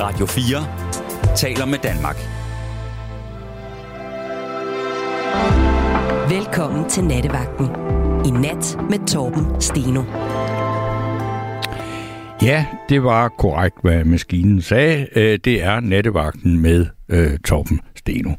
Radio 4 taler med Danmark. Velkommen til Nattevagten. I nat med Torben Steno. Ja, det var korrekt, hvad maskinen sagde. Øh, det er nattevagten med øh, Torben Steno.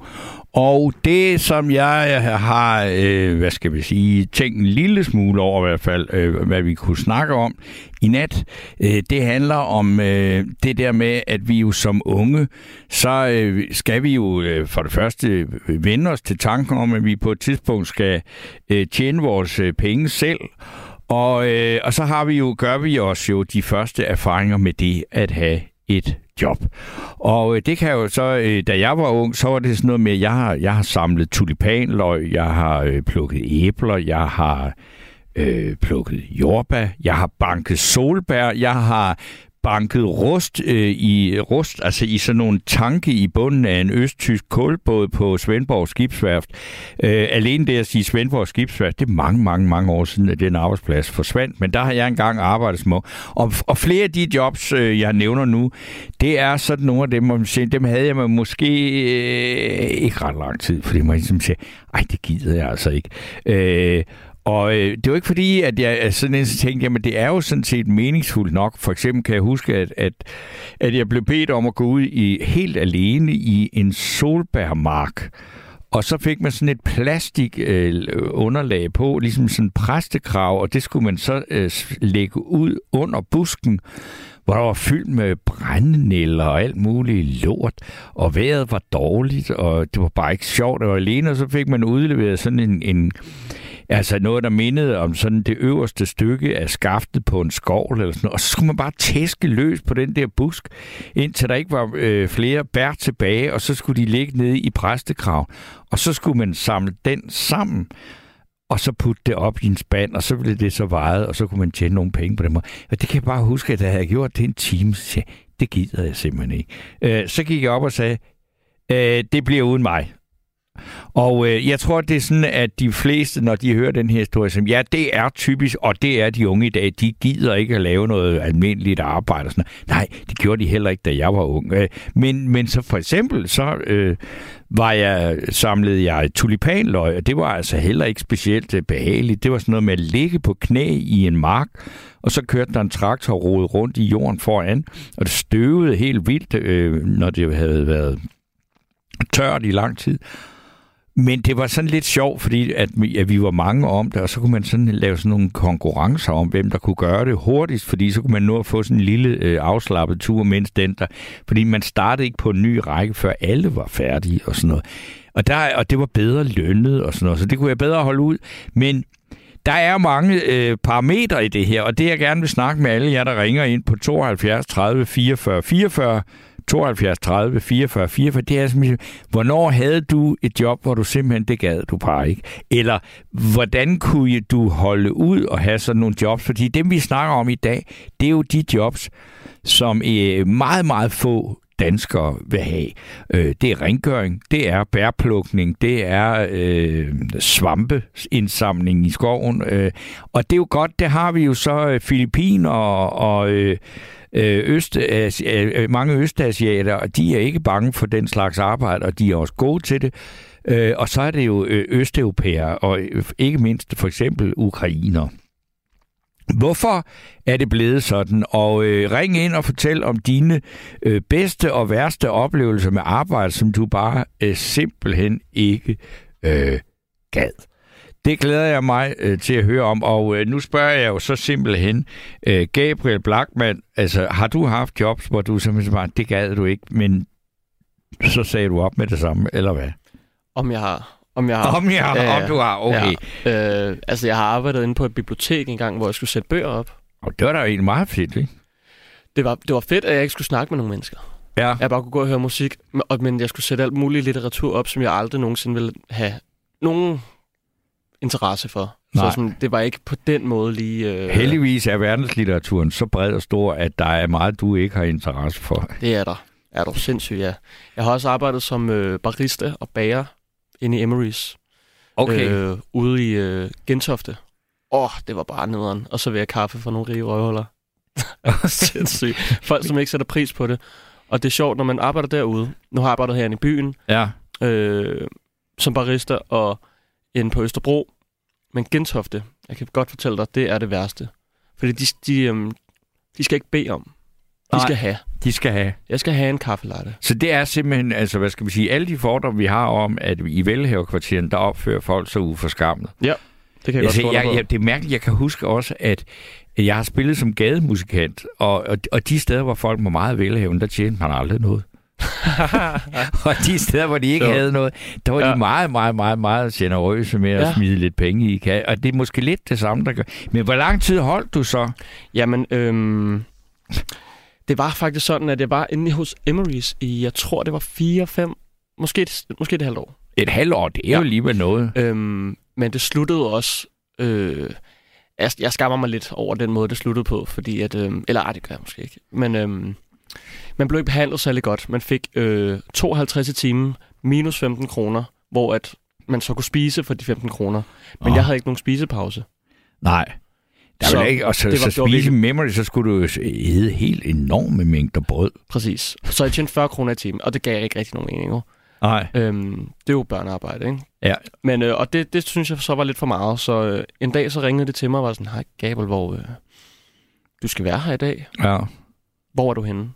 Og det, som jeg har, øh, hvad skal vi sige, tænkt en lille smule over i hvert fald, øh, hvad vi kunne snakke om i nat, øh, det handler om øh, det der med, at vi jo som unge, så øh, skal vi jo øh, for det første vende os til tanken om, at vi på et tidspunkt skal øh, tjene vores øh, penge selv, og, øh, og så har vi jo, gør vi os jo de første erfaringer med det at have et job. Og øh, det kan jo så, øh, da jeg var ung, så var det sådan noget med, at jeg har, jeg har samlet tulipanløg, jeg har øh, plukket æbler, jeg har øh, plukket jordbær, jeg har banket solbær, jeg har banket rust øh, i rust, altså i sådan nogle tanke i bunden af en østtysk kulbåd på Svendborg Skibsværft. Øh, alene det at sige Svendborg Skibsværft, det er mange, mange, mange år siden, at den arbejdsplads forsvandt, men der har jeg engang arbejdet små. Og, og flere af de jobs, øh, jeg nævner nu, det er sådan nogle af dem, man siger, dem havde jeg måske øh, ikke ret lang tid, fordi man ligesom siger, ej, det gider jeg altså ikke. Øh, og øh, det var ikke fordi, at jeg sådan en tænkte, jamen det er jo sådan set meningsfuldt nok. For eksempel kan jeg huske, at, at, at jeg blev bedt om at gå ud i helt alene i en solbærmark. Og så fik man sådan et plastik øh, underlag på, ligesom sådan en præstekrav, og det skulle man så øh, lægge ud under busken, hvor der var fyldt med brændenælder og alt muligt lort, og vejret var dårligt, og det var bare ikke sjovt, at være alene, og så fik man udleveret sådan en, en Altså noget, der mindede om sådan det øverste stykke af skaftet på en skovl eller sådan noget. Og så skulle man bare tæske løs på den der busk, indtil der ikke var øh, flere bær tilbage, og så skulle de ligge nede i præstekrav. Og så skulle man samle den sammen, og så putte det op i en spand, og så blev det så vejet, og så kunne man tjene nogle penge på det. Og det kan jeg bare huske, at jeg havde gjort det en time, så det gider jeg simpelthen ikke. Øh, så gik jeg op og sagde, øh, det bliver uden mig. Og øh, jeg tror, det er sådan, at de fleste, når de hører den her historie, som ja, det er typisk, og det er de unge i dag, de gider ikke at lave noget almindeligt arbejde. Og sådan Nej, det gjorde de heller ikke, da jeg var ung. Øh, men, men så for eksempel, så øh, var jeg, samlede jeg tulipanløg, og det var altså heller ikke specielt øh, behageligt. Det var sådan noget med at ligge på knæ i en mark, og så kørte der en traktor rodet rundt i jorden foran, og det støvede helt vildt, øh, når det havde været tørt i lang tid. Men det var sådan lidt sjovt, fordi at, at vi var mange om det, og så kunne man sådan lave sådan nogle konkurrencer om, hvem der kunne gøre det hurtigst, fordi så kunne man nå at få sådan en lille øh, afslappet tur, mens den der... Fordi man startede ikke på en ny række, før alle var færdige og sådan noget. Og, der, og det var bedre lønnet og sådan noget, så det kunne jeg bedre holde ud. Men der er mange øh, parametre i det her, og det jeg gerne vil snakke med alle jer, der ringer ind på 72 30 44 44, 72 30 44 44, det er simpelthen, hvornår havde du et job, hvor du simpelthen, det gad du bare ikke? Eller hvordan kunne du holde ud og have sådan nogle jobs? Fordi dem, vi snakker om i dag, det er jo de jobs, som øh, meget, meget få danskere vil have. Øh, det er rengøring, det er bærplukning, det er øh, svampeindsamling i skoven. Øh, og det er jo godt, det har vi jo så øh, Filippiner og, og øh, øh Øst, øh, øh, mange østasiater, de er ikke bange for den slags arbejde, og de er også gode til det. Øh, og så er det jo øh, østeuropæere, og øh, ikke mindst for eksempel ukrainer. Hvorfor er det blevet sådan? Og øh, ring ind og fortæl om dine øh, bedste og værste oplevelser med arbejde, som du bare øh, simpelthen ikke øh, gad. Det glæder jeg mig øh, til at høre om, og øh, nu spørger jeg jo så simpelthen øh, Gabriel Blackman, altså har du haft jobs, hvor du simpelthen bare, det gad du ikke, men så sagde du op med det samme, eller hvad? Om jeg har. Om jeg har. Om, jeg har, ja, om du har, okay. Ja. Øh, altså, jeg har arbejdet inde på et bibliotek en gang, hvor jeg skulle sætte bøger op. Og det var da egentlig meget fedt, ikke? Det var, det var fedt, at jeg ikke skulle snakke med nogle mennesker. Ja. Jeg bare kunne gå og høre musik, men jeg skulle sætte alt muligt litteratur op, som jeg aldrig nogensinde ville have nogen interesse for. Nej. Så sådan, det var ikke på den måde lige... Øh... Heldigvis er verdenslitteraturen så bred og stor, at der er meget, du ikke har interesse for. Det er der. Er du sindssygt, ja. Jeg har også arbejdet som øh, barista og bager inde i Emery's. Okay. Øh, ude i øh, Gentofte. Åh, oh, det var bare nederen. Og så vil jeg kaffe for nogle rige røvhuller. Sindssygt. Folk, som ikke sætter pris på det. Og det er sjovt, når man arbejder derude. Nu har jeg arbejdet herinde i byen, Ja. øh, som barista og inde på Østerbro. Men Gentofte, jeg kan godt fortælle dig, det er det værste. Fordi de, de, øhm, de skal ikke bede om. De Nej. skal have. De skal have. Jeg skal have en kaffe latte. Så det er simpelthen, altså hvad skal vi sige, alle de fordomme, vi har om, at i velhaverkvarteren, der opfører folk sig uforskammet. Det kan jeg godt Altså, få jeg, jeg, det er mærkeligt, jeg kan huske også, at jeg har spillet som gademusikant, og, og, og de steder, hvor folk var meget velhavende, der tjente man aldrig noget. og de steder, hvor de ikke Jo. havde noget, der var ja. De meget, meget, meget, meget generøse med at Ja. smide lidt penge i kasse. Og det er måske lidt det samme, der gør. Men hvor lang tid holdt du så? Jamen, øhm, det var faktisk sådan, at jeg var inde hos Emery's i, jeg tror, det var 4-5, måske, et- måske et halvt år. Et halvt år, det er ja. Jo alligevel noget. Øhm, men det sluttede også... Øh, jeg, jeg skammer mig lidt over den måde, det sluttede på, fordi at... Øh, eller ej, det gør jeg måske ikke. Men øh, man blev ikke behandlet særlig godt. Man fik øh, 52 i timen, minus 15 kroner, hvor at man så kunne spise for de 15 kroner. Men Åh. jeg havde ikke nogen spisepause. Nej. Der Så ikke, og så, det var- så det var spise virkelig- memory, så skulle du jo æde helt enorme mængder brød. Præcis. Så jeg tjente 40 kroner i timen, og det gav ikke rigtig nogen mening. Jo. Nej. Øhm, det er jo børnearbejde, ikke? Ja. Men, øh, og det, det synes jeg så var lidt for meget. Så øh, en dag så ringede det til mig og var sådan, hej Gabel, hvor øh, du skal være her i dag. Ja. Hvor er du henne?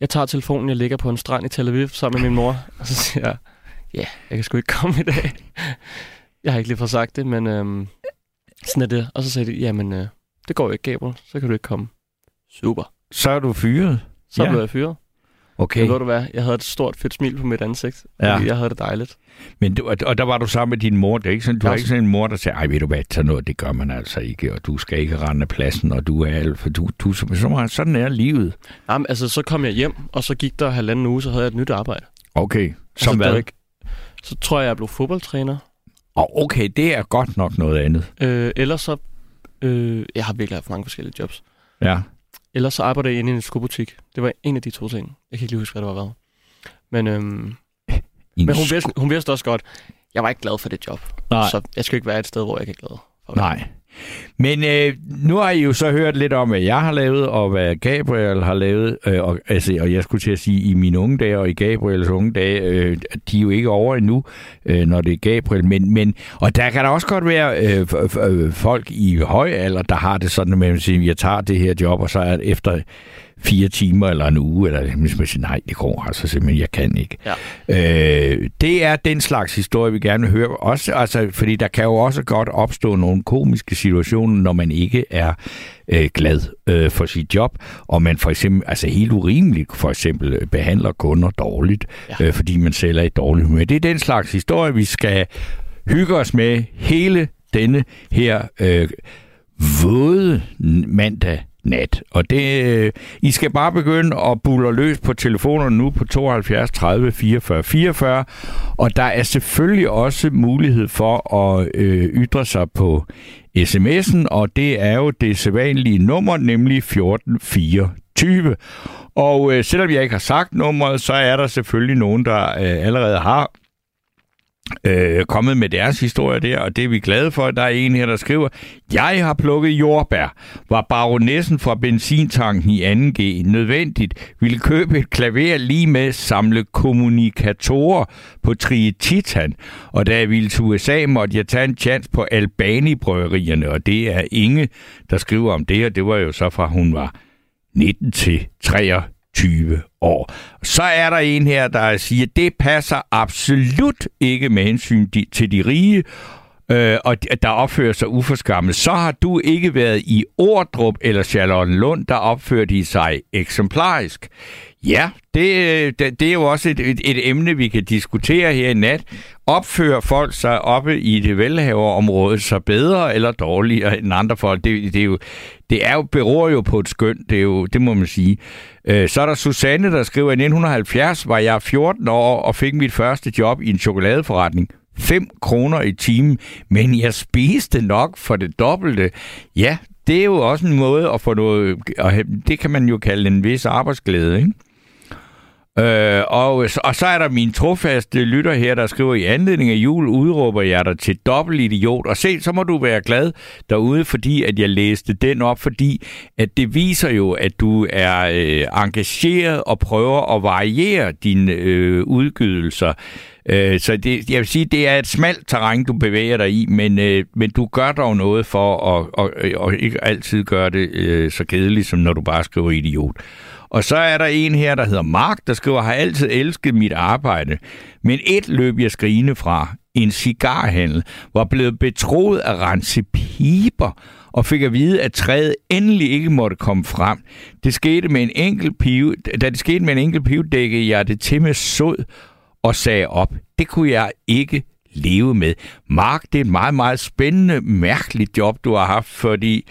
Jeg tager telefonen, jeg ligger på en strand i Tel Aviv sammen med min mor. Og så siger jeg, ja, jeg kan sgu ikke komme i dag. jeg har ikke lige fået sagt det, men øhm, sådan er det. Og så sagde de, jamen, øh, det går ikke, Gabel. Så kan du ikke komme. Super. Så er du fyret. Så Ja. blev jeg fyret. Okay. Men ved du hvad, jeg havde et stort fedt smil på mit ansigt, Ja. fordi jeg havde det dejligt. Men du, og der var du sammen med din mor. Det er ikke sådan, du har ikke sådan en mor, der siger, ej, ved du hvad, tag noget, det gør man altså ikke, og du skal ikke rende af pladsen, og du er alt, for du, du, så, så, sådan er livet. Jamen, altså, så kom jeg hjem, og så gik der halvanden uge, så havde jeg et nyt arbejde. Okay, som altså, det var hvad? Ikke... Så tror jeg, jeg blev fodboldtræner. Og okay, det er godt nok noget andet. Øh, ellers så... Øh, jeg har virkelig haft mange forskellige jobs. Ja. Ellers så arbejdede jeg inde i en skobutik. Det var en af de to ting. Jeg kan ikke lige huske, hvad det var været. Men, øhm, men hun, vidste, hun vidste også godt, jeg var ikke glad for det job. Nej. Så jeg skal ikke være et sted, hvor jeg ikke er glad for det. Nej. Men øh, nu har I jo så hørt lidt om, hvad jeg har lavet, og hvad Gabriel har lavet. Øh, og, altså, og jeg skulle til at sige, i mine unge dage og i Gabriels unge dage, øh, de er jo ikke over endnu, øh, når det er Gabriel. Men, men, og der kan der også godt være øh, f- f- øh, folk i høj alder, der har det sådan, at man siger, jeg tager det her job, og så er efter fire timer eller en uge, eller hvis man siger, nej, det går altså simpelthen, jeg kan ikke. Ja. Øh, det er den slags historie, vi gerne vil høre. Også, altså, fordi der kan jo også godt opstå nogle komiske situationer, når man ikke er øh, glad øh, for sit job, og man for eksempel, altså helt urimeligt for eksempel, øh, behandler kunder dårligt, ja. Ja. øh, fordi man sælger i dårligt humør. Det er den slags historie, vi skal hygge os med hele denne her øh, våde mandag nat. Og det, øh, I skal bare begynde at buller løs på telefonerne nu på 72 30 44 44. Og der er selvfølgelig også mulighed for at øh, ytre sig på sms'en, og det er jo det sædvanlige nummer, nemlig 1424. Og øh, selvom jeg ikke har sagt nummeret, så er der selvfølgelig nogen, der øh, allerede har øh, kommet med deres historie der, og det er vi glade for. Der er en her, der skriver, jeg har plukket jordbær, var baronessen fra benzintanken i 2G nødvendigt, ville købe et klaver lige med samle kommunikatorer på Trietitan, og da jeg ville til USA, måtte jeg tage en chance på Albani-brøgerierne, og det er Inge, der skriver om det, og det var jo så fra hun var 19 til 23 20 år. Så er der en her, der siger, at det passer absolut ikke med hensyn til de rige, øh, og der opfører sig uforskammet. Så har du ikke været i Ordrup eller Charlottenlund, der opfører de sig eksemplarisk. Ja, det, øh, det, det er jo også et, et, et emne, vi kan diskutere her i nat. Opfører folk sig oppe i det velhaverområde så bedre eller dårligere end andre folk? Det, det, er jo, det er jo, beror jo på et skøn, det, er jo, det må man sige. Øh, Så er der Susanne, der skriver, i 1970 var jeg 14 år og fik mit første job i en chokoladeforretning. 5 kroner i timen, men jeg spiste nok for det dobbelte. Ja, det er jo også en måde at få noget, og det kan man jo kalde en vis arbejdsglæde, ikke? Øh, og, og så er der min trofaste lytter her, der skriver, i anledning af jul udråber jeg dig til dobbelt idiot. Og se, så må du være glad derude, fordi at jeg læste den op, fordi at det viser jo, at du er øh, engageret og prøver at variere dine øh, udgydelser. Øh, så det, jeg vil sige, det er et smalt terræn, du bevæger dig i, men, øh, men du gør dog noget for at, og, og ikke altid gøre det øh, så kedeligt, som når du bare skriver idiot. Og så er der en her, der hedder Mark, der skriver, har altid elsket mit arbejde. Men et løb jeg skrine fra, en cigarhandel, var blevet betroet at rense piber, og fik at vide, at træet endelig ikke måtte komme frem. Det skete med en enkelt pive, da det skete med en enkelt pive, dækkede jeg det til med sod og sagde op. Det kunne jeg ikke leve med. Mark, det er et meget, meget spændende, mærkeligt job, du har haft, fordi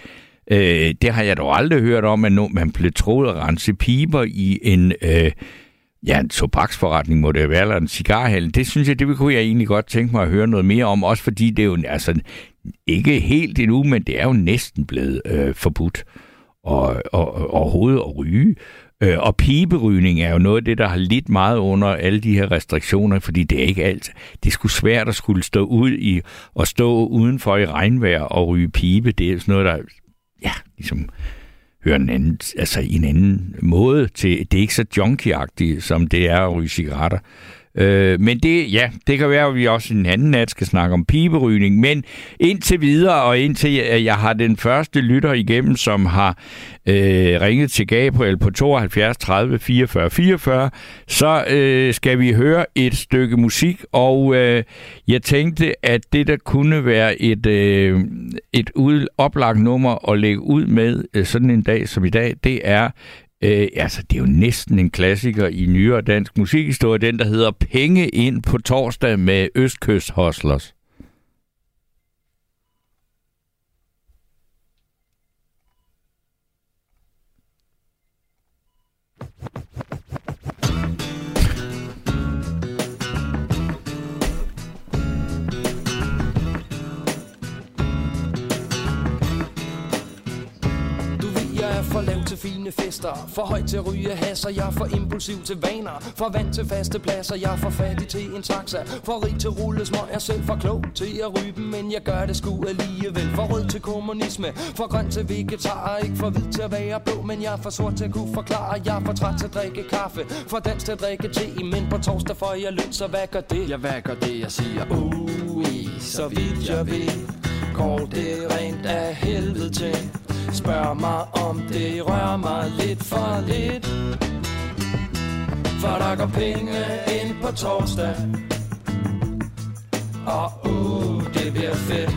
Øh, det har jeg dog aldrig hørt om, at man blev troet at rense piber i en... Øh, Ja, en tobaksforretning må det være, eller en cigarhal. Det synes jeg, det kunne jeg egentlig godt tænke mig at høre noget mere om, også fordi det er jo altså, ikke helt endnu, men det er jo næsten blevet øh, forbudt og, og, overhovedet at ryge. Øh, og piberygning er jo noget af det, der har lidt meget under alle de her restriktioner, fordi det er ikke alt. Det skulle svært at skulle stå ud i og stå udenfor i regnvejr og ryge pibe. Det er sådan noget, der ja, ligesom hører en anden, altså i en anden måde til, det er ikke så junkie som det er at ryge cigaretter. Øh, men det, ja, det kan være, at vi også en anden nat skal snakke om piberygning. Men indtil videre, og indtil jeg har den første lytter igennem, som har øh, ringet til Gabriel på 72 30 44 44, så øh, skal vi høre et stykke musik. Og øh, jeg tænkte, at det der kunne være et, øh, et ud, oplagt nummer at lægge ud med øh, sådan en dag som i dag, det er Øh, altså, det er jo næsten en klassiker i nyere dansk musikhistorie, den der hedder Penge ind på torsdag med Østkyst Hustlers. Fine fester. For højt til at ryge hasser Jeg er for impulsiv til vaner. For vant til faste pladser Jeg er for fattig til en taxa. For rig til rulle små Jeg selv for klog til at ryge dem Men jeg gør det sgu alligevel. For rød til kommunisme For grøn til vegetar. Ikke for hvid til at være blå Men jeg er for sort til at kunne forklare. Jeg er for træt til at drikke kaffe For dans til at drikke te. Men på torsdag får jeg løn Så hvad gør det? Ja, hvad gør det? Jeg siger uh, Ui, så vidt jeg ved. Går det rent af helvede til. Spørg mig om det rører mig lidt for lidt. For der går penge ind på torsdag. Og uh, det bliver fedt.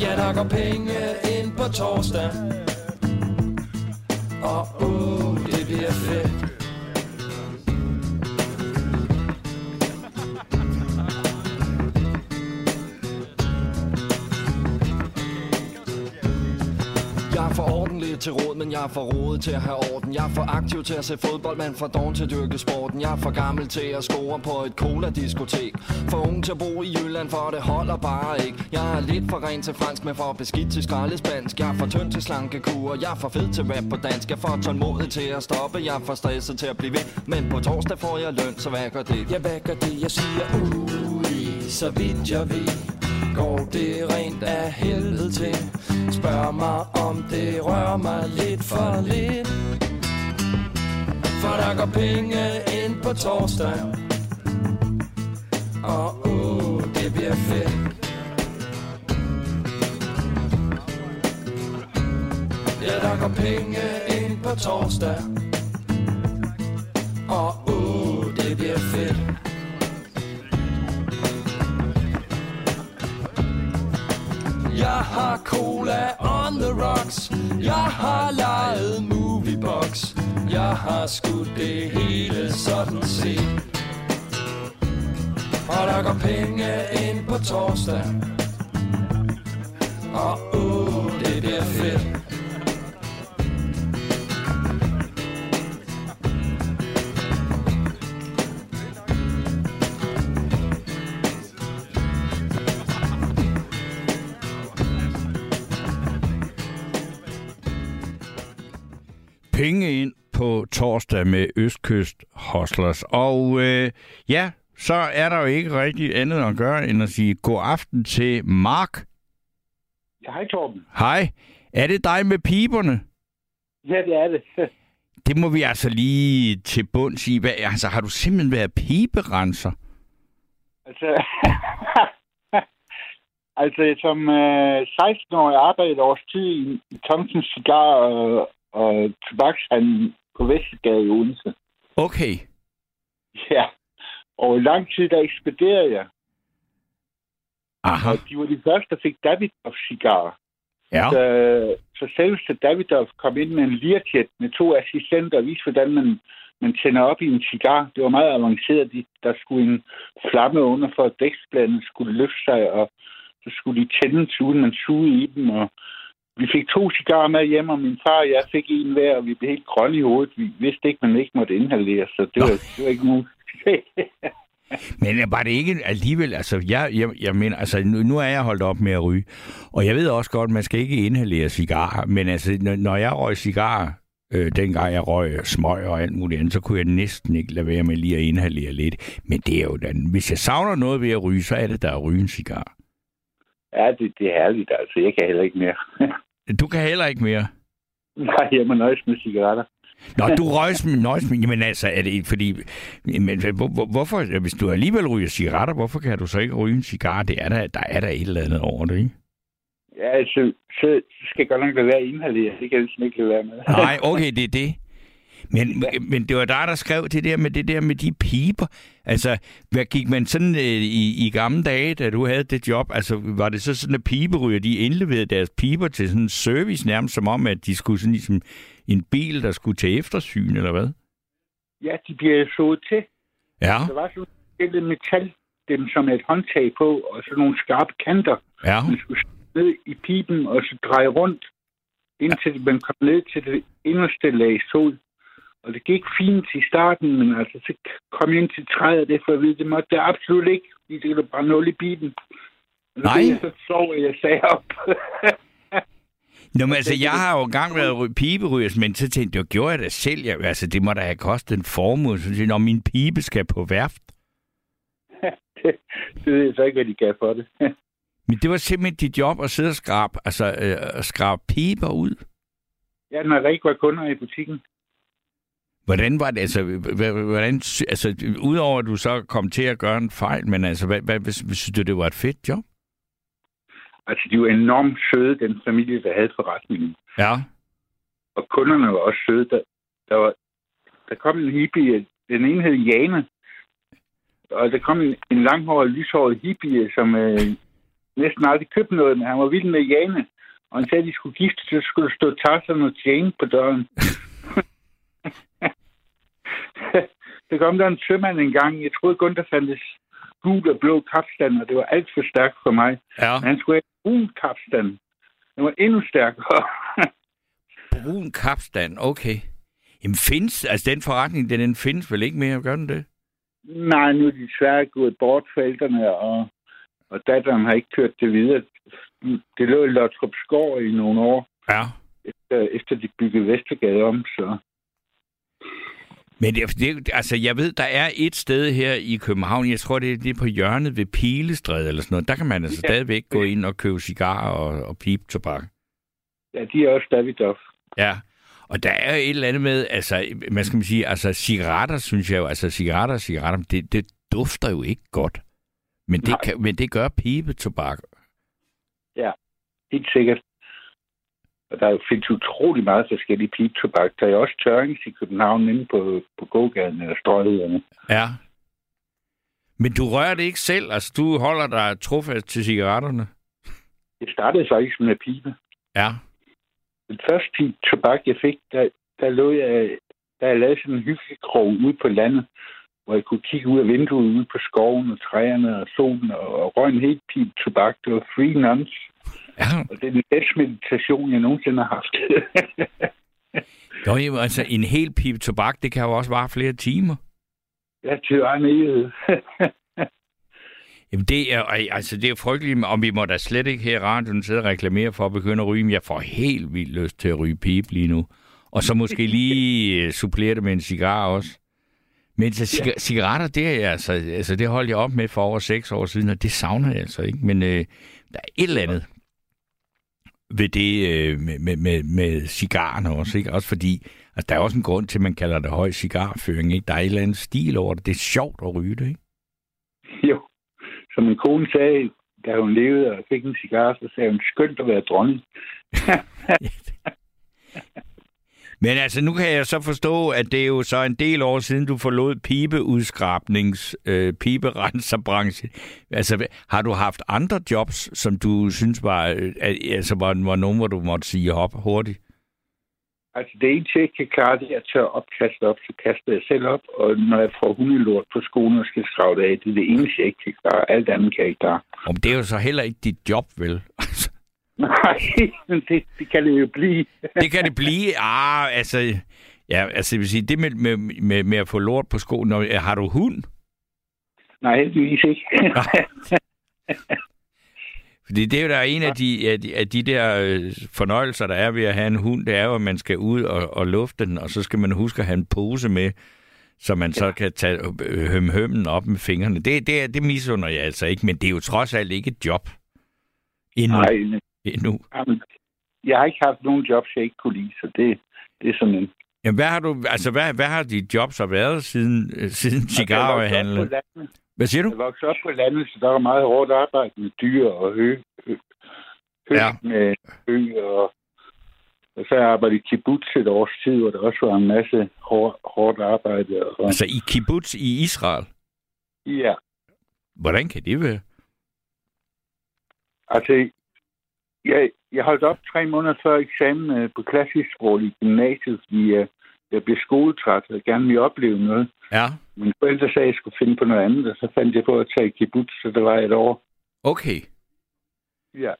Ja, der går penge ind på torsdag. Og uh, det bliver fedt. Til råd, men jeg er for rodet til at have orden. Jeg er for aktiv til at se fodbold, men for dårlig til at dyrke sporten. Jeg er for gammel til at score på et cola-diskotek. For ung til at bo i Jylland, for det holder bare ikke. Jeg er lidt for ren til fransk, men for beskidt til skraldespansk. Jeg er for tynd til slankekur, jeg er for fed til rap på dansk. Jeg er for tålmodig til at stoppe, jeg er for stresset til at blive ved. Men på torsdag får jeg løn, så hvad gør det? Ja, hvad gør det? Jeg siger uh, ui, så vidt jeg ved. Går det rent af helvede til? Spørg mig om det rører mig lidt for lidt. For der går penge ind på torsdag. Og uh, det bliver fedt. Ja, der går penge ind på torsdag. Og uh, det bliver fedt. Jeg har cola on the rocks. Jeg har lejet moviebox. Jeg har skudt det hele sådan set. Og der går penge ind på torsdag. Og uh, det bliver fedt. Penge ind på torsdag med Østkyst Hustlers. Og øh, ja, så er der jo ikke rigtig andet at gøre, end at sige god aften til Mark. Ja, hej Torben. Hej. Er det dig med piberne? Ja, det er det. Det må vi altså lige til bunds i. Hvad, altså, har du simpelthen været piberenser? altså, altså som øh, 16-årig arbejdede års tid i Thomsens Cigar og, og tobakshandel på Vestergade i Odense. Okay. Ja. Og i lang tid, der ekspederede jeg. Aha. Og de var de første, der fik Davidoff cigarer. Ja. Så, så selveste Davidoff kom ind med en lirtjet med to assistenter og viste, hvordan man, man tænder op i en cigar. Det var meget avanceret. De, der skulle en flamme under, for at dæksbladet skulle løfte sig, og så skulle de tændes, uden man sugede i dem. Og vi fik to cigarer med hjem, og min far og jeg fik en hver, og vi blev helt grønne i hovedet. Vi vidste ikke, man ikke måtte inhalere, så det var, det var ikke nogen... Men var det ikke alligevel, altså jeg, jeg, jeg mener, altså nu, nu er jeg holdt op med at ryge, og jeg ved også godt, man skal ikke inhalere cigarer, men altså når, når jeg røg cigarer, øh, dengang jeg røg smøg og alt muligt andet, så kunne jeg næsten ikke lade være med lige at inhalere lidt. Men det er jo den, hvis jeg savner noget ved at ryge, så er det der at ryge en cigar. Ja, det, det er herligt, altså. Jeg kan heller ikke mere. Du kan heller ikke mere. Nej, jeg må nøjes med cigaretter. Nå, du røgs med nøjes med, men altså, er det fordi, men, hvor, hvor, hvorfor, hvis du alligevel ryger cigaretter, hvorfor kan du så ikke ryge en cigar? Det er der, der er der et eller andet over det, ikke? Ja, altså, så skal jeg godt nok lade være at inhalere. Det kan jeg ligesom ikke lade være med. Nej, okay, det er det. Men, men det var dig, der skrev det der med det der med de piber. Altså, hvad gik man sådan øh, i, i gamle dage, da du havde det job? Altså, var det så sådan, at piberyger, de indleverede deres piber til sådan en service, nærmest som om, at de skulle sådan ligesom en bil, der skulle til eftersyn, eller hvad? Ja, de bliver sået til. Ja, Der var sådan et metal, dem som et håndtag på, og så nogle skarpe kanter. ja. Man skulle ned i pipen, og så dreje rundt, indtil man kom ned til det inderste lag sod. Og det gik fint i starten, men altså, så kom jeg ind til træet, det for at vide, det måtte det absolut ikke, fordi det ville brænde nul i pipen. Og så Nej. Jeg så sov, jeg sagde op. Nå, men altså, jeg har jo engang været ry- piberyger, men så tænkte jeg, det gjorde jeg da selv. Jeg, altså, det må da have kostet en formue. Så tænkte jeg, min pibe skal på værft. det, det ved jeg så ikke, hvad de gav for det. Men det var simpelthen dit job at sidde og skrabe, altså, øh, skrabe piber ud. ja, når der ikke var kunder i butikken. Hvordan var det, altså, hvordan, altså, udover at du så kom til at gøre en fejl, men altså, hvad, hvad, synes du, det var et fedt job? Altså, de var enormt søde, den familie, der havde forretningen. Ja. Og kunderne var også søde. Der, der, var, der kom en hippie, den ene hed Jane, og der kom en, en langhåret, lyshåret hippie, som øh, næsten aldrig købte noget, men han var vild med Jane. Og han sagde, at de skulle gifte, så skulle der stå Tarzan og Jane på døren. der kom der en sømand en gang. Jeg troede kun, der fandtes gul og blå kapstand, og det var alt for stærkt for mig. Ja. Men han skulle have brun kapstand. Den var endnu stærkere. Brun kapstand, okay. Jamen findes, altså den forretning, den, den findes vel ikke mere, gør den det? Nej, nu er de desværre gået bort forældrene, og, og datteren har ikke kørt det videre. Det lå i Lottrup Skov i nogle år, Ja. efter, efter de byggede Vestergade om, så... Men det, det, altså, jeg ved, der er et sted her i København, jeg tror, det er, det er på hjørnet ved Pilestræde eller sådan noget. Der kan man altså Ja. stadigvæk gå ind og købe cigarer og, og piptobak. Ja, de er også Davidoff. Ja. Og der er jo et eller andet med, altså, hvad skal man sige, altså cigaretter, synes jeg jo, altså cigaretter og cigaretter, det, det dufter jo ikke godt. Men det, Nej. kan, men det gør pibetobak. Helt sikkert. Og der findes utrolig meget forskellige piptobak. Der er også tørrings i København inde på, på gågaden eller strøgheden. Ja. Men du rører det ikke selv, altså du holder dig trofast til cigaretterne. Det startede faktisk med pibe. Ja. Den første pip tobak, jeg fik, der, der lå jeg, der jeg lavede sådan en hyggelig krog ude på landet, hvor jeg kunne kigge ud af vinduet ude på skoven og træerne og solen og, og røg en helt pip tobak. Det var free nuns, Ja. og det er den bedste meditation, jeg nogensinde har haft. Jo, jo, altså en hel pibe tobak, det kan jo også vare flere timer. ja, det var en evighed. Jamen det er, altså det er frygteligt, og vi må da slet ikke her i radioen sidde og reklamere for at begynde at ryge. Men jeg får helt vildt lyst til at ryge pibe lige nu. Og så måske lige øh, supplere det med en cigar også. Men så ciga- cigaretter, det er altså, altså, det holdt jeg op med for over seks år siden, og det savner jeg altså ikke. Men øh, der er et eller andet ved det øh, med, med, med, cigarerne også, ikke? Også fordi, altså, der er også en grund til, at man kalder det høj cigarføring, ikke? Der er et eller andet stil over det. Det er sjovt at ryge det, ikke? Jo, som min kone sagde, da hun levede og fik en cigar, så sagde hun, skønt at være dronning. Men altså, nu kan jeg så forstå, at det er jo så en del år siden, du forlod pibeudskrabnings, øh, piberenserbranchen. Altså, har du haft andre jobs, som du synes var, øh, altså, var, var nogen, hvor du måtte sige hop hurtigt? Altså, det eneste, jeg kan klare, det er at tørre opkast op, så kaster jeg selv op, og når jeg får hundelort på skolen og skal skrave det af, det er det eneste, jeg ikke kan klare. Alt andet kan jeg ikke klare. Om det er jo så heller ikke dit job, vel? Nej, det, det kan det jo blive. det kan det blive. Ah, altså, ja, altså, jeg vil sige, det med, med, med, med at få lort på skoen, når, har du hund? Nej, heldigvis ikke. Fordi det er jo der er en af de, af de, af de der øh, fornøjelser, der er ved at have en hund, det er jo, at man skal ud og, og lufte den, og så skal man huske at have en pose med, så man ja. så kan tage øh, høm hømmen op med fingrene. Det, det, det misunder jeg altså ikke, men det er jo trods alt ikke et job. Endnu. Nej, Endnu. Jamen, jeg har ikke haft nogen jobs, jeg ikke kunne lide, så det, det er sådan en... Jamen, hvad har, du, altså, hvad, hvad har dit job så været siden, øh, siden cigarhandlen? Hvad siger du? Jeg voksede op på landet, så der var meget hårdt arbejde med dyr og hø. hø, hø Ja. med hø og, og så arbejdet i kibbutz et års tid, hvor der også var en masse hårdt, hårdt arbejde. Og, Altså i kibbutz i Israel. ja, Hvordan kan det være? altså, jeg, jeg holdt op tre måneder før eksamen øh, på klassisk sprog i gymnasiet, fordi jeg, jeg blev skoletræt og gerne ville opleve noget. Ja. Mine forældre sagde, at jeg skulle finde på noget andet, og så fandt jeg på at tage kibbutz, så det var et år. Okay. Ja.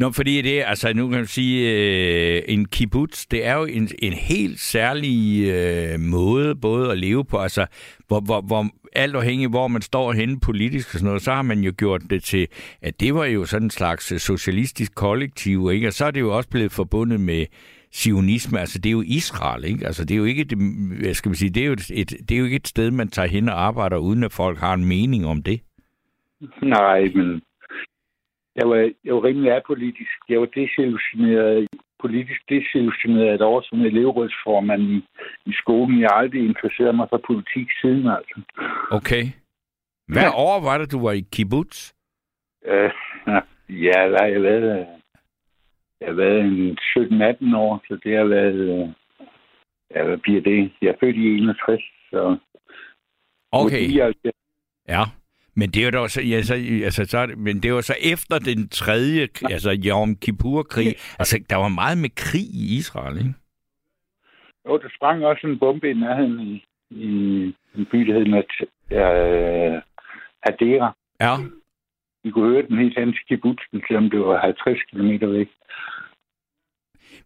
Nå, fordi det, altså nu kan man sige, øh, en kibbutz, det er jo en, en helt særlig øh, måde både at leve på, altså hvor, hvor, hvor alt afhængig hvor man står henne politisk og sådan noget, så har man jo gjort det til, at det var jo sådan en slags øh, socialistisk kollektiv, ikke? Og så er det jo også blevet forbundet med sionisme, altså det er jo Israel, ikke? Altså det er jo ikke, det, hvad skal man sige, det er jo et, det er jo ikke et sted, man tager hen og arbejder, uden at folk har en mening om det. Nej, men jeg var, jeg var rimelig apolitisk. Jeg var desillusioneret, politisk desillusioneret et år som elevrådsformand i, i skolen. Jeg har aldrig interesseret mig for politik siden, altså. Okay. Hvad Ja. år var det, du var i kibbutz? Øh, ja, har jeg været? Jeg har været en 17-18 år, så det har været... øh, Ja, hvad bliver det? Jeg er født i 61, så... Okay. 79. Ja. Men det er jo også, ja, så, altså, så, men det var så efter den tredje, altså Yom Kippur-krig. Altså, der var meget med krig i Israel, ikke? Jo, der sprang også en bombe i nærheden i, i en by, der hed øh, Hadera. Ja. Vi kunne høre den helt hen til kibbutzen, selvom det var 50 km væk.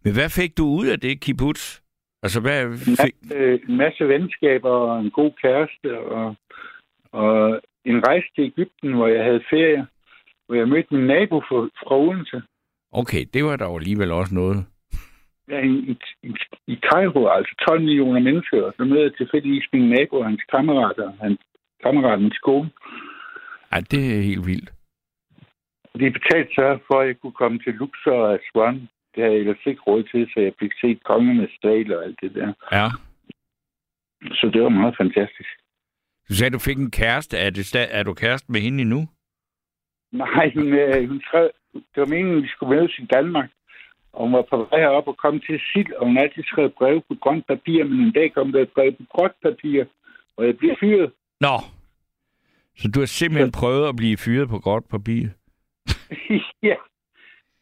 Men hvad fik du ud af det, kibbutz? Altså, hvad En fik... masse, øh, en masse venskaber og en god kæreste og, og en rejse til Ægypten, hvor jeg havde ferie, hvor jeg mødte min nabo fra, fra Odense. Okay, det var der jo alligevel også noget. Ja, i, i, i, Cairo, altså 12 millioner mennesker, og så mødte jeg tilfældigvis min nabo og hans kammerater, hans kammeratens skole. Ej, det er helt vildt. De betalte så for, at jeg kunne komme til Luxor og Aswan. Det havde jeg ellers ikke råd til, så jeg fik set kongernes stal og alt det der. Ja. Så det var meget fantastisk. Du sagde, du fik en kæreste. Er, det er du kæreste med hende endnu? Nej, hun, øh, hun skrev, det var meningen, at vi skulle mødes i Danmark. Og hun var på vej herop og kom til Sild, og hun altid skrevet brev på grønt papir, men en dag kom der et brev på gråt papir, og jeg blev fyret. Nå. Så du har simpelthen prøvet at blive fyret på gråt papir? ja.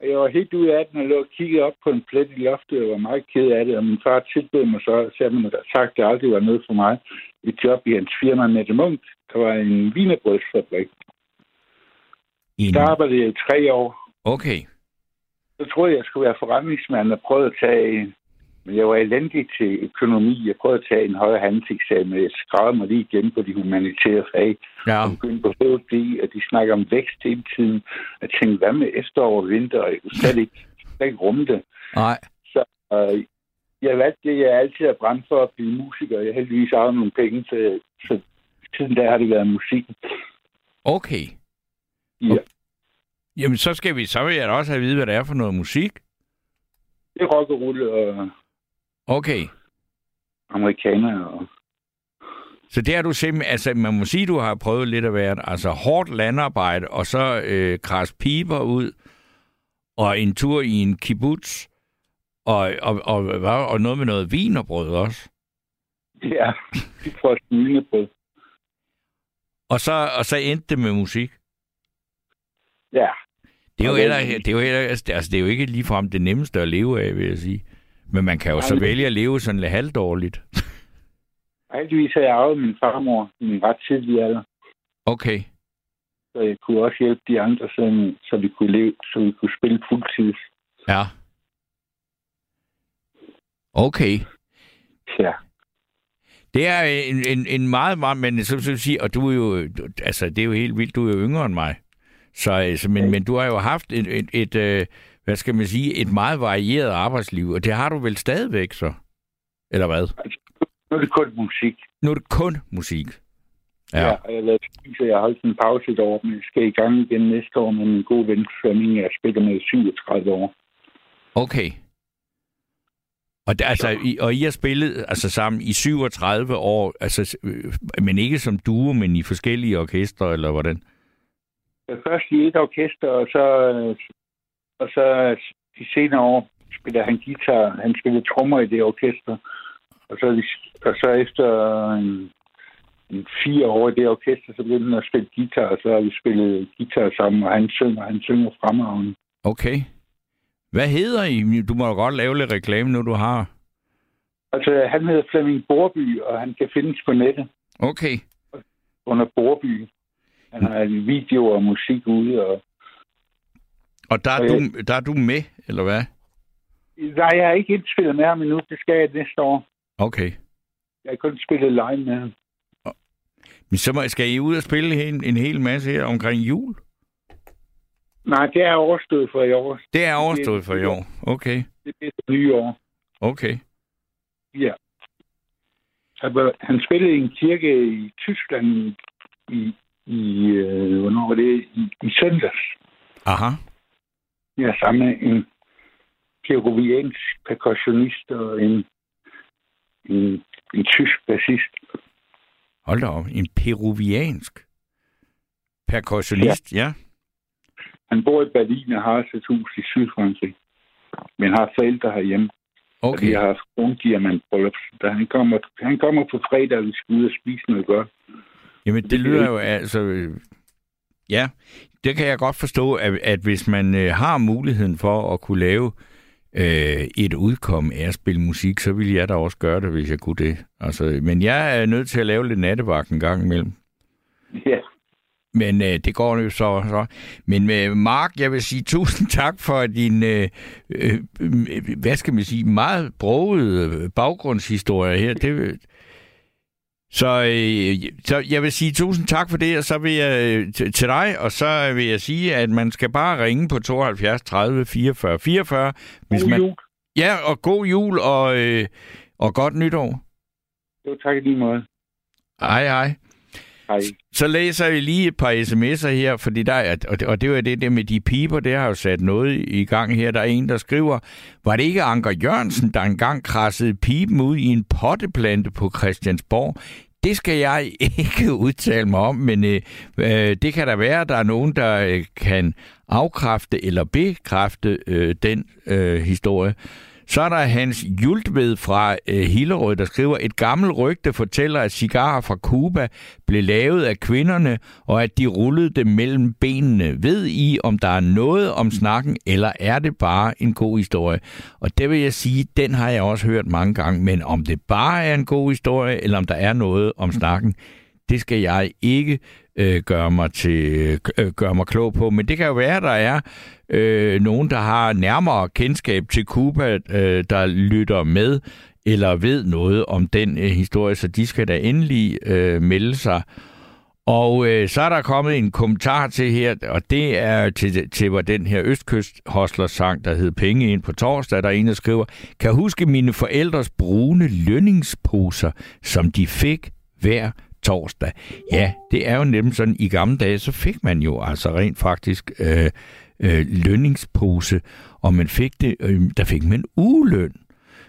Og jeg var helt ude af den og lå og kiggede op på en plet i loftet, og jeg var meget ked af det. Og min far tilbød mig så, selvom han havde sagt, at det aldrig var noget for mig, et job i hans firma Mette Munk. Der var en vinerbrødsfabrik. En... Der arbejdede jeg i tre år. Okay. Så troede jeg, jeg skulle være forretningsmand og prøvede at tage... Men jeg var elendig til økonomi. Jeg prøvede at tage en højere handelseksamen. Jeg skrev mig lige igen på de humanitære fag. Ja. og begyndte på HD, og de snakker om vækst hele tiden. Jeg tænkte, hvad med efterår og vinter? Og jeg kunne slet ikke, slet ikke rumme det. Nej. Så øh, jeg valgte det, jeg altid har brændt for at blive musiker. Jeg heldigvis arvet nogle penge, så, så siden der har det været musik. Okay. Ja. Jamen, så skal vi, så vil jeg da også have at vide, hvad det er for noget musik. Det er rock og rulle og Okay. amerikaner. Og... Så det har du simpelthen, altså man må sige, du har prøvet lidt at være, altså hårdt landarbejde, og så øh, kras piber ud, og en tur i en kibbutz, og, og, og, og, og noget med noget vin og brød også. Ja, de får smilebrød. Og så, og så endte det med musik. Ja, Det er jo, heller, det er jo, heller, altså, det er jo ikke ligefrem det nemmeste at leve af, vil jeg sige. Men man kan jo så vælge at leve sådan lidt halvdårligt. heldigvis har jeg arvet min farmor i en ret tidlig alder. Okay. Så jeg kunne også hjælpe de andre, så, så vi kunne leve, så vi kunne spille fuldtids. Ja. Okay. Ja. Det er en, en, en meget, meget, men så vil jeg sige, og du er jo, du- altså det er jo helt vildt, du er jo yngre end mig. Så, altså, men, men du har jo haft et, et, et øh, hvad skal man sige, et meget varieret arbejdsliv, og det har du vel stadigvæk så? Eller hvad? Nu er det kun musik. Nu er det kun musik. Ja. Ja. og jeg så jeg har holdt en pause et år, men jeg skal i gang igen næste år med min gode ven Flemming, jeg spiller med i 37 år. Okay. Og, der, altså, I, og I har spillet altså, sammen i 37 år, altså, øh, men ikke som duo, men i forskellige orkestre, eller hvordan? Først i et orkester, og så, øh, og så de senere år spiller han guitar. Han spiller trommer i det orkester. Og så, og så efter en, en fire år i det orkester, så begyndte han at spille guitar, og så har vi spillet guitar sammen, og han synger, han synger fremragende. Okay. Hvad hedder I? Du må da godt lave lidt reklame, nu du har. Altså, han hedder Flemming Borby, og han kan findes på nettet Okay. under Borby. Han har en video og musik ude, og Og der er, Og du, der er du med, eller hvad? Nej, jeg har ikke indspillet med ham endnu. Det skal jeg næste år. Okay. Jeg har kun spillet live med ham. Men så må- skal I ud og spille en, en hel masse her omkring jul? Nej, det er overstået for i år. Det er overstået for i år. Okay. Det er det nye år. Okay. Ja. Han Han spillede i en kirke i Tyskland i, i øh, hvornår var det? I, i søndags. Aha. Ja, sammen med en peruviansk percussionist og en, en, en tysk bassist. Hold da op. En peruviansk percussionist, ja. ja. Han bor i Berlin og har sit hus i Sydfrankrig. Men har forældre herhjemme. Okay. Vi har haft krondiamantbryllup. Da han kommer, han kommer på fredag, og vi skal ud og spise noget godt. Jamen, det lyder jo altså... Ja, det kan jeg godt forstå, at, at hvis man øh, har muligheden for at kunne lave øh, et udkom af at spille musik, så ville jeg da også gøre det, hvis jeg kunne det. Altså, men jeg er nødt til at lave lidt nattevagt en gang imellem. Ja, Men øh, det går jo så. så. Men øh, Mark, jeg vil sige tusind tak for din, øh, øh, hvad skal man sige, meget brogede baggrundshistorie her. Det, så, øh, så jeg vil sige tusind tak for det, og så vil jeg øh, til til dig, og så vil jeg sige, at man skal bare ringe på 72 30 44 44. Hvis god man, jul. ja, og god jul, og, øh, og godt nytår. Jo, tak i lige måde. Hej, hej. Hej. Så læser vi lige et par sms'er her, fordi der er, og det, og det var det der med de piber, det har jo sat noget i gang her. Der er en, der skriver, var det ikke Anker Jørgensen, der engang krassede piben ud i en potteplante på Christiansborg? Det skal jeg ikke udtale mig om, men øh, øh, det kan der være, der er nogen, der øh, kan afkræfte eller bekræfte øh, den øh, historie. Så er der Hans Jultved fra øh, Hillerød, der skriver, et gammelt rygte fortæller, at cigarer fra Cuba blev lavet af kvinderne, og at de rullede dem mellem benene. Ved I, om der er noget om snakken, eller er det bare en god historie? Og det vil jeg sige, den har jeg også hørt mange gange, men om det bare er en god historie, eller om der er noget om snakken, det skal jeg ikke øh, gøre, mig til, øh, gøre mig klog på. Men det kan jo være, at der er øh, nogen, der har nærmere kendskab til Cuba, øh, der lytter med eller ved noget om den øh, historie, så de skal da endelig øh, melde sig. Og øh, så er der kommet en kommentar til her, og det er til, til hvor den her Østkyst Hostler sang, der hed Penge ind på torsdag, der er en, der skriver, kan huske mine forældres brune lønningsposer, som de fik hver torsdag. Ja, det er jo nemlig sådan, i gamle dage, så fik man jo altså rent faktisk øh, øh, lønningspose, og man fik det, øh, der fik man ugeløn.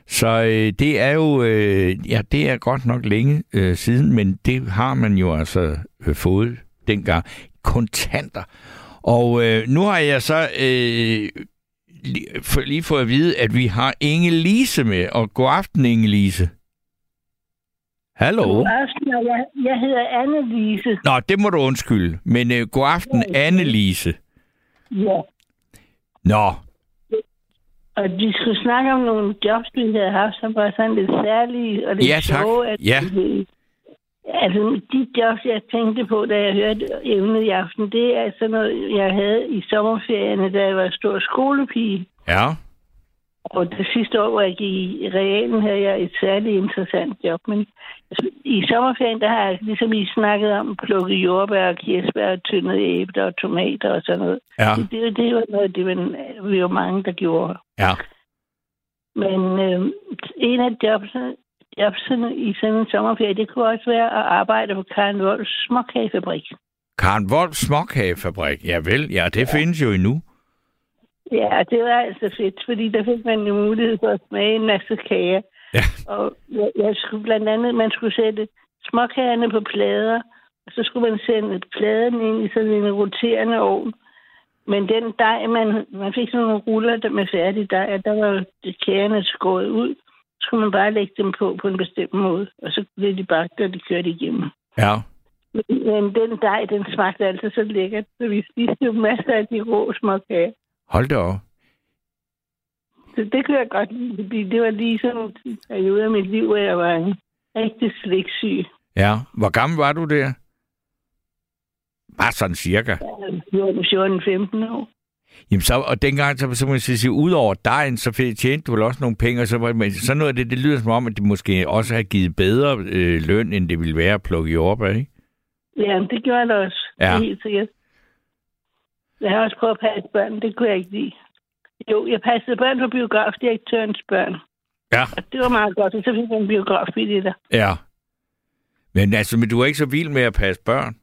Så øh, det er jo, øh, ja, det er godt nok længe øh, siden, men det har man jo altså øh, fået dengang. Kontanter. Og øh, nu har jeg så øh, lige, for, lige fået at vide, at vi har Inge Lise med. Og god aften, Inge Lise. Hallo? God aften, jeg, jeg hedder Anne-Lise. Nå, det må du undskylde. Men øh, god aften, Anne-Lise. Ja, Nå, og de skulle snakke om nogle jobs, vi havde haft, som var sådan lidt særlige og lidt Ja, tak. sjove. At Ja. Altså, de jobs, jeg tænkte på, da jeg hørte emnet i aften, det er sådan noget, jeg havde i sommerferierne, da jeg var stor skolepige. ja. Og det sidste år, hvor jeg gik i realen, havde jeg et særligt interessant job. Men i sommerferien, der har jeg ligesom I snakket om, plukket jordbær og kirsebær og tyndet æbler og tomater og sådan noget. Ja. Det, det, det var noget, det man, vi var mange, der gjorde. Ja. Men øh, en af jobsene, jobsene i sådan en sommerferie, det kunne også være at arbejde på Karen Wolfs småkagefabrik. Karen Wolf Småkagefabrik. Ja vel, ja, det ja. findes jo endnu. Ja, det var altså fedt, fordi der fik man jo mulighed for at smage en masse kager. Ja. Og jeg, jeg skulle blandt andet, man skulle sætte småkagerne på plader, og så skulle man sende pladen ind i sådan en roterende ovn. Men den dej, man, man fik sådan nogle ruller der med færdig dej, og der var kagerne skåret ud. Så skulle man bare lægge dem på på en bestemt måde, og så blev de bagt, og de kørte igennem. Ja. Men, men den dej, den smagte altså så lækkert, så vi spiste jo masser af de rå småkager. Hold da op. Så det kunne jeg godt lide, fordi det var lige sådan en periode af mit liv, hvor jeg var en rigtig sliksyg. Ja. Hvor gammel var du der? Bare sådan cirka. 14-15 år. Jamen så, og dengang, så, så må jeg sige, ud over dejen, så fik- tjente du vel også nogle penge, og så var men sådan noget af det, det lyder som om, at det måske også har givet bedre øh, løn, end det ville være at plukke jordbær, ikke? Ja, det gjorde det også. Ja. Det er helt sikkert. Jeg har også prøvet at passe børn. Det kunne jeg ikke lide. Jo, jeg passede børn på biografdirektørens børn. Ja. Og det var meget godt, og så fik jeg en biografbilletter. Ja. Men altså, men du er ikke så vild med at passe børn?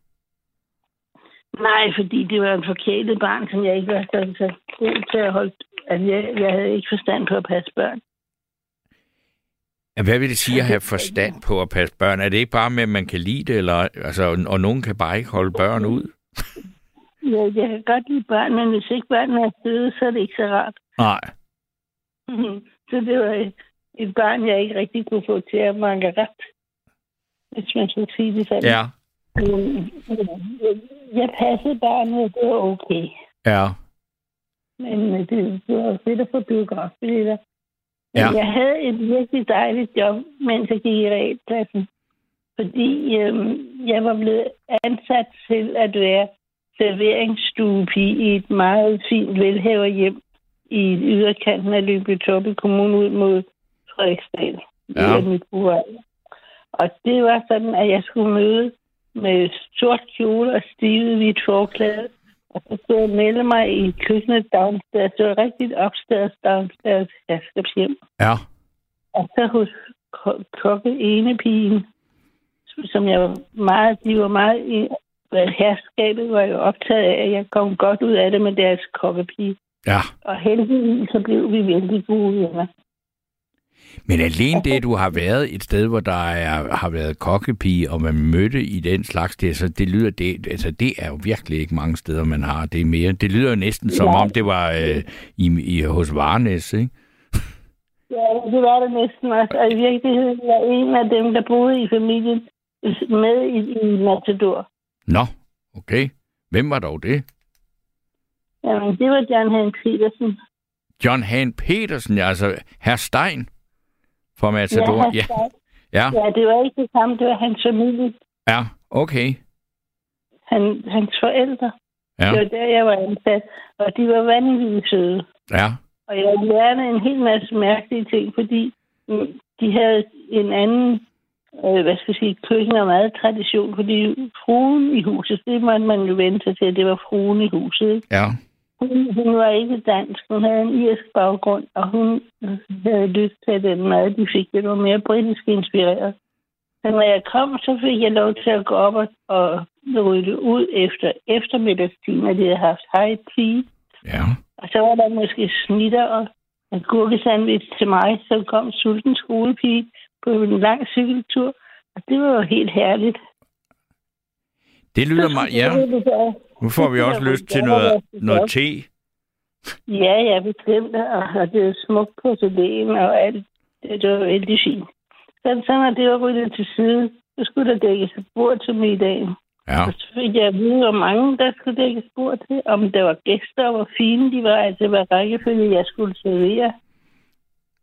Nej, fordi det var en forkælet barn, som jeg ikke var så, så god til at holde... Altså, jeg, jeg havde ikke forstand på at passe børn. Hvad vil det sige at have forstand på at passe børn? Er det ikke bare med, at man kan lide det, eller, altså, og nogen kan bare ikke holde børn ud? Ja, jeg kan godt lide børn, men hvis ikke børnene er søde, så er det ikke så rart. Nej. så det var et, barn, jeg ikke rigtig kunne få til at manke ret. Hvis man skulle sige det sådan. Ja. Jeg, passede barnet, og det var okay. Ja. Men øh, det, det var fedt at få biografbilletter. Ja. jeg havde et virkelig dejligt job, mens jeg gik i realklassen. Fordi øhm, jeg var blevet ansat til at være serveringsstuepige i et meget fint velhaverhjem i yderkanten af Lyngby Toppe Kommune ud mod Frederiksdal. Ja. Det mit bord. Og det var sådan, at jeg skulle møde med sort kjole og stivet hvidt forklæde. Og så jeg melde mig i køkkenet downstairs. Det var rigtigt upstairs, downstairs herskabshjem. Ja. Og så hos ko- kokke ene pigen, som jeg var meget, de var meget herskabet var jo optaget af, at jeg kom godt ud af det med deres kokkepige. Ja. Og heldigvis så blev vi vældig gode venner. Men alene det, du har været et sted, hvor der er, har været kokkepige, og man mødte i den slags, det, så det lyder, det, altså det er jo virkelig ikke mange steder, man har det mere. Det lyder næsten som Nej. om, det var øh, i, i, hos Varnes, ikke? Ja, det var det næsten også. Og i virkeligheden var en af dem, der boede i familien med i, i Matador. Nå, okay. Hvem var dog det? Jamen, det var John Hans Petersen. John Han Petersen, ja, altså herr Stein fra Matador. han Ja, sagde- ja, ja, det var ikke det samme. Det var hans familie. ja, okay. Han, hans forældre. Ja, Det var der, jeg var ansat. Og de var vanvittigt søde. ja, Og jeg lærte en hel masse mærkelige ting, fordi de havde en anden øh, hvad skal jeg sige, køkken og mad tradition, fordi fruen i huset, det måtte man jo vente sig til, at det var fruen i huset. Ikke? Ja. Hun, hun var ikke dansk, hun havde en irsk baggrund, og hun havde lyst til den mad, de fik. Det var mere britisk inspireret. Men når jeg kom, så fik jeg lov til at gå op og, og rydde ud efter eftermiddagstid, når de havde haft high tea. Ja. Og så var der måske snitter og en gurkesandwich til mig, så kom sulten skolepige på en lang cykeltur. Og det var jo helt herligt. Det lyder meget... Ja, nu får vi også lyst til noget, noget te. Ja, ja, bestemt. Og, og det er smukt porcelæn og alt. Det, det var vældig fint. Så, så når det var ryddet til side, så skulle der dækkes et bord til middagen. Ja. Og så fik jeg at vide, hvor mange der skulle dækkes bord til, om der var gæster, og hvor fine de var, altså hvad rækkefølge jeg skulle servere.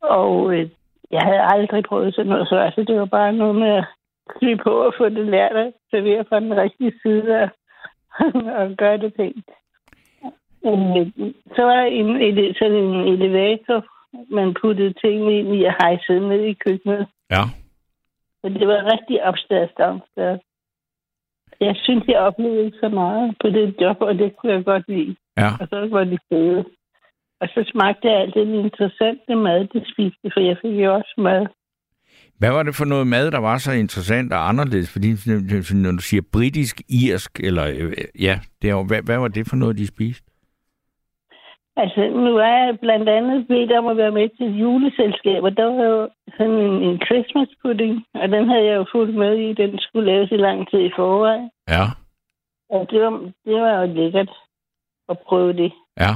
Og øh, jeg havde aldrig prøvet sådan noget, så altså, det var bare noget med at kly på og få det lært at servere fra den rigtige side og, og gøre det pænt. Så var der en, sådan en elevator, man puttede tingene ind i og hejsede ned i køkkenet. Ja. Men det var rigtig opstads downstairs. Jeg synes, jeg oplevede ikke så meget på det job, og det kunne jeg godt lide. Ja. Og så var de fede. Og så smagte jeg alt den interessante mad, de spiste, for jeg fik jo også mad. Hvad var det for noget mad, der var så interessant og anderledes? Fordi når du siger britisk, irsk, eller øh, ja, det er jo, hvad, hvad var det for noget, de spiste? Altså, nu er jeg blandt andet bedt om at være med til et juleselskab, og der var jo sådan en, en Christmas pudding, og den havde jeg jo fulgt med i. Den skulle laves i lang tid i forvejen. Ja. Og det var, det var jo lækkert at prøve det. Ja.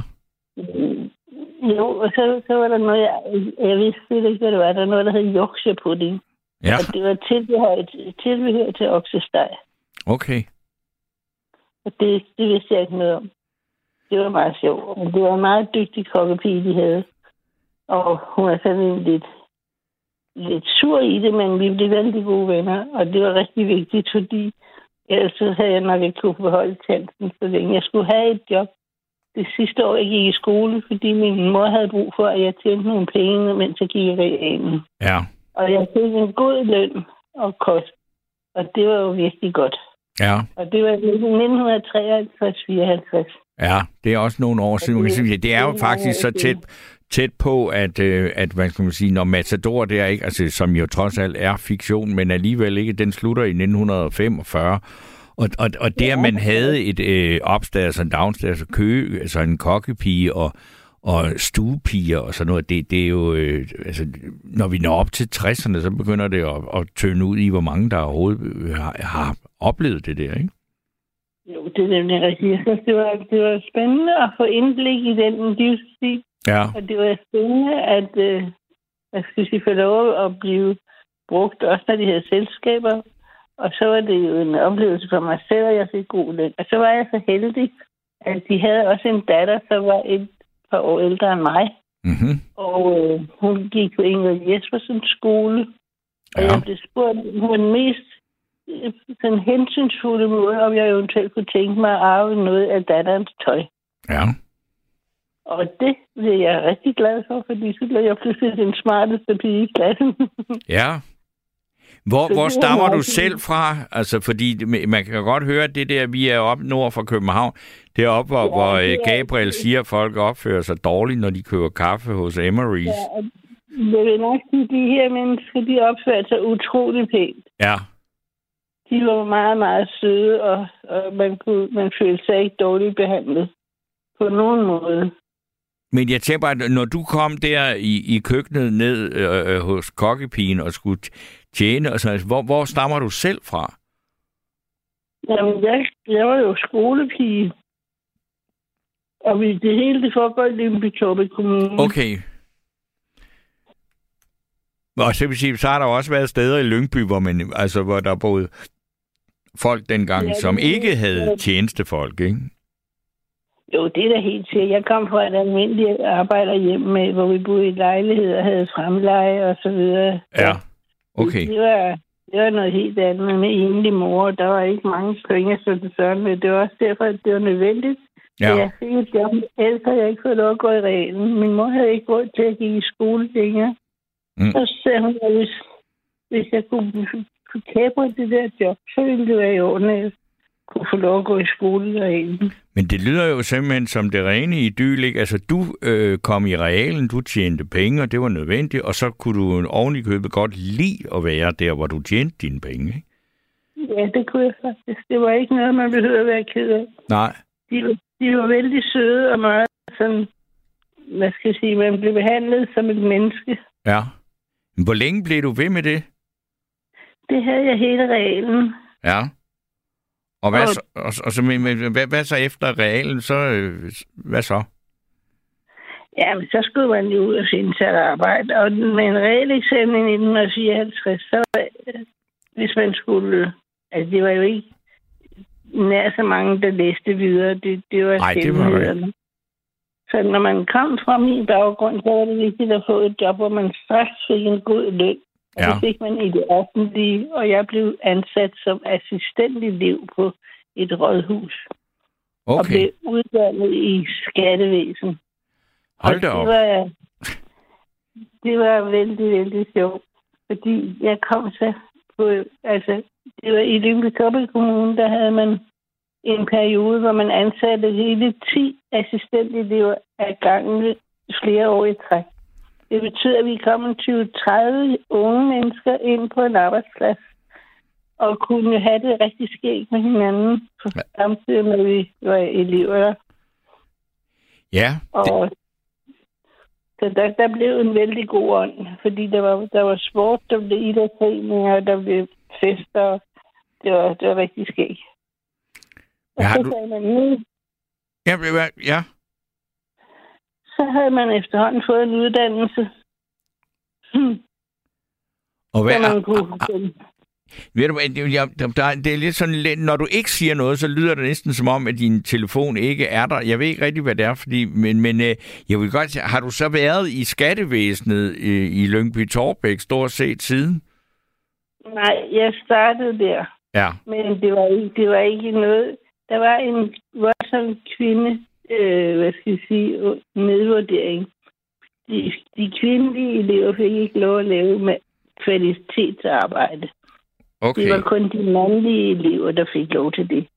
Jo, og så, så var der noget, jeg, jeg vidste ikke, hvad det var. Der var noget, der hed Yorkshire pudding. Ja, Og det var tilbehør, tilbehør til oksesteg. okay. Og det, det vidste jeg ikke noget om. Det var meget sjovt. Men det var en meget dygtig kokkepige, de havde. Og hun er sådan lidt, lidt sur i det, men vi blev vældig gode venner. Og det var rigtig vigtigt, fordi ellers så havde jeg nok ikke kunne beholde chancen så længe. Jeg skulle have et job det sidste år, jeg gik i skole, fordi min mor havde brug for, at jeg tjente nogle penge, mens jeg gik i realen. Ja. Og jeg fik en god løn og kost. Og det var jo virkelig godt. Ja. Og det var i 1953-54. Ja, det er også nogle år siden. Man kan sige, Det er jo faktisk så tæt, tæt på, at, øh, at hvad skal man sige, når Matador der ikke, altså som jo trods alt er fiktion, men alligevel ikke, den slutter i 1945. Og, og, og der man havde et øh, opstairs og downstairs og kø, altså en kokkepige og, og stuepiger og sådan noget, det, det er jo, øh, altså, når vi når op til 60'erne, så begynder det at, at tøne ud i, hvor mange der overhovedet øh, har, har oplevet det der, ikke? Jo, det er nemlig rigtigt. Det var, det var spændende at få indblik i den livsstil. Ja, Og det var spændende at, øh, skal jeg sige, få lov at blive brugt, også når de havde selskaber. Og så var det jo en oplevelse for mig selv, at jeg fik god løn. Og så var jeg så heldig, at de havde også en datter, som var et par år ældre end mig. mm-hmm. Og øh, hun gik på Ingrid Jespersens skole. Og Ja. jeg blev spurgt på den mest øh, sådan hensynsfulde måde, om jeg eventuelt kunne tænke mig at arve noget af datterens tøj. ja. Og det blev jeg rigtig glad for, fordi så blev jeg pludselig den smarteste pige i klassen. Ja. Hvor, Så hvor stammer du selv fra? Altså, fordi man kan godt høre, at det der, vi er op nord for København, det er op, hvor, Ja, hvor øh, er- Gabriel siger, at folk opfører sig dårligt, når de køber kaffe hos Emery's. Ja, jeg vil nok sige, at de her mennesker, de opførte sig utrolig pænt. Ja. De var meget, meget søde, og, og man, kunne, man følte sig ikke dårligt behandlet på nogen måde. Men jeg tænker bare, når du kom der i, i køkkenet ned øh, øh, hos kokkepigen og skulle tjene, og sådan, hvor, hvor stammer du selv fra? Jamen, jeg, jeg var jo skolepige. Og vi, det hele det foregår i Lyngby-Torbe Kommune. Okay. Og så vil sige, så har der også været steder i Lyngby, hvor, man, altså, hvor der boede folk dengang, Ja, som ikke havde tjenestefolk, ikke? Jo, det er da helt sikkert. Jeg kom fra et almindeligt arbejderhjem, med, hvor vi boede i lejlighed og havde fremleje og så videre. Ja. Okay. Det var, det var noget helt andet med enlig mor. Der var ikke mange penge, så det sådan med. Det var også derfor, at det var nødvendigt. Ja. Jeg fik et job, ellers havde jeg ikke fået lov at gå i reglen. Min mor havde ikke råd til at give i skole længere. Mm. Så sagde hun, at hvis, hvis jeg kunne kunne kæbe det der job, så ville det være i orden, kunne få lov at gå i skole derinde. Men det lyder jo simpelthen som det rene idyl, ikke? Altså, du øh, kom i realen, du tjente penge, og det var nødvendigt, og så kunne du oven i købet godt lide at være der, hvor du tjente dine penge, ikke? Ja, det kunne jeg faktisk. Det var ikke noget, man behøvede at være ked af. Nej. De, var- de var vældig søde og meget sådan, hvad skal jeg sige, man blev behandlet som et menneske. Ja. Men hvor længe blev du ved med det? Det havde jeg hele reglen. Ja. Og hvad, Og- så, og, og så, men, hvad, hvad så efter realen? Så, øh, hvad så? Ja, men så skulle man jo ud og finde sig et arbejde. Og med en reel eksamen i 1954, så var, hvis man skulle... Altså, det var jo ikke nær så mange, der læste videre. Det, det var Ej, det var sjældenhederne. Så når man kom fra min baggrund, så var det vigtigt at få et job, hvor man straks fik en god løn. Og Ja. det fik man i det offentlige, og jeg blev ansat som assistent i liv på et rådhus. Og Okay. blev uddannet i skattevæsen. Hold Og da det op. var, det var vældig, vældig sjovt. Fordi jeg kom så på, altså, det var i Lyngby Kommune, der havde man en periode, hvor man ansatte hele 10 assistentelever af gangen flere år i træk. Det betyder, at vi kom en 20-30 unge mennesker ind på en arbejdsplads og kunne have det rigtig skægt med hinanden, samtidig med, at vi var elever. Ja, Og så der, der blev en vældig god ånd, fordi der var, der var sport, der blev idrætsforeninger, der blev fester. Det var, det var rigtig skægt. Og Ja, så du- sagde man, nu, ja, ja, ja. Så havde man efterhånden fået en uddannelse, Og hvad, man kunne... Ved du, det, jeg, der, der, det er lidt sådan når du ikke siger noget, så lyder det næsten som om, at din telefon ikke er der. Jeg ved ikke rigtig, hvad det er, fordi, men, men øh, jeg vil godt har du så været i skattevæsenet øh, i Lyngby Torbæk stort set siden? Nej, jeg startede der, Ja. men det var ikke, det var ikke noget... Der var en voldsom kvinde, øh, hvad skal jeg sige, nedvurdering. De, de kvindelige elever fik ikke lov at lave med kvalitetsarbejde. Okay, Det var kun de mandlige elever, der fik lov til det.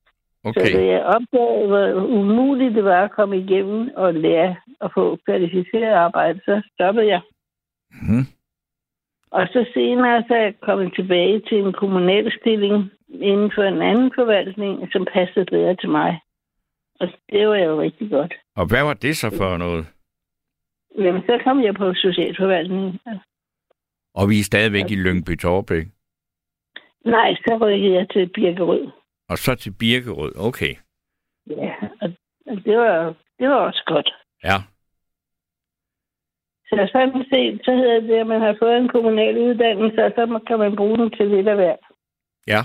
Så okay. jeg opdagede, hvor umuligt det var at komme igennem og lære at få kvalificeret arbejde, så stoppede jeg. Mhm. Og så senere så er jeg kommet tilbage til en kommunal stilling inden for en anden forvaltning, som passede bedre til mig. Og det var jo rigtig godt. Og hvad var det så for noget? Men så kom jeg på socialforvaltningen. Og vi er stadigvæk i Lyngby Torbæk. Nej, så rykkede jeg til Birkerød. Og så til Birkerød. Okay. Ja, og og det var, det var også godt. Ja. Så sådan set, så hedder det, at man har fået en kommunal uddannelse, og så kan man bruge den til lidt af hvert. Ja.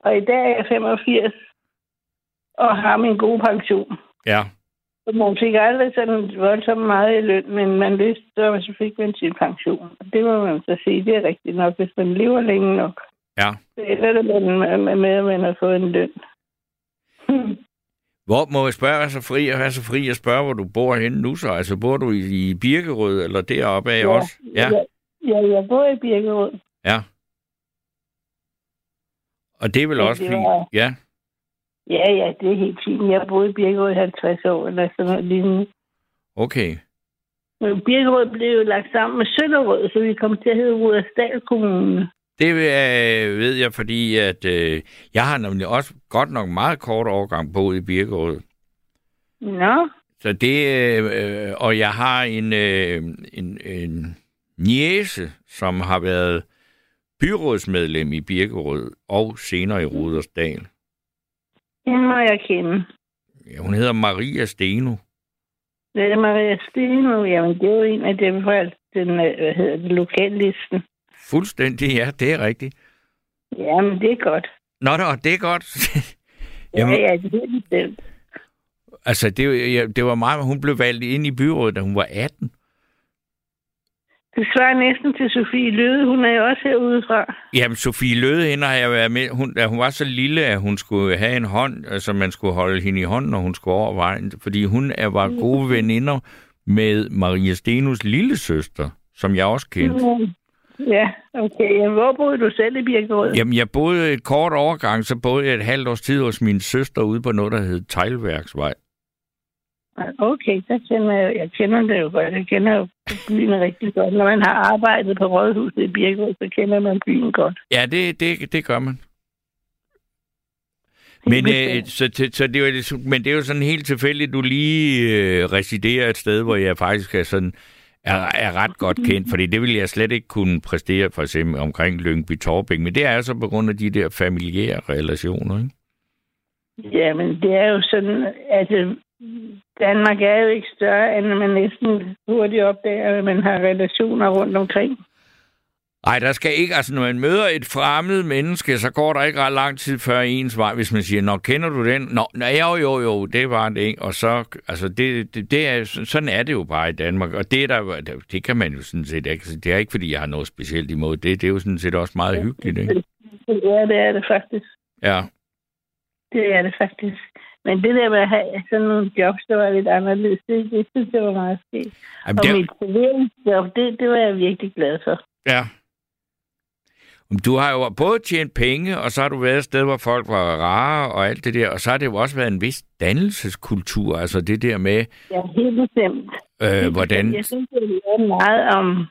Og i dag er jeg 85 og har min gode pension. Ja. Og man fik aldrig sådan voldsomt meget i løn, men man vidste, så så fik man sin pension. Og det må man så sige, det er rigtigt nok, hvis man lever længe nok. Ja. Så ender det med, med, at man har fået en løn. Hvor må jeg spørge, så fri, er så fri at spørge, hvor du bor henne nu så? Altså, bor du i, i Birkerød, eller deroppe af også? Ja. ja. Ja, jeg bor i Birkerød. Ja. Og det er vel Ja, også det fint? var- Ja. Ja, ja, det er helt fint. Jeg boet i Birkerød i 50 år, eller sådan noget lignende. Okay. Men Birkerød blev jo lagt sammen med Sønderrød, så vi kom til at hedde Rudersdal Kommune. Det øh, ved jeg, fordi at øh, jeg har nemlig også godt nok meget kort overgang boet i Birkerød. Nå, Så det, øh, og jeg har en, øh, en, en niece, som har været byrådsmedlem i Birkerød og senere i Rudersdal. Hende må jeg kende. Ja, hun hedder Maria Steno. Det er Maria Steno. Jamen, det er jo en af dem fra den, øh, hvad hedder det, lokallisten. Fuldstændig, ja, det er rigtigt. Jamen, det er godt. Nå, da, det er godt. Ja, Jamen, ja, det er bestemt. altså, det, ja, det var meget, hun blev valgt ind i byrådet, da hun var 18. Det svarer næsten til Sofie Løde. Hun er jo også herude fra. Jamen, Sofie Løde, hende har jeg været med. Hun, hun var så lille, at hun skulle have en hånd, altså man skulle holde hende i hånden, når hun skulle over vejen. Fordi hun er, var gode veninder med Maria Stenos lille søster, som jeg også kendte. Mm. Ja, okay. Hvor boede du selv i Birkerød? Jamen, jeg boede et kort overgang, så boede jeg et halvt års tid hos min søster ude på noget, der hed Tejlværksvej. Okay, så kender jeg, jeg kender det jo godt. Jeg kender jo byen rigtig godt. Når man har arbejdet på Rådhuset i Birkerød, så kender man byen godt. Ja, det, det, det gør man. Men, øh, så, så, så det er jo, men det er jo sådan helt tilfældigt, du lige øh, residerer et sted, hvor jeg faktisk er sådan er, er ret godt kendt, fordi det ville jeg slet ikke kunne præstere for eksempel omkring Lyngby Torbæk, men det er så på grund af de der familiære relationer, ikke? Ja, men det er jo sådan, altså Danmark er jo ikke større, end man næsten hurtigt opdager, at man har relationer rundt omkring. Nej, der skal ikke, altså når man møder et fremmed menneske, så går der ikke ret lang tid før ens vej, hvis man siger, nå, kender du den? Nå, nå jo, jo, jo, det var det, ikke? Og så, altså, det, det, det er, sådan er det jo bare i Danmark, og det, der, det kan man jo sådan set ikke, det er ikke, fordi jeg har noget specielt imod det, det er jo sådan set også meget hyggeligt, ikke? Ja, det er det faktisk. Ja, Det er det faktisk. Men det der med at have sådan nogle jobs, der var lidt anderledes, det, det synes jeg var meget skægt. Jamen, Og det, mit serveringsjob, det, det var jeg virkelig glad for. ja. Du har jo både tjent penge, og så har du været et sted, hvor folk var rare og alt det der, og så har det jo også været en vis dannelseskultur, altså det der med, Ja, helt bestemt. øh, hvordan... Jeg synes, det er meget om,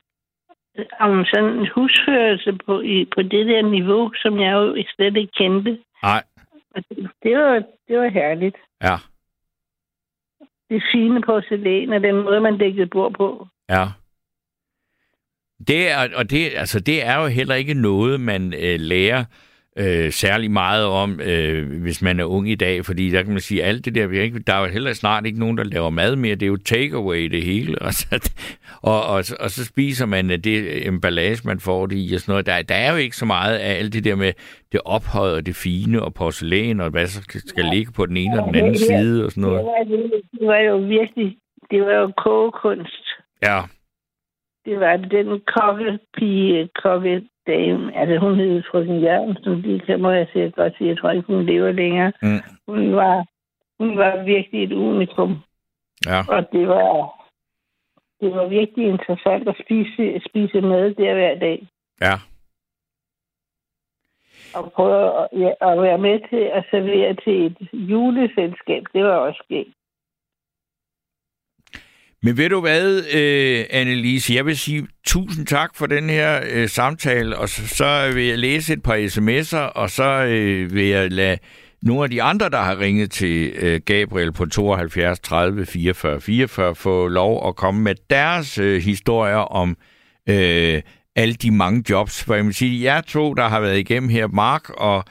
om sådan en husførelse på, i, på det der niveau, som jeg jo slet ikke kendte. Nej, det, var, det var herligt. ja, Det fine porcelæn og den måde, man dækkede bord på. ja. Det er, og det, altså, det er jo heller ikke noget, man øh, lærer øh, særlig meget om, øh, hvis man er ung i dag, fordi der kan man sige, alt det der, vi ikke, der er jo heller snart ikke nogen, der laver mad mere, det er jo takeaway det hele, og så, og, og, og så spiser man øh, det emballage, man får det i, og sådan noget. Der, der er jo ikke så meget af alt det der med det ophøjede, og det fine, og porcelæn, og hvad så skal, skal ligge på den ene og den anden side, og sådan Det noget. var, det var jo virkelig, det var jo kogekunst. Ja, Det var den kokkepige, kokkedame, altså hun hed frøken Jørgensen, det kan må jeg sikkert godt sige, jeg tror ikke, hun lever længere. Mm. Hun var, hun var virkelig et unikum, ja, og det var, det var virkelig interessant at spise, spise med der hver dag. ja. Og prøve at, ja, at være med til at servere til et juleselskab, det var også skægt. Men ved du hvad, øh, Annelise, jeg vil sige tusind tak for den her øh, samtale, og så, så vil jeg læse et par sms'er, og så øh, vil jeg lade nogle af de andre, der har ringet til øh, Gabriel på 72 30 44 44, få lov at komme med deres øh, historier om øh, alle de mange jobs. For jeg vil sige, jer to, der har været igennem her, Mark og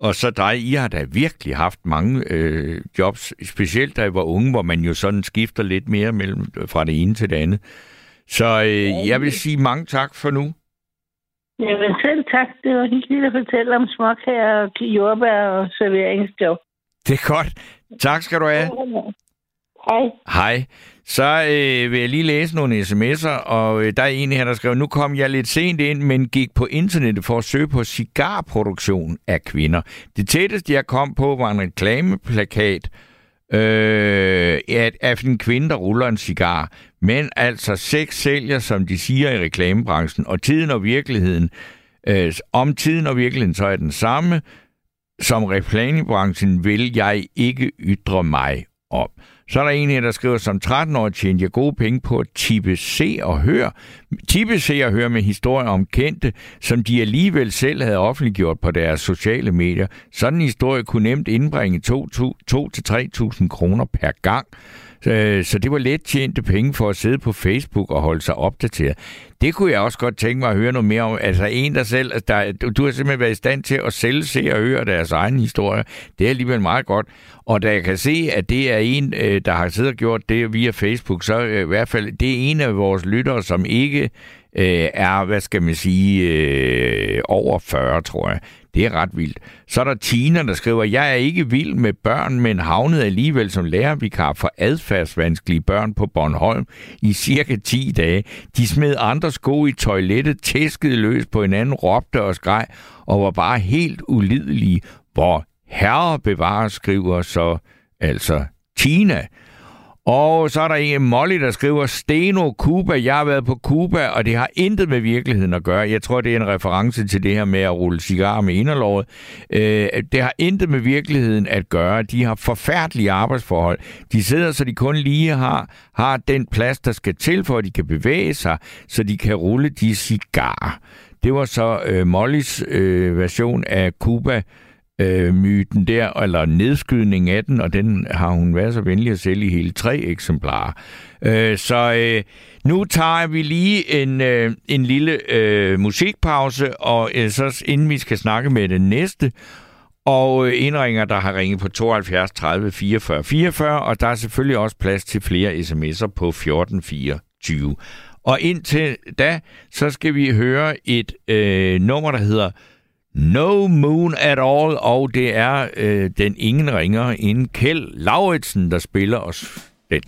og så dig, I har da virkelig haft mange øh, jobs, specielt da I var unge, hvor man jo sådan skifter lidt mere mellem fra det ene til det andet. Så øh, jeg vil sige mange tak for nu. Jamen selv tak, det var hyggeligt at fortælle om småkager og jordbær og serveringsjob. Det er godt. Tak skal du have. Hej. Hej. Så øh, vil jeg lige læse nogle sms'er, og øh, der er en her, der skriver, nu kom jeg lidt sent ind, men gik på internettet for at søge på cigarproduktion af kvinder. Det tætteste, jeg kom på, var en reklameplakat øh, af, af en kvinde, der ruller en cigar. Men altså seks sælger, som de siger i reklamebranchen, og tiden og virkeligheden, øh, om tiden og virkeligheden, så er den samme. Som reklamebranchen vil jeg ikke ytre mig om. Så er der en her, der skriver, som 13-årig tjente jeg gode penge på at tippe se og høre. Tippe se og høre med historier om kendte, som de alligevel selv havde offentliggjort på deres sociale medier. Sådan en historie kunne nemt indbringe 2-3.000 kroner per gang. Så, øh, så det var let tjente penge for at sidde på Facebook og holde sig opdateret. Det kunne jeg også godt tænke mig at høre noget mere om. Altså en, der selv... Der, du, du har simpelthen været i stand til at selv se og høre deres egen historie. Det er alligevel meget godt. Og da jeg kan se, at det er en, øh, der har siddet og gjort det via Facebook, så øh, i hvert fald, det er en af vores lyttere, som ikke øh, er, hvad skal man sige, øh, over 40, tror jeg. Det er ret vildt. Så er der Tina, der skriver, jeg er ikke vild med børn, men havnede alligevel som lærervikar for adfærdsvanskelige børn på Bornholm i cirka 10 dage. De smed andre sko i toilettet, tæskede løs på hinanden, råbte og skreg, og var bare helt ulidelige, hvor herre bevarer, skriver så altså Tina. Og så er der en Molly, der skriver, Steno, Cuba, jeg har været på Cuba, og det har intet med virkeligheden at gøre. Jeg tror, det er en reference til det her med at rulle cigarer med inderlovet. Øh, det har intet med virkeligheden at gøre. De har forfærdelige arbejdsforhold. De sidder, så de kun lige har, har den plads, der skal til, for at de kan bevæge sig, så de kan rulle de cigarer. Det var så øh, Mollys øh, version af Cuba øh, myten der, eller nedskydning af den, og den har hun været så venlig at sælge i hele tre eksemplarer. Øh, så øh, nu tager vi lige en, øh, en lille øh, musikpause, og øh, så inden vi skal snakke med den næste, og øh, indringer, der har ringet på 72 30 44 44, og der er selvfølgelig også plads til flere sms'er på 14 24. Og indtil da, så skal vi høre et øh, nummer, der hedder No Moon at All, og det er øh, den ingen ringer end Kjeld Lauritsen, der spiller os den.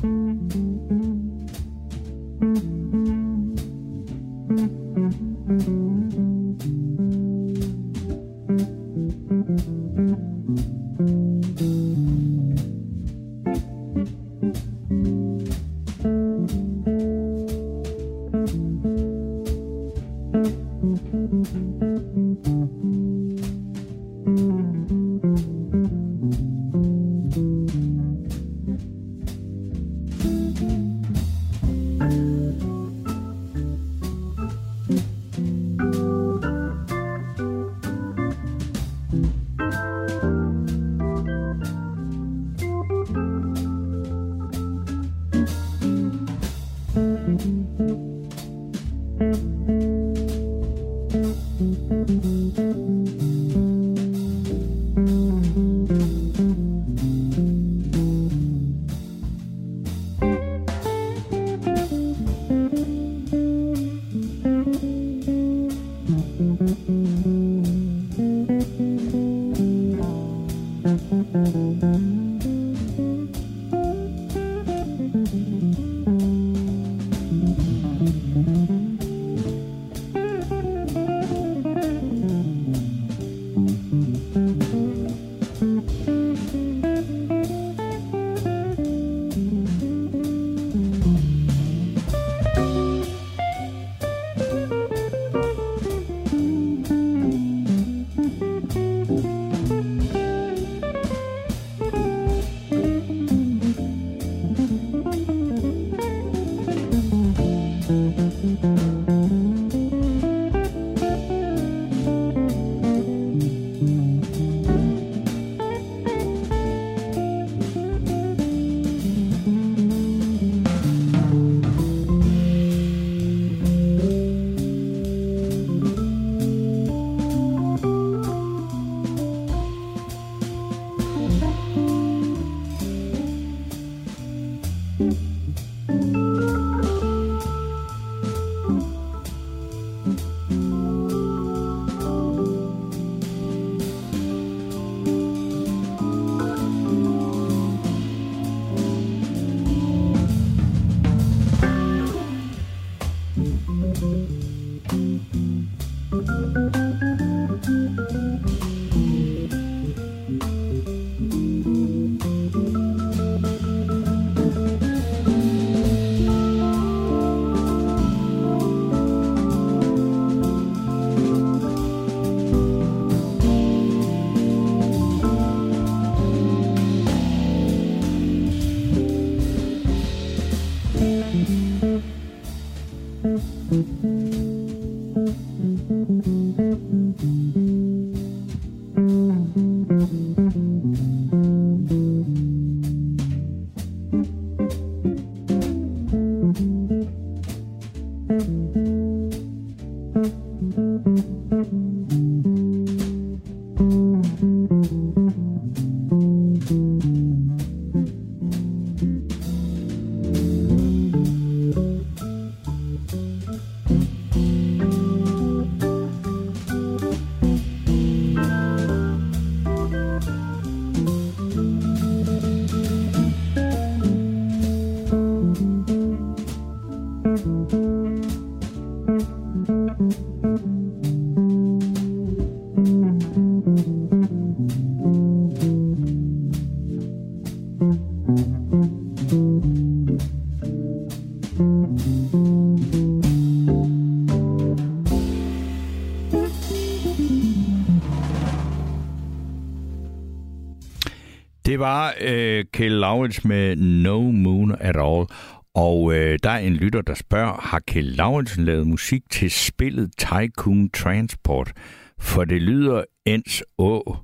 Var øh, Kjell Laurits med No Moon at All. Og øh, der er en lytter, der spørger, har Kjell Lauritsen lavet musik til spillet Tycoon Transport? For det lyder ens å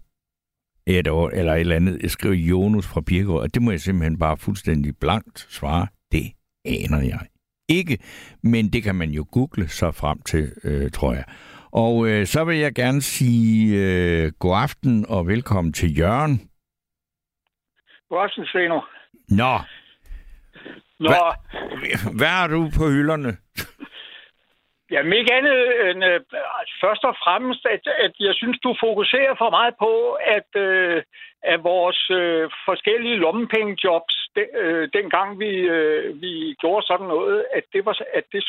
et år, eller et eller andet. Jeg skriver Jonas fra Birkegaard, og det må jeg simpelthen bare fuldstændig blankt svare. Det aner jeg ikke, men det kan man jo google sig frem til, øh, tror jeg. Og øh, så vil jeg gerne sige øh, god aften og velkommen til Jørgen. Aften, Sveno. Nå, Nå, Hva- hvad har du på hylderne? jamen ikke andet end øh, først og fremmest, at, at jeg synes, du fokuserer for meget på, at, øh, at vores øh, forskellige lommepengejobs, de, øh, dengang vi, øh, vi gjorde sådan noget, at det, var, at det,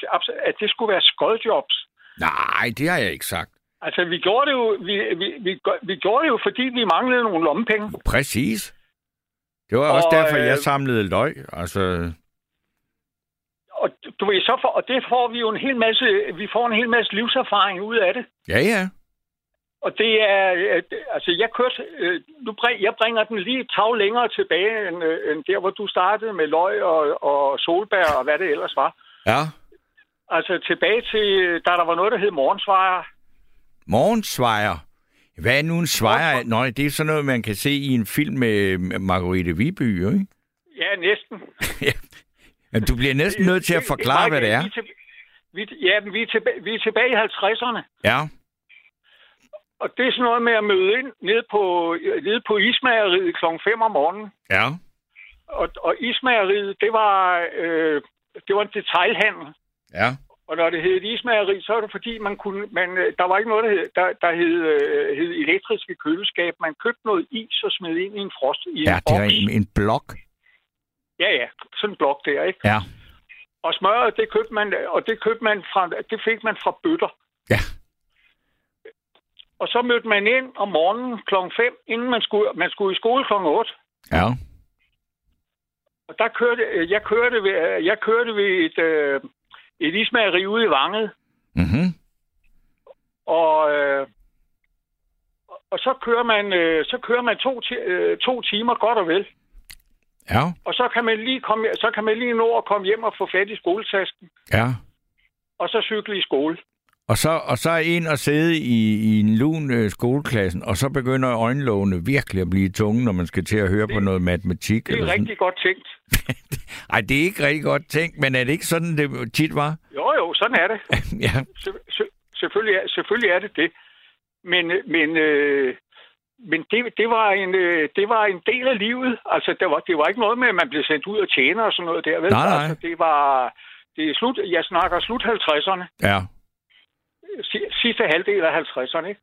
at det skulle være skodjobs. Nej, det har jeg ikke sagt. Altså, vi gjorde det jo, vi, vi, vi, vi gjorde det jo, fordi vi manglede nogle lommepenge. Præcis. Det var også Og, derfor, øh, jeg samlede løg. Altså, Og du ved, så for, og det får vi jo en hel masse, vi får en hel masse livserfaring ud af det. ja, ja. Og det er, øh, altså jeg kørte, øh, nu bring, jeg bringer den lige et tag længere tilbage, end, øh, end der, hvor du startede med løg og, og solbær og hvad det ellers var. Ja. Altså tilbage til, øh, da der var noget, der hed morgensvarer. Morgensvejer. Hvad er nu en svejer? Nå, det er sådan noget, man kan se i en film med Marguerite Viby, jo, ikke? Ja, næsten. Men du bliver næsten nødt til at forklare, hvad det er. Vi er til, ja, men vi er, tilbage, vi er tilbage i 50'erne. Ja. Og det er sådan noget med at møde ind nede på, nede på ismageriet kl. 5 om morgenen. Ja. Og, og ismageriet, det var, øh, det var en detailhandel. Ja. Og når det hed et ismageri, så er det fordi, man kunne, man, øh, der var ikke noget, der hed, der, der hed, øh, hed elektriske køleskab. Man købte noget is og smed ind i en frost i Ja, en det er en, en blok. Ja, ja, sådan en blok der, ikke? Ja. Og smøret, det købte man, og det købte man fra, det fik man fra bøtter. Ja. Og så mødte man ind om morgenen klokken 5, inden man skulle, man skulle i skole klokken 8. Ja. Og der kørte, øh, jeg kørte ved, øh, jeg kørte ved et, øh, et ismageri ude i Vanget. Mhm. Og, øh, og så kører man, øh, så kører man to, ti- øh, to timer godt og vel. Ja. Og så kan man lige komme, så kan man lige nå at komme hjem og få fat i skoletasken, Ja. og så cykle i skole. Og så, og så ind og sidde i, i en lun øh, skoleklassen, og så begynder øjenlågene virkelig at blive tunge, når man skal til at høre på noget matematik. Det er eller sådan. rigtig godt tænkt. Ej, det er ikke rigtig godt tænkt, men er det ikke sådan, det tit var? Jo, jo, sådan er det. ja. Se- se- selvfølgelig, er, selvfølgelig er det det. Men, øh, men, øh, men det, det, var en, øh, det var en del af livet. Altså, det var, det var ikke noget med, at man blev sendt ud og tjene og sådan noget der. Vel? Nej, nej. Altså, det var... Det er slut, jeg snakker slut 50'erne. Ja. Si- sidste halvdel af 50'erne, ikke?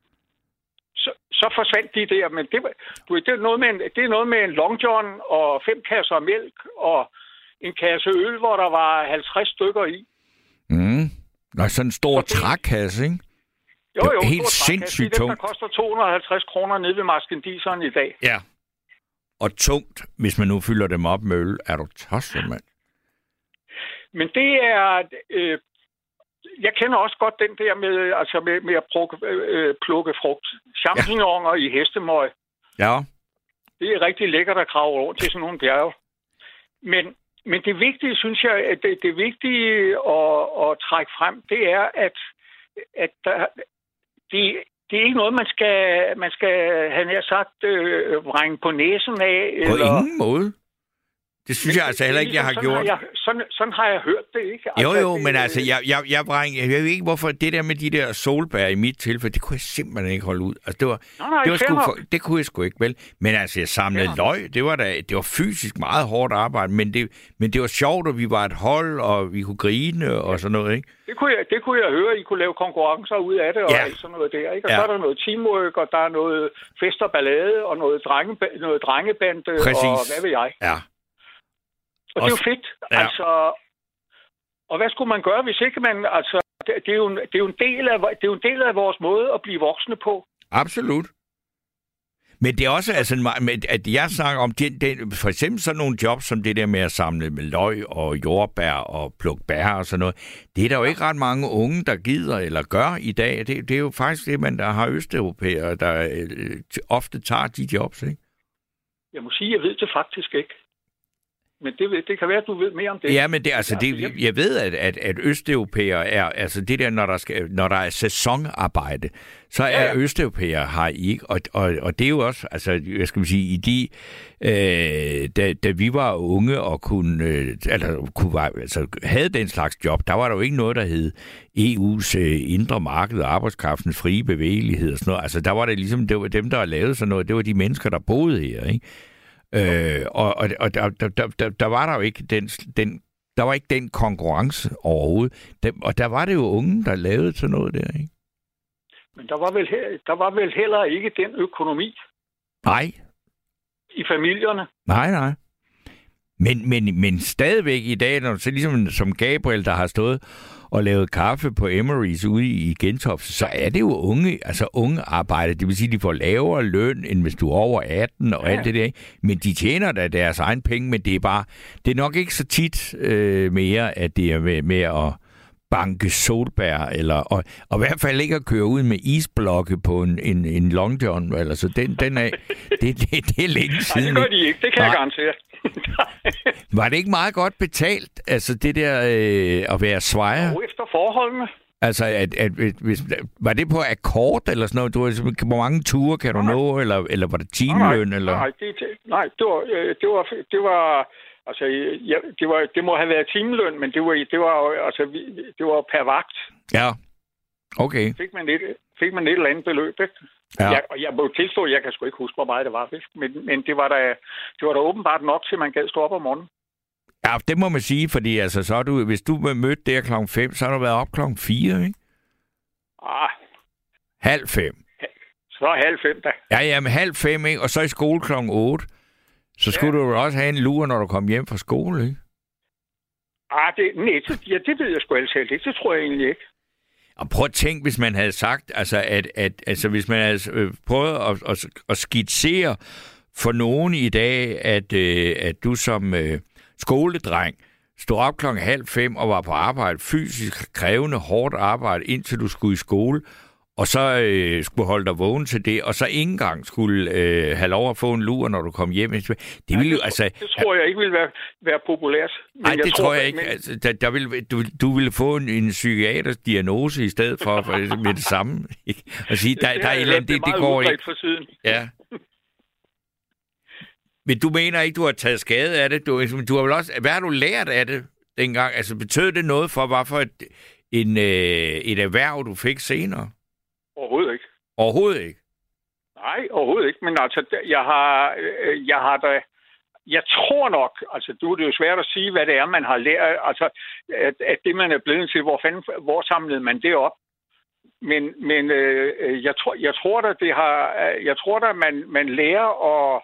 Så, så forsvandt de der, men det, var- du det, er noget med en, det er noget med en long john og fem kasser mælk og en kasse øl, hvor der var 50 stykker i. Mm. Nå, sådan en stor det- trækasse, ikke? Jo, Det var jo, helt sindssygt Det er tungt. koster 250 kroner nede ved Maskendiseren i dag. Ja. Og tungt, hvis man nu fylder dem op med øl. Er du tosset, mand? Men det er... Øh, jeg kender også godt den der med, altså med, med at plukke, øh, plukke frugt. Champignoner i hestemøg. Ja. Det er rigtig lækkert at grave over til sådan nogle bjerge. Men, men det vigtige, synes jeg, at det, det vigtige at, at trække frem, det er, at, at der, det, det er ikke noget, man skal, man skal have nær sagt, øh, vrænge på næsen af. På eller, ingen måde. Det synes jeg altså heller ikke, jeg har sådan gjort. Har jeg, sådan, sådan har jeg hørt det, ikke? Jo, jo, det- men altså, jeg, jeg, jeg, bræng, jeg ved ikke, hvorfor det der med de der solbær i mit tilfælde, det kunne jeg simpelthen ikke holde ud. Altså, det var, Nej, nej, det, var sgu nok. for, det kunne jeg sgu ikke, vel? Men altså, jeg samlede Fair løg, det var, da, det var fysisk meget hårdt arbejde, men det, men det var sjovt, og vi var et hold, og vi kunne grine og sådan noget, ikke? Det kunne, jeg, det kunne jeg høre, I kunne lave konkurrencer ud af det, og Ja. sådan noget der. Ikke? Og Ja. så er der noget teamwork, og der er noget fest og ballade, og noget, drenge, noget drengebande, Præcis. og hvad ved jeg. Ja. Og det er jo fedt. Ja. Altså, og hvad skulle man gøre, hvis ikke man... Altså, det, det, er jo en, det, er jo en del af, det er jo en del af vores måde at blive voksne på. Absolut. Men det er også, altså, at jeg snakker om, det, det, for eksempel sådan nogle jobs, som det der med at samle med løg og jordbær og plukke bær og sådan noget, det er der jo ikke ret mange unge, der gider eller gør i dag. Det, det er jo faktisk det, man der har østeuropæere, der øh, ofte tager de jobs, ikke? Jeg må sige, jeg ved det faktisk ikke. Men det, det kan være, at du ved mere om det. Ja, men det, altså, det, jeg ved, at, at, at østeuropæer er, altså det der, når der, skal, når der er sæsonarbejde, så er Ja, ja, ja. østeuropæer her ikke, og, og, og det er jo også, altså, jeg skal sige, i de, øh, da, da vi var unge og kunne, øh, eller, kunne altså, havde den slags job, der var der jo ikke noget, der hed EU's øh, indre marked og arbejdskraftens frie bevægelighed og sådan noget. Altså, der var det ligesom, det var dem, der lavede sådan noget, det var de mennesker, der boede her, ikke? Øh, og og, og der, der, der, der, var der jo ikke den, den der var ikke den konkurrence overhovedet. Der, og der var det jo unge, der lavede sådan noget der, ikke? Men der var, vel, der var vel heller ikke den økonomi Nej, i familierne. nej, nej. Men, men, men stadigvæk i dag, når du så ligesom som Gabriel, der har stået og lavet kaffe på Emery's ude i Gentofte, så er det jo unge, altså unge arbejde. Det vil sige, de får lavere løn, end hvis du er over 18 og Ja. alt det der. Men de tjener da deres egen penge, men det er bare, det er nok ikke så tit øh, mere, at det er med, med at banke solbær, eller, og, og i hvert fald ikke at køre ud med isblokke på en, en, en long john. Eller, så den, den er, det, det, det er længe Nej, siden. det gør de ikke. Det kan jeg Nej. garantere. Var det ikke meget godt betalt, altså det der øh, at være svejer? Og efter forholdene. Altså, at, at, at, hvis, var det på akkord eller sådan noget? Du hvor mange ture kan du Nej. nå, eller, eller var det Nej, timeløn? Eller? nej, det, det- nej det, var, øh, det var, det var, altså, ja, det, var, det må have været timeløn, men det var, det var, altså, det var per vagt. Ja, okay. Fik man et, fik man et eller andet beløb, ikke? Ja. Jeg, og jeg må tilstå, jeg kan sgu ikke huske, hvor meget det var, men, men det var da, det var da åbenbart nok til, man gad stå op om morgenen. Ja, det må man sige, fordi altså, så du, hvis du var mødt der klokken 5, så har du været op klokken 4, ikke? Ah, Halv 5. så halv fem da. Ja, jamen halv 5, ikke? Og så i skole klokken 8. Så skulle ja. du jo også have en lur, når du kom hjem fra skole, ikke? Ah, det, nej, det, ja, det ved jeg sgu altid ikke. Det tror jeg egentlig ikke. Og prøv at tænke, hvis man havde sagt, altså, at, at altså, hvis man havde øh, prøvet at, at, at skitsere for nogen i dag, at, øh, at du som øh, skoledreng stod op klokken halv fem og var på arbejde, fysisk krævende, hårdt arbejde, indtil du skulle i skole, og så øh, skulle holde dig vågen til det, og så ikke engang skulle øh, have lov at få en lur, når du kom hjem. Det ville jo, altså... Det tror jeg ikke vil være, være populært. Nej, det tror jeg ikke. Men, Altså, der, der vil, du, du ville få en, en psykiatrisk diagnose i stedet for, for med det samme. Ikke? Og sige, der, det der er et jeg eller andet, det, det går ikke. For siden. Ja. Men du mener ikke, du har taget skade af det? Du, du har vel også, hvad har du lært af det dengang? Altså betød det noget for, hvad for et, en, øh, et erhverv, du fik senere? Overhovedet ikke. Overhovedet ikke. Nej, overhovedet ikke. Men altså, jeg har, øh, jeg har da... Jeg tror nok, altså du det er jo svært at sige, hvad det er, man har lært. Altså, at, at det, man er blevet til, hvor, fanden, hvor samlede man det op? Men, men øh, jeg, tror, jeg tror da, det har, jeg tror da, man, man lærer at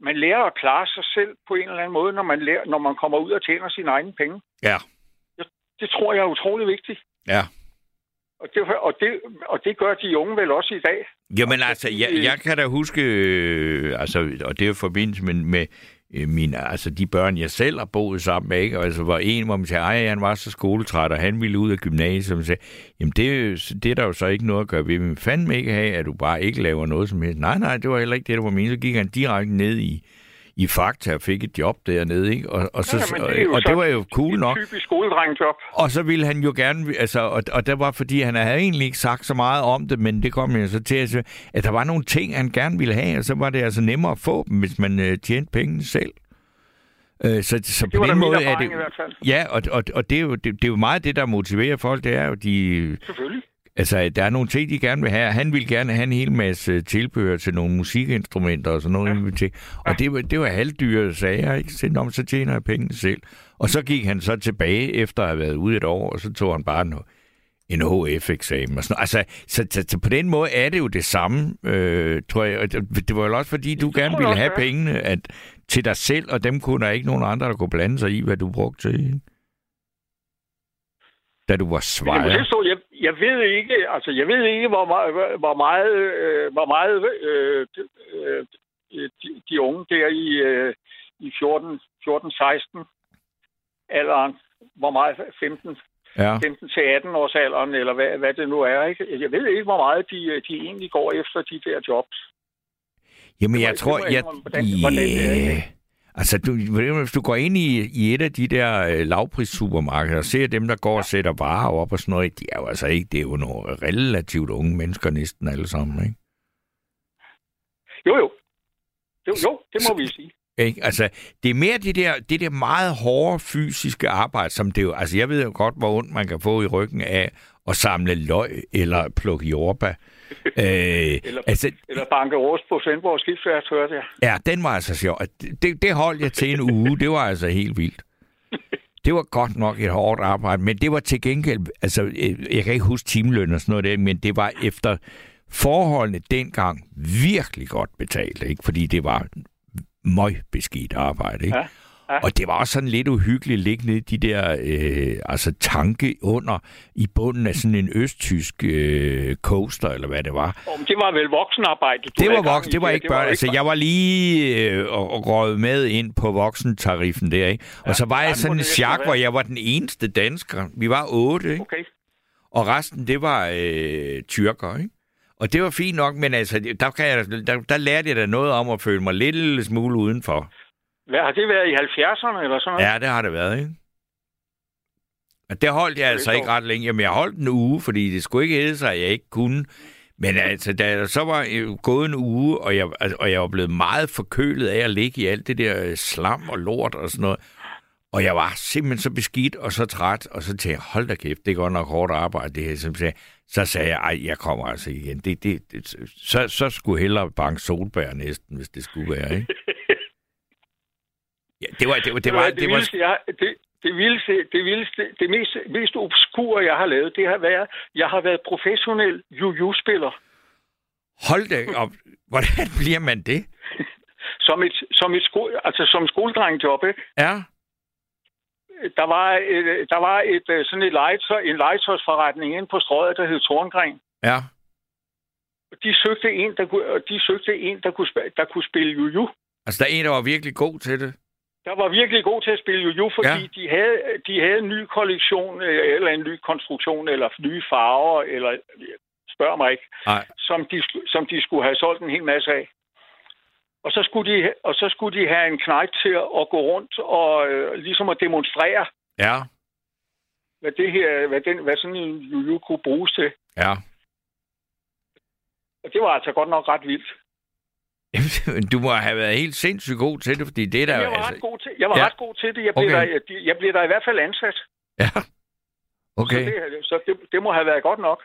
man lærer at klare sig selv på en eller anden måde, når man, lærer, når man kommer ud og tjener sine egne penge. Ja. Det tror jeg er utrolig vigtigt. Ja. Og det, og, det, og det gør de unge vel også i dag. Jamen altså, jeg, jeg kan da huske, øh, altså, og det er jo forbindelse med, med øh, mine, altså de børn, jeg selv har boet sammen med, ikke? Og altså var en, hvor man sagde, ej, han var så skoletræt, og han ville ud af gymnasiet, og sagde, jamen det, det er der jo så ikke noget at gøre ved, men fandme ikke have, at du bare ikke laver noget som helst. Nej, nej, det var heller ikke det, der var meningen. Så gik han direkte ned i, i Fakta og fik et job dernede, ikke? Og, og, så, Ja, og, det jo og så det var jo cool nok. typisk skoledrengjob. Og så ville han jo gerne, altså, og, og det var fordi, han havde egentlig ikke sagt så meget om det, men det kom jeg så til, at, at der var nogle ting, han gerne ville have, og så var det altså nemmere at få dem, hvis man øh, tjente pengene selv. Øh, så, så Det på den måde er det... Ja, og, og, og det, er jo, det, det er jo meget det, der motiverer folk, det er jo, de... Selvfølgelig. Altså, der er nogle ting, de gerne vil have. Han ville gerne have en hel masse tilbehør til nogle musikinstrumenter og sådan noget. Ja. Og det var, det var halvdyre sager, ikke? Så, men så tjener jeg pengene selv. Og så gik han så tilbage efter at have været ude et år, og så tog han bare en, en HF-eksamen og sådan noget. Altså, så, så, så, på den måde er det jo det samme, øh, tror jeg. Og det, det var jo også fordi, du gerne ville have pengene at, til dig selv, og dem kunne der ikke nogen andre, der kunne blande sig i, hvad du brugte til. Da du var Men jeg må svejer. Jeg, jeg ved ikke, altså jeg ved ikke, hvor meget, hvor meget, øh, hvor meget øh, øh, de, de unge der i, øh, i 14, 14, 16 alderen, hvor meget 15, Ja. 15 til 18 års alderen, eller hvad, hvad det nu er. Ikke? Jeg ved ikke, hvor meget de, de egentlig går efter de der jobs. Jamen, jeg det tror, jeg jeg... hvordan- hvordan i Yeah. dag. Altså, du, hvis du går ind i, i et af de der øh, lavpris-supermarkeder og ser dem, der går og sætter varer op og sådan noget, de er jo altså ikke, det er jo nogle relativt unge mennesker næsten alle sammen, ikke? Jo, jo. Jo, jo, det må vi sige. Ikke? Altså, det er mere det der, det der meget hårde fysiske arbejde, som det jo... Altså, jeg ved jo godt, hvor ondt man kan få i ryggen af at samle løg eller plukke jordbær. Øh, Eller, altså, eller banke rust på Svendborg Skibsværft, hørte jeg. ja, den var altså sjov. Det, det holdt jeg til en uge. Det var altså helt vildt. Det var godt nok et hårdt arbejde, men det var til gengæld... Altså, øh, jeg kan ikke huske timeløn og sådan noget der, men det var efter forholdene dengang virkelig godt betalt, ikke? Fordi det var møgbeskidt arbejde, ikke? Ja, ja. Og det var også sådan lidt uhyggeligt at ligge nede i de der øh, altså tanke under i bunden af sådan en østtysk øh, coaster, eller hvad det var. Om det var vel voksenarbejde, du Det var voksen, det var ikke børn. Altså, jeg var lige øh, røget med ind på voksentariffen der, ikke? Og så var ja, jeg sådan en chak, hvor jeg var den eneste dansker. Vi var otte, ikke? Okay. Og resten, det var øh, tyrker, ikke? Og det var fint nok, men altså, der, kan jeg, der, der lærte jeg da noget om at føle mig lidt smule udenfor. Hvad har det været i 70'erne eller sådan noget? Ja, det har det været, ikke? Og det holdt jeg altså ikke ret længe. Jamen, jeg holdt en uge, fordi det skulle ikke hedde sig, at jeg ikke kunne. Men altså, da der så var øh, gået en uge, og jeg, altså, og jeg var blevet meget forkølet af at ligge i alt det der øh, slam og lort og sådan noget. Og jeg var simpelthen så beskidt og så træt, og så tænkte jeg, hold da kæft, det er godt nok hårdt arbejde, det her. Så sagde, så sagde jeg, ej, jeg kommer altså igen. Det, det, det, så, så skulle jeg hellere banke solbær næsten, hvis det skulle være, ikke? Ja, det var, det var, det var, det, det var, vildeste, jeg, det, det vildeste, det vildeste, det mest, mest obskure, jeg har lavet, det har været, jeg har været professionel juju-spiller. Hold da op. Hvordan bliver man det? Som et, som et, sko, altså som skoledrengjob, ikke? Ja. Der var, et, der var et, øh, sådan et legetøj, en legetøjsforretning inde på strøget, der hed Torngren. Ja. De søgte en, der kunne, og de søgte en, der kunne, der kunne spille juju. Altså, der er en, der var virkelig god til det. Der var virkelig god til at spille juju, fordi Ja. de, havde, de havde en ny kollektion, øh, eller en ny konstruktion, eller nye farver, eller spørg mig ikke, Nej. som de, som de skulle have solgt en hel masse af. Og så skulle de, og så skulle de have en knægt til at gå rundt og øh, ligesom at demonstrere, Ja. hvad, det her, hvad, den, hvad sådan en juju kunne bruges til. Ja. Og det var altså godt nok ret vildt. Du må have været helt sindssygt god til det, fordi det er der... Jeg var, altså, ret god til, jeg var Ja. ret god til det. Jeg blev, Okay. der, jeg blev der i hvert fald ansat. Ja. Okay. Så, det, så det, det må have været godt nok.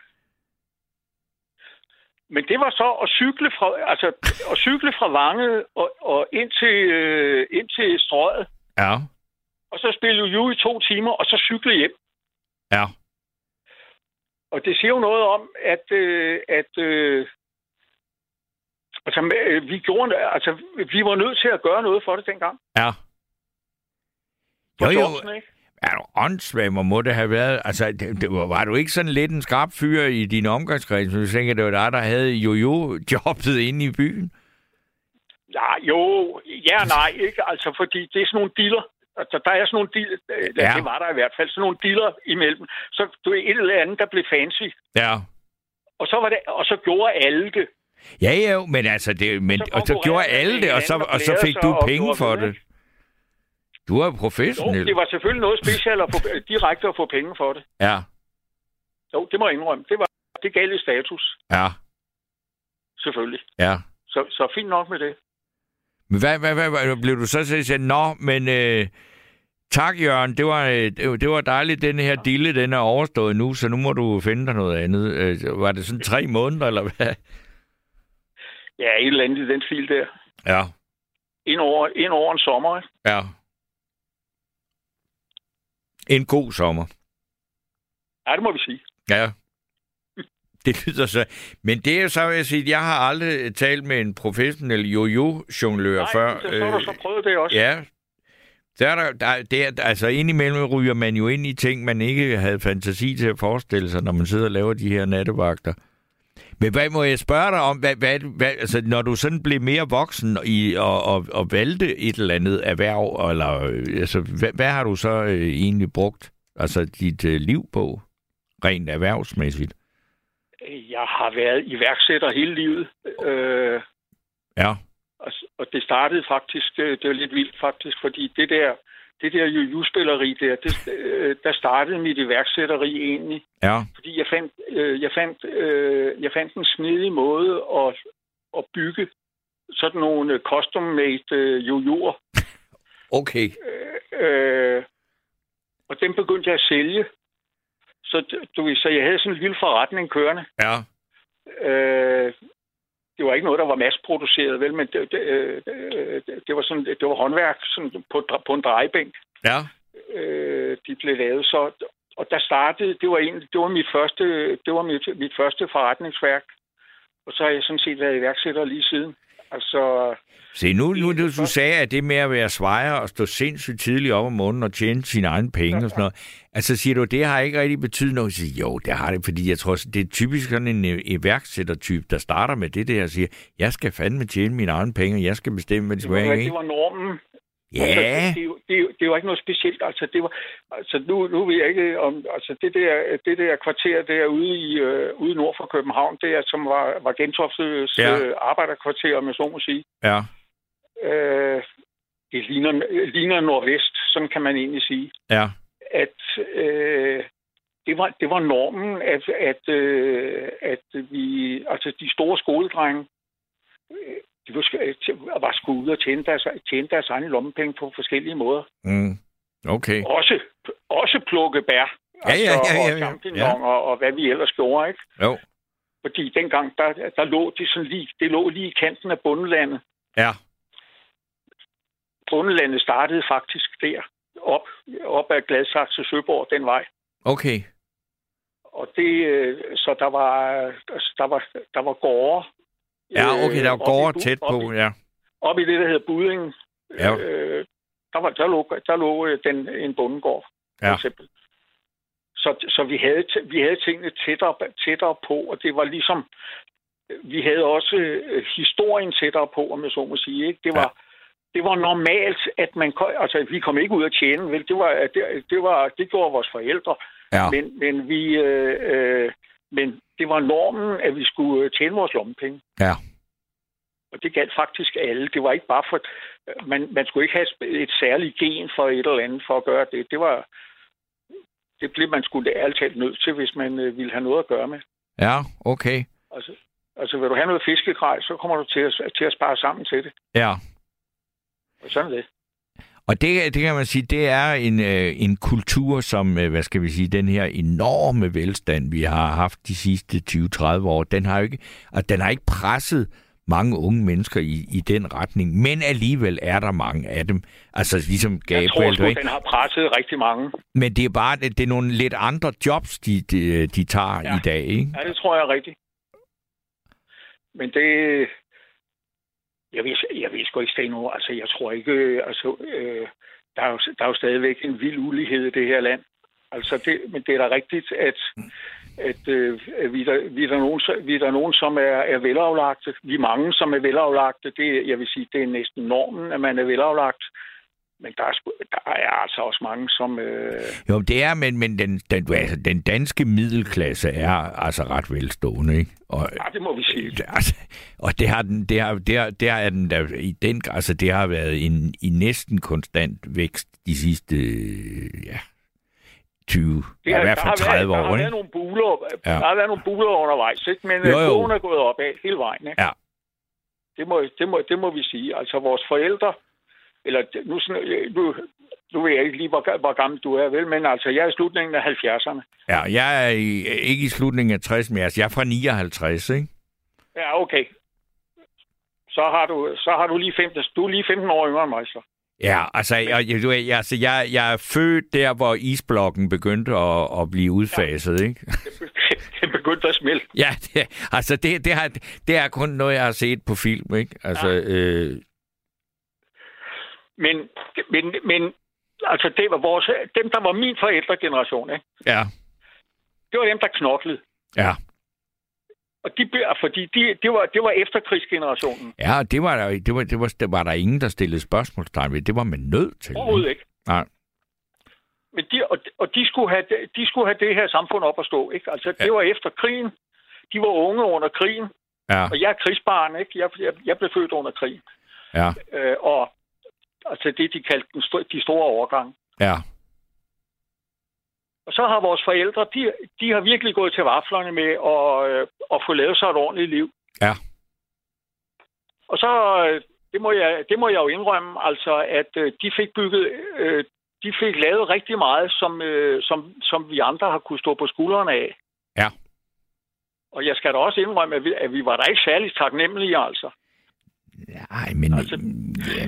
Men det var så at cykle fra, altså, at cykle fra Vange og, og ind, til, øh, ind til strøget, Ja. og så spille juju i to timer, og så cykle hjem. Ja. Og det siger jo noget om, at, øh, at øh, altså, øh, vi, gjorde, altså, vi var nødt til at gøre noget for det dengang. Ja. Jo, jo. ikke? Er du åndssvag, hvor må det have været? Altså, det, det, var, var du ikke sådan lidt en skarp fyr i din omgangskreds? Du tænker, det var dig, der havde jojo-jobbet inde i byen? Ja, jo, ja nej, ikke? Altså, fordi det er sådan nogle dealer. Altså, der er sådan nogle dealer, Ja. ja. det var der i hvert fald, sådan nogle dealer imellem. Så du er et eller andet, der blev fancy. Ja. Og så, var det, og så gjorde alle det. Ja, jo, men altså, det, men, Så og så gjorde alle det, og så, og så fik du penge for det. Du er Jo, professionel. det var selvfølgelig noget specielt at få, direkte at få penge for det. Ja, Jo, det må jeg indrømme. Det var det gav lidt status, ja, selvfølgelig. ja. Så, så fint nok med det. Men hvad, hvad, hvad, hvad blev du så til at nå, men øh, tak Jørgen, det var, øh, det var- det var dejligt, den her dille, den er overstået nu, så nu må du finde dig noget andet. Øh, var det sådan tre måneder, eller hvad? Ja, et eller andet i den stil der. Ja, Ind over, ind over en sommer, ikke? ja. En god sommer. Ja, det må vi sige. Ja. Det lyder så. Men det er så, vil jeg sige, jeg har aldrig talt med en professionel jojo-jonglør Nej, før. så, så har du så prøvet det også. Ja. Der er der, der, det er, altså indimellem ryger man jo ind i ting, man ikke havde fantasi til at forestille sig, når man sidder og laver de her nattevagter. Men hvad må jeg spørge dig om, hvad, hvad, hvad, altså, når du sådan blev mere voksen i, og, og, og valgte et eller andet erhverv, eller, øh, altså, hvad, hvad har du så øh, egentlig brugt altså, dit øh, liv på, rent erhvervsmæssigt? Jeg har været iværksætter hele livet. Øh, Ja. Og, og det startede faktisk, det, det var lidt vildt faktisk, fordi det der, det der juju-spilleri der, det, øh, der startede mit iværksætteri egentlig. Ja. Fordi jeg fandt, øh, jeg fandt, øh, jeg fandt en smidig måde at, at bygge sådan nogle øh, custom-made øh, jujuer. Okay. Øh, og den begyndte jeg at sælge. Så, du, så jeg havde sådan en lille forretning kørende. Ja. Øh, det var ikke noget, der var masseproduceret, vel, men det, det, øh, det, det var sådan, det var håndværk sådan på, på en drejebænk. Ja. Øh, de blev lavet så, og der startede, det var en, det var mit første, det var mit, mit første forretningsværk. Og så har jeg sådan set været iværksætter lige siden. Altså, Se, nu, nu du, du sagde, at det med at være svejer og stå sindssygt tidligt op om morgenen og tjene sine egne penge og sådan noget. Altså siger du, det har ikke rigtig betydet noget? Så siger, jo, det har det, fordi jeg tror, det er typisk sådan en øh, iværksættertype, der starter med det der og siger, jeg skal fandme tjene mine egne penge, og jeg skal bestemme, hvad de det skal være, det var normen. Ja, Altså, det, det, jo- det, det var ikke noget specielt. Altså, det var, altså nu, nu ved jeg ikke om... Altså, det der, det der kvarter derude i, øh, ude nord for København, det er, som var, var Gentoftes Ja. øh, arbejderkvarter, om jeg så må sige. ja, Øh, det ligner, ligner nordvest, sådan kan man egentlig sige. ja, At øh, det, var, det var normen, at, at, øh, at vi... Altså, de store skoledrenge, de var, var skulle ud og tjene deres, tjene deres egne lommepenge på forskellige måder. mm. okay. Også, også plukke bær. Ja, ja, ja, ja, Og ja. og, og hvad vi ellers gjorde, ikke? Jo, Fordi dengang, der, der lå de sådan lige, det lå lige i kanten af bundelandet. ja, Bundelandet startede faktisk der, op, op ad Gladsaxe Søborg, den vej. okay. Og det, øh, så der var, der var, der var gårde. Ja, okay, der øh, var oppe i gårde tæt på, oppe i- ja. Op i det, der hedder Budingen. Ja. Øh, der, var, der lå, der lå øh, den, en bondegård, for Ja. eksempel. Så, så vi, havde, vi havde tingene tættere, tættere på, og det var ligesom... Vi havde også øh, historien tættere på, om jeg så må sige. Ikke? Det var, det var normalt, at man... Altså, vi kom ikke ud at tjene, vel? Det, var, det, det, var, det gjorde vores forældre. Ja, Men, men, vi, øh, øh, men det var normen, at vi skulle øh, tjene vores lommepenge. ja, Og det galt faktisk alle. Det var ikke bare for... Man, man skulle ikke have et særligt gen for et eller andet for at gøre det. Det var... Det blev man skulle ærligt talt nødt til, hvis man øh, ville have noget at gøre med. ja, okay. Altså, altså vil du have noget fiskegrej, så kommer du til at, til at spare sammen til det. Ja, Og sådan er det. Og det, det kan man sige, det er en, øh, en kultur, som, øh, hvad skal vi sige, den her enorme velstand, vi har haft de sidste 20-30 år, den har jo ikke, og den har ikke presset mange unge mennesker i, i den retning, men alligevel er der mange af dem. Altså ligesom Jeg Gabriel, tror du sgu, ikke? den har presset rigtig mange. men det er bare det, det er nogle lidt andre jobs, de, de, de tager. Ja. i dag, ikke? Ja, det tror jeg er rigtigt. Men det... Jeg ved, jeg ved sgu ikke, Steno. Altså, jeg tror ikke... Øh, altså, øh, der, er jo, der er jo stadigvæk en vild ulighed i det her land. Altså, det, men det er da rigtigt, at, at, øh, at vi, der, vi, er der nogen, vi er der nogen, som er, er velaflagte. Vi er mange, som er velaflagte. Det, jeg vil sige, det er næsten normen, at man er velaflagt. Men der er, sgu- der er altså også mange, som... Øh, Jo, det er, men, men den, den, altså, den danske middelklasse er altså ret velstående, ikke? Og, ja, det må vi sige. Altså, og det har den, det har, det har, det er den der i den, altså det har været en i næsten konstant vækst de sidste ja, 20, Det har, i hvert der fald har 30 været, Der år, har været nogle buler, Ja. der har været nogle buler undervejs, ikke? men Jo, jo, jo. er gået opad hele vejen. Ikke? Ja. Det, må, det, må, det må vi sige. Altså vores forældre, eller nu, sådan- nu, nu ved jeg ikke lige, hvor, hvor gammel du er, vel, men altså jeg er i slutningen af 70'erne. Ja, jeg er i, ikke i slutningen af 60, men jeg er fra 59, ikke? Ja, okay. Så har du, så har du lige 15, du er lige 15 år yngre end mig, så. Ja, altså, jeg, du jeg, altså jeg, jeg er født der, hvor isblokken begyndte at, at blive udfaset, ikke? Det begyndte at smelte. Ja, det, altså det, det, har, det er kun noget, jeg har set på film, ikke? Altså, ja. øh, Men, men, men altså det var vores, dem, der var min forældregeneration, ikke? ja, det var dem, der knoklede. ja. Og de, blev- fordi de, det, var, det var efterkrigsgenerationen. Ja, det var der, det var, det var, det var der ingen, der stillede spørgsmålstegn ved. Det var man nødt til. Overhovedet ikke. Nej. Men de, og, og de, skulle have, de skulle have det her samfund op at stå. Ikke? Altså, det Ja. var efter krigen. De var unge under krigen. Ja, Og jeg er krigsbarn, ikke? Jeg, jeg, jeg blev født under krigen. Ja, øh, og altså det, de kaldte den de store overgange. ja. Og så har vores forældre, de, de har virkelig gået til vaflerne med at, øh, at få lavet sig et ordentligt liv. Ja. Og så, øh, det må jeg, det må jeg jo indrømme, altså, at øh, de fik bygget, øh, de fik lavet rigtig meget, som, øh, som, som vi andre har kunne stå på skuldrene af. Ja. Og jeg skal da også indrømme, at vi, at vi var da ikke særlig taknemmelige, altså. Nej, men Altså, ja,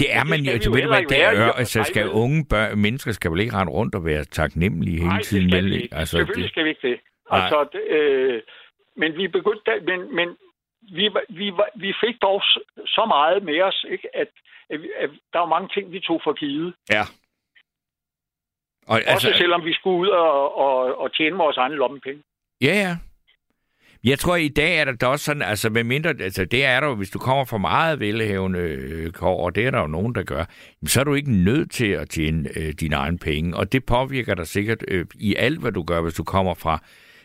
det er man det jo. Altså, jo ikke det er, jo. altså, skal Nej, unge børn, mennesker skal vel ikke rende rundt og være taknemmelige hele Nej, tiden? ikke. Altså, Selvfølgelig det, skal vi ikke det. Nej. Altså, det, øh, men vi begyndte, men, men vi, vi, vi fik dog så meget med os, ikke, at, at, at der var mange ting, vi tog for givet. ja. Og, Altså, også selvom vi skulle ud og, og, og tjene vores egen lommepenge. Ja, ja. Jeg tror, i dag er der da også sådan, altså med mindre, altså det er der jo, hvis du kommer fra meget velhævende øh, kår, og det er der jo nogen, der gør, så er du ikke nødt til at tjene øh, dine egne penge, og det påvirker dig sikkert øh, i alt, hvad du gør, hvis du kommer fra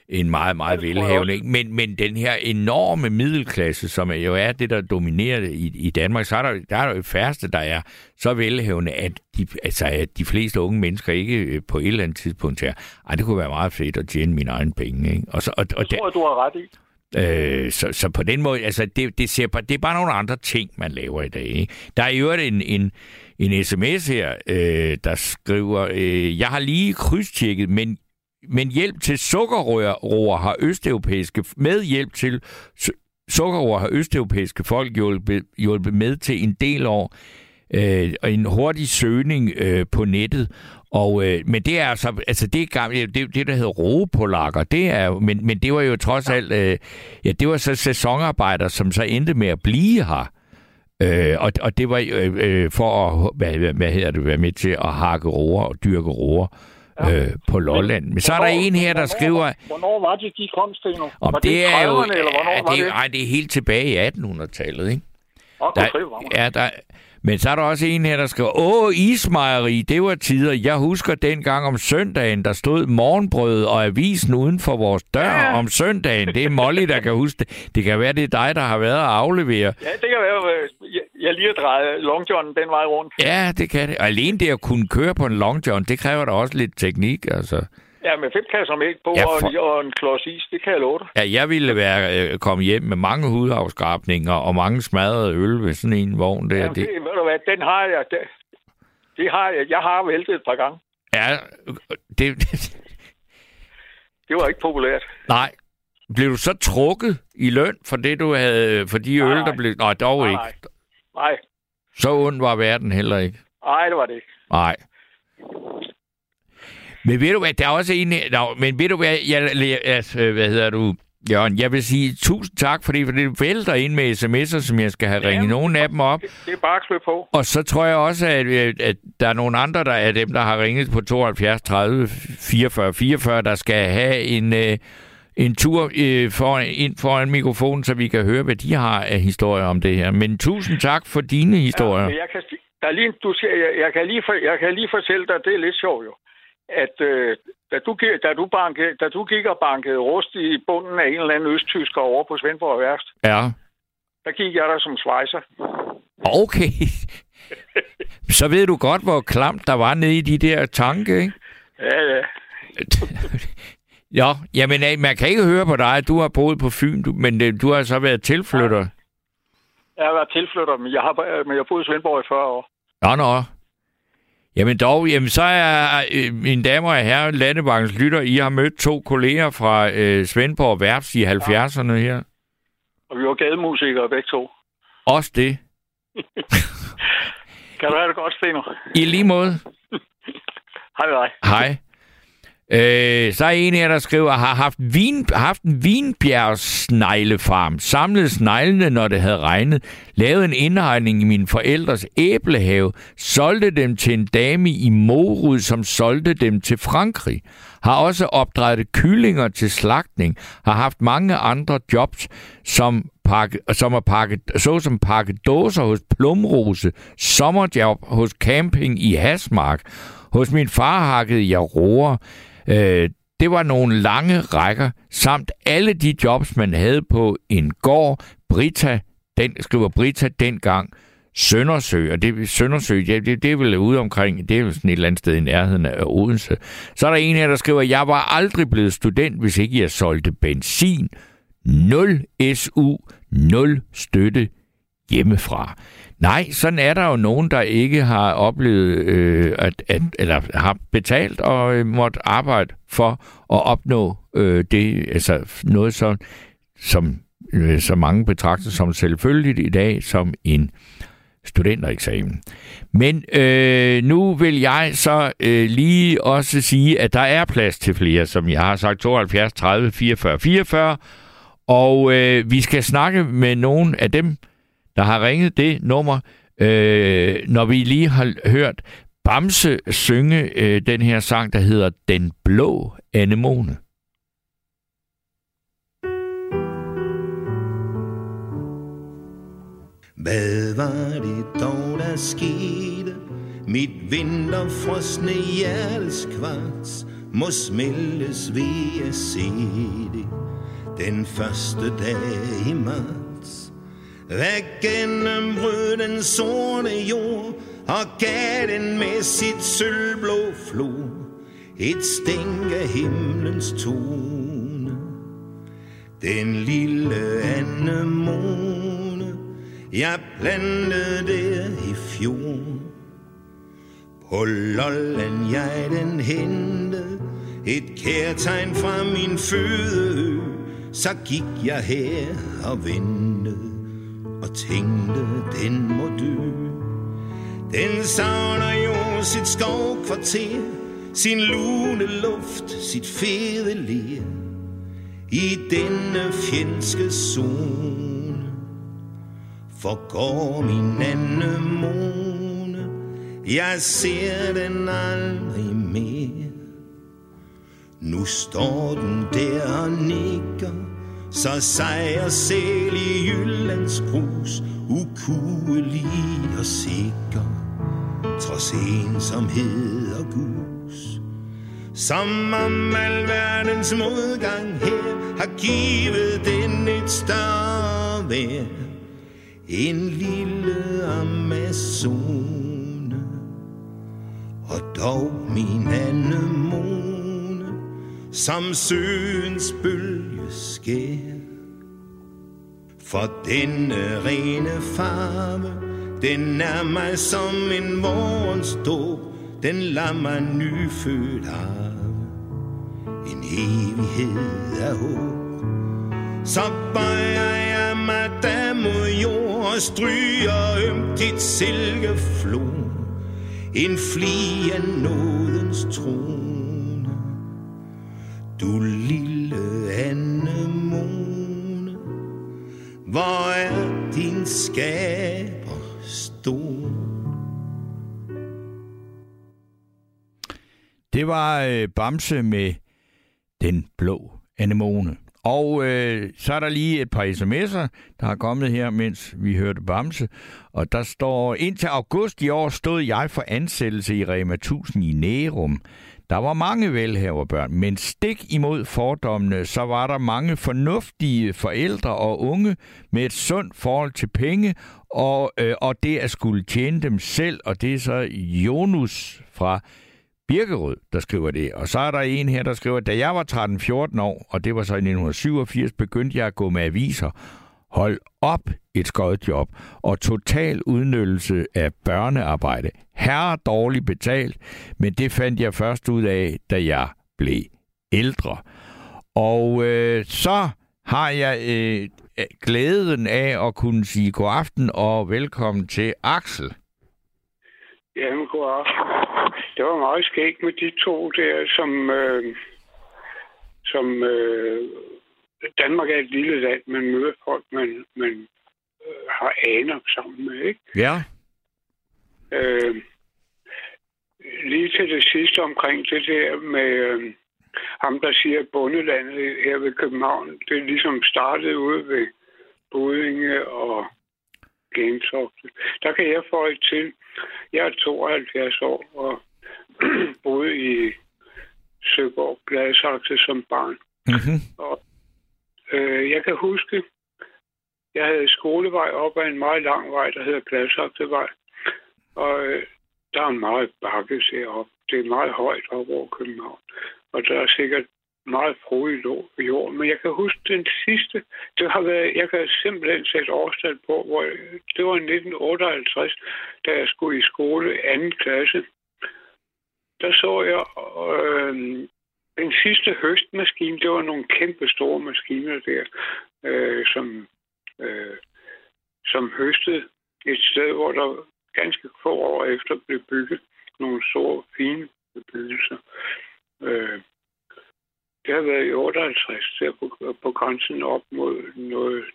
en meget, meget velhavende. Men, men den her enorme middelklasse, som jo er det, der dominerer i, i Danmark, så er der, der er der jo færreste, der er så velhavende, at de, altså, at de fleste unge mennesker ikke øh, på et eller andet tidspunkt her, ej, det kunne være meget fedt at tjene mine egne penge. Ikke? Og, så, og, og Det tror jeg, du har ret i. Øh, så, så på den måde, altså det, det, ser det er bare nogle andre ting, man laver i dag. Ikke? Der er i øvrigt en, en, en sms her, øh, der skriver, øh, jeg har lige krydstjekket, men, men hjælp til sukkerroer har østeuropæiske, med hjælp til sukkerroer har østeuropæiske folk hjulpet, hjulpet med til en del år, øh, og en hurtig søgning øh, på nettet. Og, øh, men det er altså, altså det, er gamle, det, det der hedder roepolakker, det er men, men det var jo trods alt, øh, ja, det var så sæsonarbejdere, som så endte med at blive her. Øh, og, og det var øh, øh, for at, hvad, hvad, hvad hedder det, være med til at hakke roer og dyrke roer øh, på Lolland. Men så er der en her, der skriver, Hvornår var det, de kom, Steno? om var det, i er jo, 30'erne, eller hvornår ja, var det, det? ej, det er helt tilbage i 1800-tallet, ikke? Åh, Der, var ja, der, men så er der også en her, der skriver, Åh, ismejeri, det var tider. Jeg husker dengang om søndagen, der stod morgenbrød og avisen uden for vores dør Ja. om søndagen. Det er Molly, der kan huske det. Det kan være, det er dig, der har været og aflevere. Ja, det kan være, jeg, lige har drejet Long John den vej rundt. Ja, det kan det. Og alene det at kunne køre på en long john, det kræver da også lidt teknik, altså. Ja, med fem kasser mælk på Ja, for- og, og en klods is, det kan jeg love dig. Ja, jeg ville være øh, kommet hjem med mange hudafskrabninger og mange smadrede øl ved sådan en vogn der. Jamen, det, Det, ved du hvad, den har jeg. Det, det har jeg. Jeg har væltet et par gange. ja, det, Det var ikke populært. Nej. Blev du så trukket i løn for det, du havde, for de Nej, øl, der blev... Nej, dog Nej, ikke. nej. Nej, Så ond var verden heller ikke. nej, det var det ikke. Nej. Men ved du hvad, der er også en... Nå, men ved du hvad, jeg, jeg, altså, hvad hedder du, Jørgen? Jeg vil sige tusind tak, fordi for det vælter ind med sms'er, som jeg skal have Ja. ringet nogle af dem op. Det, det er bare at på. Og så tror jeg også, at, at, at der er nogle andre der er dem, der har ringet på 72 30 44 44, der skal have en, øh, en tur øh, for, ind foran mikrofonen, så vi kan høre, hvad de har af historier om det her. Men tusind tak for dine historier. Ja, jeg kan, der er lige, du siger, jeg, jeg, kan lige for, jeg kan lige fortælle dig, det er lidt sjovt jo, at øh, da, du, da, du banke, da du gik og bankede rust i bunden af en eller anden østtysker over på Svendborg Værft, Ja. der gik jeg der som svejser. Okay. så ved du godt, hvor klamt der var nede i de der tanke, ikke? Ja, ja. Ja, jamen øh, man kan ikke høre på dig, at du har boet på Fyn, du, men øh, du har så været tilflytter. Jeg har været tilflytter, men jeg har, men jeg har boet i Svendborg i 40 år. Nå, nå. Jamen dog, jamen så er øh, mine damer og herrer, Landebankens lytter, I har mødt to kolleger fra øh, Svendborg Værfts i 70'erne her. Og vi var gademusikere begge to. Også det. Kan du have det godt, Steno? I lige måde. Hej, hej. Hej. Øh, så er en her, der skriver, har haft, vin, haft en vinbjergsneglefarm, samlet sneglene, når det havde regnet, lavet en indhegning i min forældres æblehave, solgte dem til en dame i Morud, som solgte dem til Frankrig. Har også opdrettet kyllinger til slagtning, har haft mange andre jobs, som pakke, som at pakke, såsom pakke dåser hos Plumrose, sommerjob hos camping i Hasmark, hos min far hakkede jeg roer. Øh, det var nogle lange rækker, samt alle de jobs, man havde på en gård, Brita, den skriver Brita dengang, Søndersø, og det Søndersø, det, det, det er vel ude omkring, det er vel sådan et eller andet sted i nærheden af Odense. Så er der en her, der skriver, jeg var aldrig blevet student, hvis ikke jeg solgte benzin. 0 SU, 0 støtte hjemmefra. Nej, sådan er der jo nogen, der ikke har oplevet, øh, at, at, eller har betalt og øh, måtte arbejde for at opnå øh, det, altså noget så, som øh, så mange betragter som selvfølgeligt i dag, som en studentereksamen. Men øh, nu vil jeg så øh, lige også sige, at der er plads til flere, som jeg har sagt, 72, 30, 44, 44. Og øh, vi skal snakke med nogen af dem, der har ringet det nummer, øh, når vi lige har hørt Bamse synge øh, den her sang, der hedder Den Blå Anemone. Hvad var det dog, der skete? Mit vinterfrosne hjertes kvarts må smeltes ved at se det den første dag i marts. Hvad gennembrød den sorte jord og gav den med sit sølvblå flod et stænk af himlens tone. Den lille anemone, jeg plantede der i fjor. På Lolland jeg den hentede et kærtegn fra min fødeø. Så gik jeg her og ventede og tænkte, den må dø. Den savner jo sit skovkvarter, sin lune luft, sit fede ler i denne fjendske zone. For går min måne. jeg ser den aldrig mere. Nu står den der og nikker, så sejr selv i Jyllands grus, ukuelig og sikker, trods ensomhed og gus. Som om alverdens modgang her har givet den et større vær. En lille Amazone, og dog min anemone, som søens bølge skær. For denne rene farve, den er mig som en morgens dåb, den lader mig nyfødt arve. En evighed af håb. Så bøjer jeg mig da mod jord og stryger ømt dit silkeflor. En fli af nådens tron du lille anemone, hvor er din skaber stor? Det var øh, Bamse med den blå anemone. Og øh, så er der lige et par sms'er, der er kommet her, mens vi hørte Bamse. Og der står, indtil august i år stod jeg for ansættelse i Rema 1000 i Nærum. Der var mange velhaverbørn, men stik imod fordommene, så var der mange fornuftige forældre og unge med et sundt forhold til penge, og, øh, og det at skulle tjene dem selv, og det er så Jonus fra Birkerød, der skriver det. Og så er der en her, der skriver, da jeg var 13-14 år, og det var så i 1987, begyndte jeg at gå med aviser. Hold op et skodjob og total udnyttelse af børnearbejde. Herre dårligt betalt, men det fandt jeg først ud af, da jeg blev ældre. Og øh, så har jeg øh, glæden af at kunne sige god aften og velkommen til Axel. Jamen, god aften. Det var meget skægt med de to der, som, øh, som øh, Danmark er et lille land, man møder folk, man, man øh, har aner sammen med, ikke? Ja. Øh, lige til det sidste omkring det der med øh, ham, der siger, at bundelandet her ved København, det er ligesom startet ude ved Budinge og Gentofte. Der kan jeg få et til. Jeg er 72 år og boede i Søborg Gladsaxe som barn. Mm-hmm. Og øh, jeg kan huske, Jeg havde skolevej op ad en meget lang vej, der hedder Gladsaxevej. Og øh, der er en meget bakke op. Det er meget højt op over København. Og der er sikkert meget frodig jord. Men jeg kan huske den sidste. Det har været, jeg kan simpelthen sætte årstal på, hvor det var 1958, da jeg skulle i skole anden klasse. Der så jeg øh, den sidste høstmaskine. Det var nogle kæmpe store maskiner der, øh, som, øh, som høstede et sted, hvor der ganske få år efter blev bygget nogle store, fine bebyggelser. Øh, det har været i 58, der på, på grænsen op mod noget,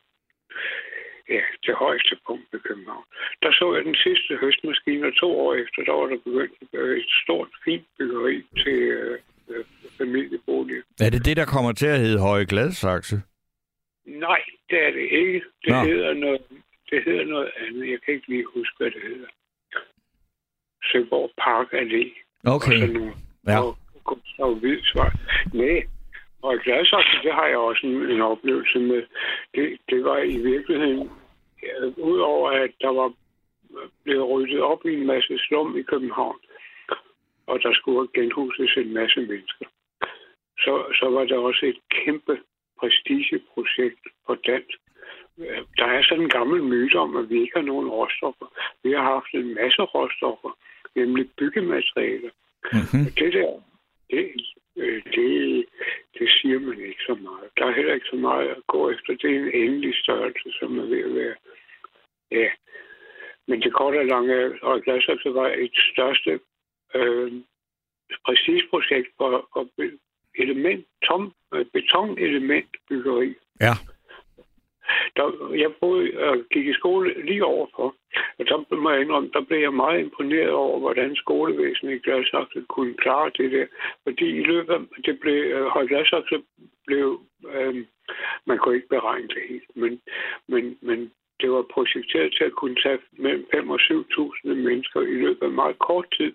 ja, det højeste punkt ved København. Der så jeg den sidste høstmaskine, og to år efter, der var der begyndt et stort, fint byggeri til øh, øh, familieboliger. Er det det, der kommer til at hedde Høje Gladsaxe? Nej, det er det ikke. Det Nå. hedder noget, det hedder noget andet. Jeg kan ikke lige huske, hvad det hedder. Søborg Park Allé. Okay. Og sådan nogle, ja. Og, og svar. Nej, og Gladsaxe, det har jeg også en, en oplevelse med. Det, det var i virkeligheden, ja, udover at der var blevet ryddet op i en masse slum i København, og der skulle genhuses en masse mennesker, så, så var der også et kæmpe prestigeprojekt på dansk. Der er sådan en gammel myte om, at vi ikke har nogen råstoffer. Vi har haft en masse råstoffer, nemlig byggematerialer. Mm-hmm. Det der, det, øh, det, det siger man ikke så meget. Der er heller ikke så meget at gå efter. Det er en endelig størrelse, som er ved at være. Ja. Men det korte og lange, og Gladsaxe var et største øh, prestigeprojekt for, for element, tom, øh, betonelementbyggeri. Ja der, jeg boede og gik i skole lige overfor, og der må jeg indrømme, der blev jeg meget imponeret over, hvordan skolevæsenet i Gladsaxe kunne klare det der. Fordi i løbet af, det blev, øh, Gladsaxe blev, øh, man kunne ikke beregne det helt, men, men, men det var projekteret til at kunne tage mellem 5 og 7.000 mennesker i løbet af meget kort tid.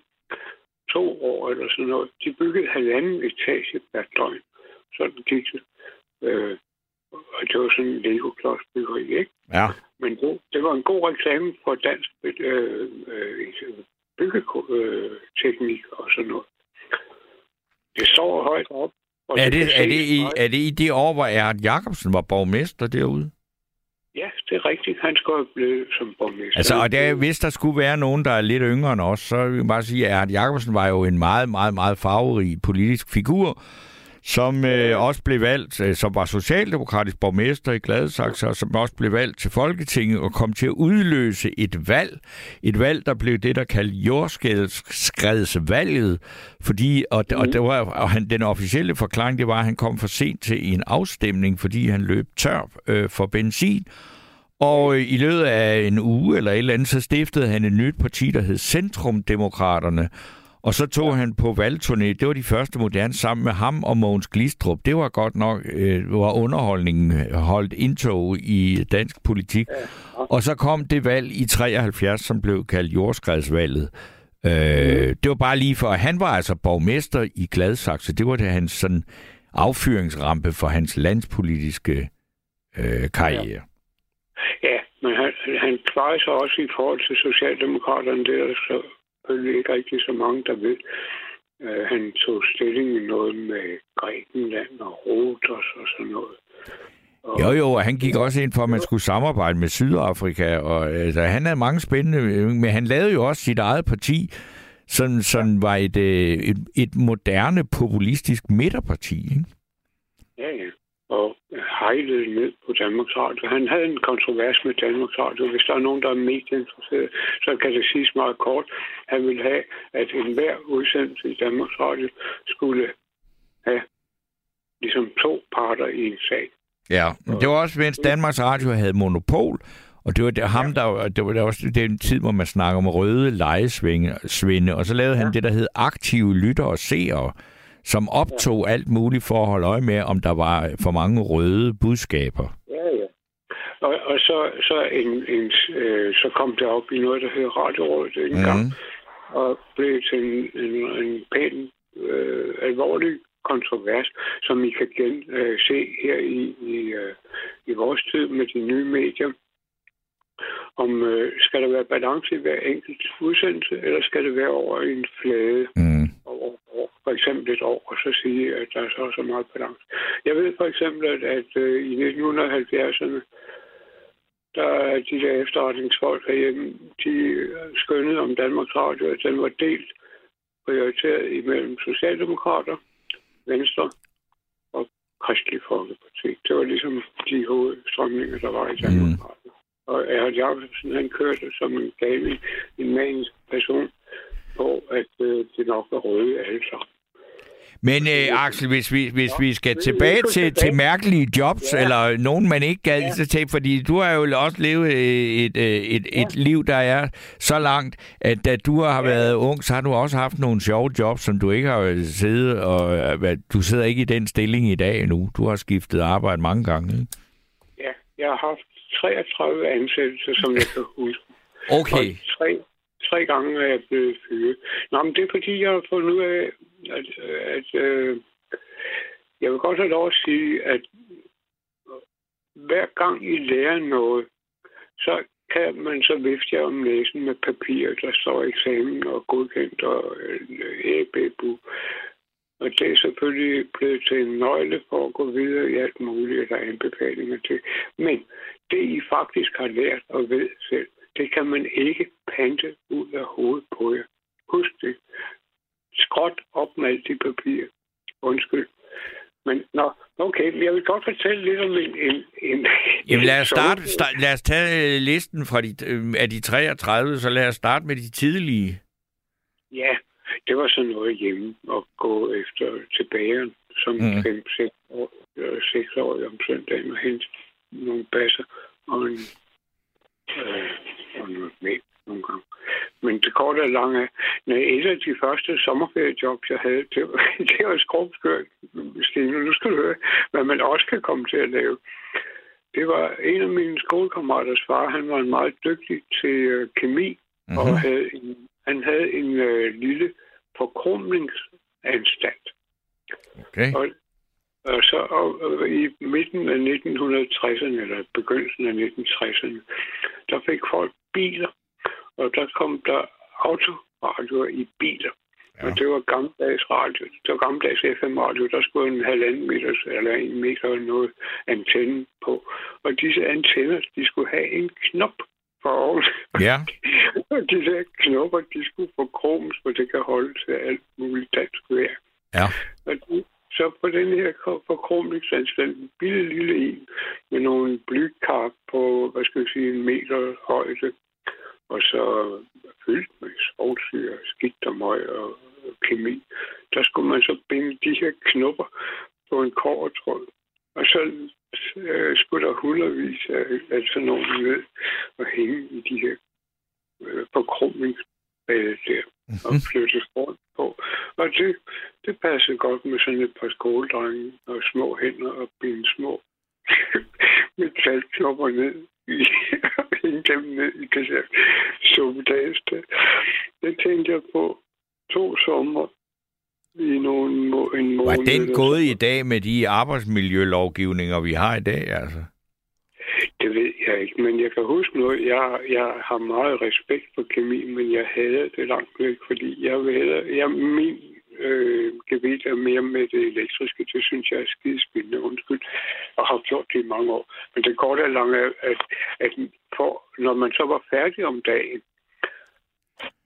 To år eller sådan noget. De byggede halvanden etage per døgn. Sådan gik det. Øh, og det var sådan en lego byggeri ikke? Ja. Men det, det var en god reklame for dansk øh, øh, byggeteknik og sådan noget. Det står højt op. Er, det, det er, det i, er det i det år, hvor Erhard Jacobsen var borgmester derude? Det er rigtigt. Han skulle have blevet som borgmester. Altså, og der, hvis der skulle være nogen, der er lidt yngre end os, så vil jeg bare sige, at Erhard Jacobsen var jo en meget, meget, meget farverig politisk figur, som øh, også blev valgt, øh, som var socialdemokratisk borgmester i Gladsaxe, og som også blev valgt til Folketinget og kom til at udløse et valg. Et valg, der blev det, der kaldte jordskredsvalget, fordi, og, mm. og, det var, og han, den officielle forklaring, det var, at han kom for sent til en afstemning, fordi han løb tør øh, for benzin, og øh, i løbet af en uge eller et eller andet, så stiftede han et nyt parti, der hed Centrumdemokraterne, og så tog han på valgturné. Det var de første moderne sammen med ham og Mogens Glistrup. Det var godt nok, øh, var underholdningen holdt indtog i dansk politik. Og så kom det valg i 73, som blev kaldt jordskredsvalget. Øh, det var bare lige for, at han var altså borgmester i Gladsaxe. Det var det hans sådan affyringsrampe for hans landspolitiske øh, karriere. Ja, men han, han klarede sig også i forhold til Socialdemokraterne der, så selvfølgelig ikke rigtig så mange, der ved. Uh, han tog stilling i noget med Grækenland og Rodos og sådan noget. Og... Jo, jo, og han gik også ind for, at man skulle samarbejde med Sydafrika, og altså, han havde mange spændende, men han lavede jo også sit eget parti, som, som var et, øh, et, et moderne populistisk midterparti, ikke? Ja, ja og hejlede ned på Danmarks Radio. Han havde en kontrovers med Danmarks Radio. Hvis der er nogen, der er medieinteresseret, så kan det siges meget kort. Han ville have, at enhver udsendelse i Danmarks Radio skulle have ligesom to parter i en sag. Ja, men det var også, mens Danmarks Radio havde monopol, og det var der, ham, der, det var der også den tid, hvor man snakker om røde lejesvinde, og så lavede ja. han det, der hed aktive lytter og seere, som optog ja. alt muligt for at holde øje med, om der var for mange røde budskaber. Ja, ja. Og, og så, så, en, en, øh, så kom det op i noget, der hedder Radiorådet en mm. gang, og blev til en, en, en pæn, øh, alvorlig kontrovers, som I kan gen, øh, se her i, i, øh, i vores tid med de nye medier, om øh, skal der være balance i hver enkelt udsendelse, eller skal det være over en flade Mm. Over, over for eksempel et år, og så sige, at der er så så meget balance. Jeg ved for eksempel, at, at øh, i 1970'erne, der er de der efterretningsfolk herhjemme, de skønnede om Danmarks Radio, at den var delt prioriteret imellem Socialdemokrater, Venstre og Kristelig Folkeparti. Det var ligesom de hovedstrømninger, der var i Danmark. Mm. Og Erhard Jacobsen, han kørte som en gale, en manisk person på, at øh, det nok var røde alle sammen. Men øh, Axel, hvis vi, hvis vi skal tilbage til, til mærkelige jobs, ja. eller nogen, man ikke gad ja. til, fordi du har jo også levet et, et, et, et liv, der er så langt, at da du har været ung, så har du også haft nogle sjove jobs, som du ikke har siddet, og øh, du sidder ikke i den stilling i dag endnu. Du har skiftet arbejde mange gange. Ikke? Ja, jeg har haft 33 ansættelser, som jeg kan huske. Okay. Og tre, tre gange er jeg blevet fyret. Nå, men det er fordi, jeg har fundet ud af, at, at øh, jeg vil godt have lov at sige, at hver gang I lærer noget, så kan man så vifte jer om næsen med papir, der står eksamen og godkendt og øh, æbebu. Og det er selvfølgelig blevet til en nøgle for at gå videre i alt muligt, der er anbefalinger til. Men det, I faktisk har lært og ved selv, det kan man ikke pante ud af hovedet på jer. Husk det. Skråt op med alt de papirer. Undskyld. Men nå, okay, jeg vil godt fortælle lidt om en... en, en Jamen lad os, starte, start, lad os tage øh, listen fra de, øh, af de 33, så lad os starte med de tidlige. Ja, det var sådan noget hjemme at gå efter tilbage som Mm. 5-6 år, øh, 6 år om søndagen og hente nogle basser og en øh, med nogle gange. Men det korte og lange når et af de første sommerferiejobs, jeg havde, det var, det var skrubskørt. Stine, nu skal du høre, hvad man også kan komme til at lave. Det var en af mine skolekammeraters far, han var en meget dygtig til øh, kemi, mm-hmm. og havde en, han havde en øh, lille forkrumningsanstalt. Okay. Og, og så og, og i midten af 1960'erne, eller begyndelsen af 1960'erne, der fik folk biler, og der kom der autoradioer i biler. Ja. Og det var gammeldags radio. Det var gammeldags FM-radio. Der skulle en halvanden meter eller en meter eller noget antenne på. Og disse antenner, de skulle have en knop for oven. Ja. og de der knopper, de skulle få kroms, hvor det kan holde til alt muligt dansk vejr. Ja. Og de, så på den her forkrumningsanstalt, en lille, lille en, med nogle blykar på, hvad skal jeg sige, en meter højde, og så fyldt med svovlsyre, skidt og møg og kemi. Der skulle man så binde de her knopper på en kåretråd. Og så øh, skulle der hundredvis af, af sådan nogle ned og hænge i de her øh, forkrumningsbade der og flyttes rundt på. Og det, det passede godt med sådan et par skoledrenge og små hænder og binde små metalknopper ned i, dem ned i det der suppedags. Det tænkte jeg på to sommer i nogle, må- en måned. Var den gået i dag med de arbejdsmiljølovgivninger, vi har i dag, altså? Det ved jeg ikke, men jeg kan huske noget. Jeg, jeg har meget respekt for kemi, men jeg havde det langt væk, fordi jeg vil hellere, jeg, min øh, gebet er mere med det elektriske. Det synes jeg er skidespændende, undskyld, og har gjort det i mange år. Men det korte er lange at, at for, når man så var færdig om dagen,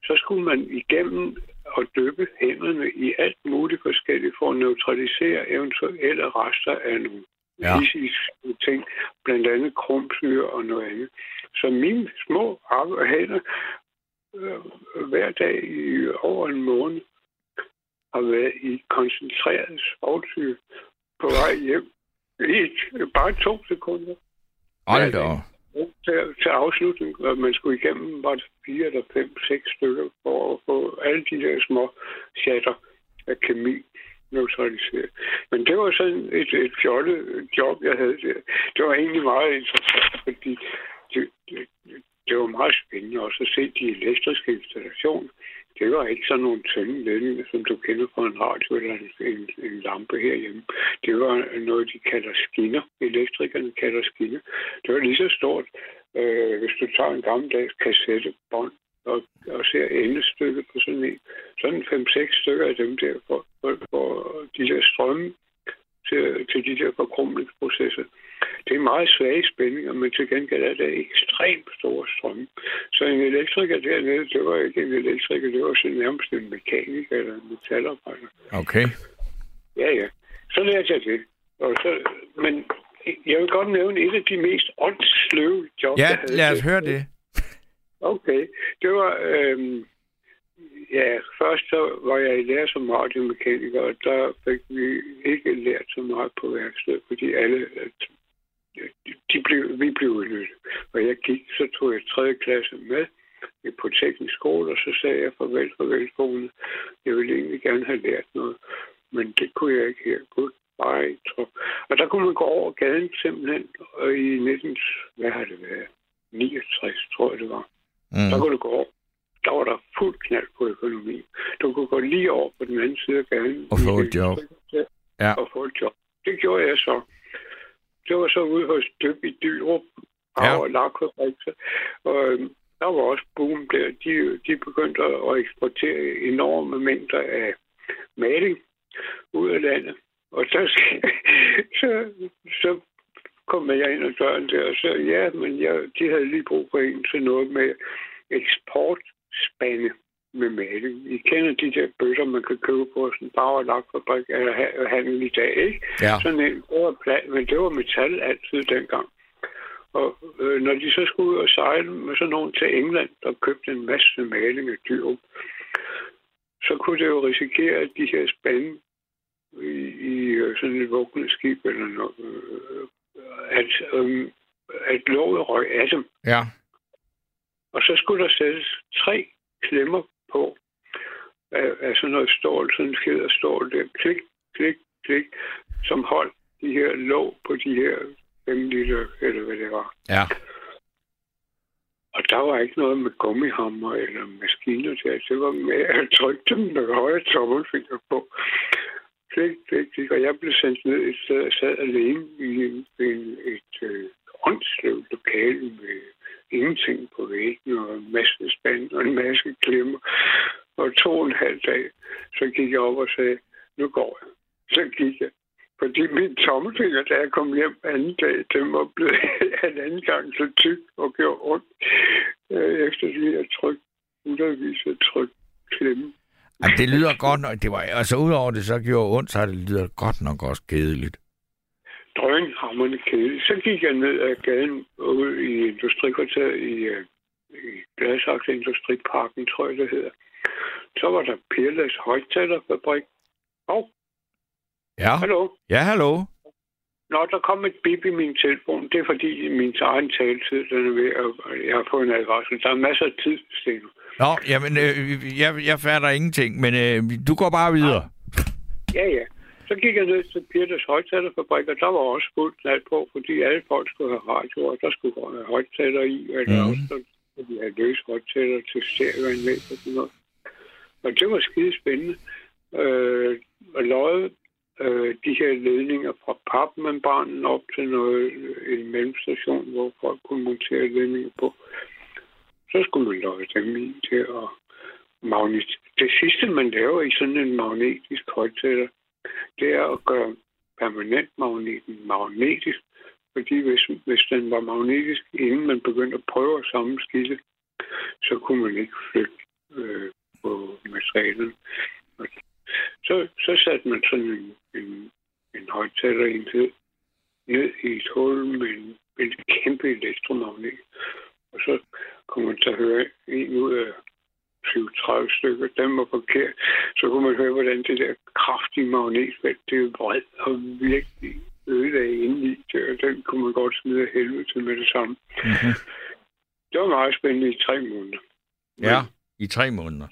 så skulle man igennem og dyppe hænderne i alt muligt forskelligt for at neutralisere eventuelle rester af nogle Ja. fysiske ting, blandt andet krumsyre og noget andet. Så mine små hænder øh, hver dag i over en måned har været i koncentreret svovlsyre på vej hjem. I bare to sekunder Hold da. til, til afslutning, og man skulle igennem, var det fire eller fem, seks stykker, for at få alle de der små chatter af kemi neutraliseret. Men det var sådan et, et fjollet job, jeg havde der. Det var egentlig meget interessant, fordi det, det, det var meget spændende også at se de elektriske installationer. Det var ikke sådan nogle tynde ledninger, som du kender fra en radio eller en, en, en lampe herhjemme. Det var noget, de kalder skinner. Elektrikerne kalder skinner. Det var lige så stort, øh, hvis du tager en gammeldags kassettebånd og, og ser endestykket på sådan en. Sådan 5-6 stykker af dem der, for, for, for de der strømme til, til de der forkrumlingsprocesser. Det er meget svage spændinger, men til gengæld er det ekstremt store strømme. Så en elektriker dernede, det var ikke en elektriker, det var sådan nærmest en mekaniker eller en metalarbejder. Okay. Ja, ja. Så lærte jeg det. Og så, men jeg vil godt nævne et af de mest åndsløve jobs, Ja, lad os høre det. Okay. Det var... Øhm, ja, først så var jeg i lære som radiomekaniker, og der fik vi ikke lært så meget på værkstedet, fordi alle... Øh, de blev, vi blev udnyttet. Og jeg gik, så tog jeg 3. klasse med på teknisk skole, og så sagde jeg farvel, farvel, skole. Jeg ville egentlig gerne have lært noget, men det kunne jeg ikke her. Goodbye, tror Og der kunne man gå over gaden simpelthen, og i 19... Hvad har det været? 69, tror jeg det var. Mm. Der kunne du gå over. Der var der fuld knald på økonomi. Du kunne gå lige over på den anden side af gaden. Og få et job. Ja. Og få et job. Det gjorde jeg så. Det var så ude hos Døb i Dyrup. Ja. Og lakfabrik. Og øhm, der var også boom der. De, de begyndte at eksportere enorme mængder af maling ud af landet. Og så, så, så kom jeg ind ad døren der, og så, ja, men jeg, de havde lige brug for en til noget med eksportspande med maling. I kender de der bøtter, man kan købe på sådan en bare lakfabrik eller ha- handel i dag, ikke? Ja. Sådan en, det var pla- men det var metal altid dengang. Og øh, når de så skulle ud og sejle med sådan nogen til England, der købte en masse maling af dyr, så kunne det jo risikere, at de her spande i, i øh, sådan et vågnet skib eller noget, øh, at, øh, at låget røg af dem. Ja. Og så skulle der sættes tre klemmer på af, af sådan noget stål, sådan en fjeder stål der. Klik, klik, klik, som holdt de her låg på de her 5 liter, eller hvad det var. Ja. Og der var ikke noget med gummihammer eller maskiner der. Det var med at trykke dem med højre tommelfinger på. Klik, klik, klik. Og jeg blev sendt ned et sted og sad alene i en, en, et øh, åndsløvt lokale med ingenting på væggen og en masse spand og en masse klemmer. Og to og en halv dag, så gik jeg op og sagde, nu går jeg. Så gik jeg. Fordi min tommelfinger, da jeg kom hjem anden dag, den var blevet en anden gang så tyk og gjorde ondt. Øh, efter det jeg trykte undervis af tryk, klemme. Jamen, det lyder godt nok. Det var, altså, udover det så gjorde ondt, så det lyder godt nok også kedeligt. drønhammerne kedeligt. Så gik jeg ned ad gaden ud i industrikvarteret i, øh, i Gladsaxe Industriparken, tror jeg det hedder. Så var der Pirlas højtalerfabrik. Hov, Ja. hallo? Ja, hallo. Nå, der kom et bip i min telefon. Det er fordi min egen taletid, den er ved at... Jeg har fået en advarsel. Der er masser af tid, Sten. Nå, jamen, øh, jeg, jeg fatter ingenting, men øh, du går bare videre. Ja, ja. Så gik jeg ned til Pirtes højtalerfabrik, og der var også fuldt knald på, fordi alle folk skulle have radio, og der skulle være højtaler i, eller Mhm. mm. også så skulle vi have løs højtaler til stereoanlæg og sådan noget. Og det var skide spændende. Øh, og løjet øh, de her ledninger fra papmembranen op til noget, øh, en mellemstation, hvor folk kunne montere ledninger på. Så skulle man løje dem i til at magnet. Det sidste, man laver i sådan en magnetisk højtaler, det er at gøre permanentmagneten magnetisk. Fordi hvis, hvis den var magnetisk, inden man begyndte at prøve at samle skille, så kunne man ikke flytte øh, på materialet. Og så, så satte man sådan en, en, en højtalerenhed ned i et hul med en, en kæmpe elektromagnet. Og så kunne man så høre en ud af 20-30 stykker, den var forkert. Så kunne man høre, hvordan det der kraftige magnetfelt, det vred og virkelig ødelagde indeni. Det, den kunne man godt smide af helvede til med det samme. Mm-hmm. Det var meget spændende i tre måneder. Ja, i tre måneder.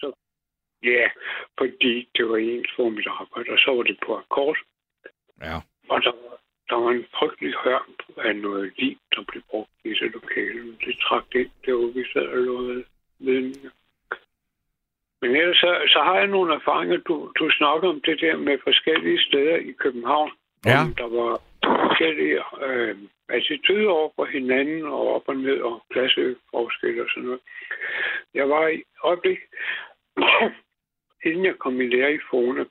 Ja, fordi det var ens for mit arbejde, og så var det på akkord. Ja. Og der, var- der var en frygtelig hørm af noget liv, der blev brugt i det lokale. Det trak ind, det var vi sad og lavede ledninger. Men ellers så, så har jeg nogle erfaringer. Du, du snakker om det der med forskellige steder i København. Ja. Om der var forskellige øh, attituder over for hinanden og op og ned og klasseforskel og sådan noget. Jeg var i øjeblik, inden jeg kom i lære i Fone,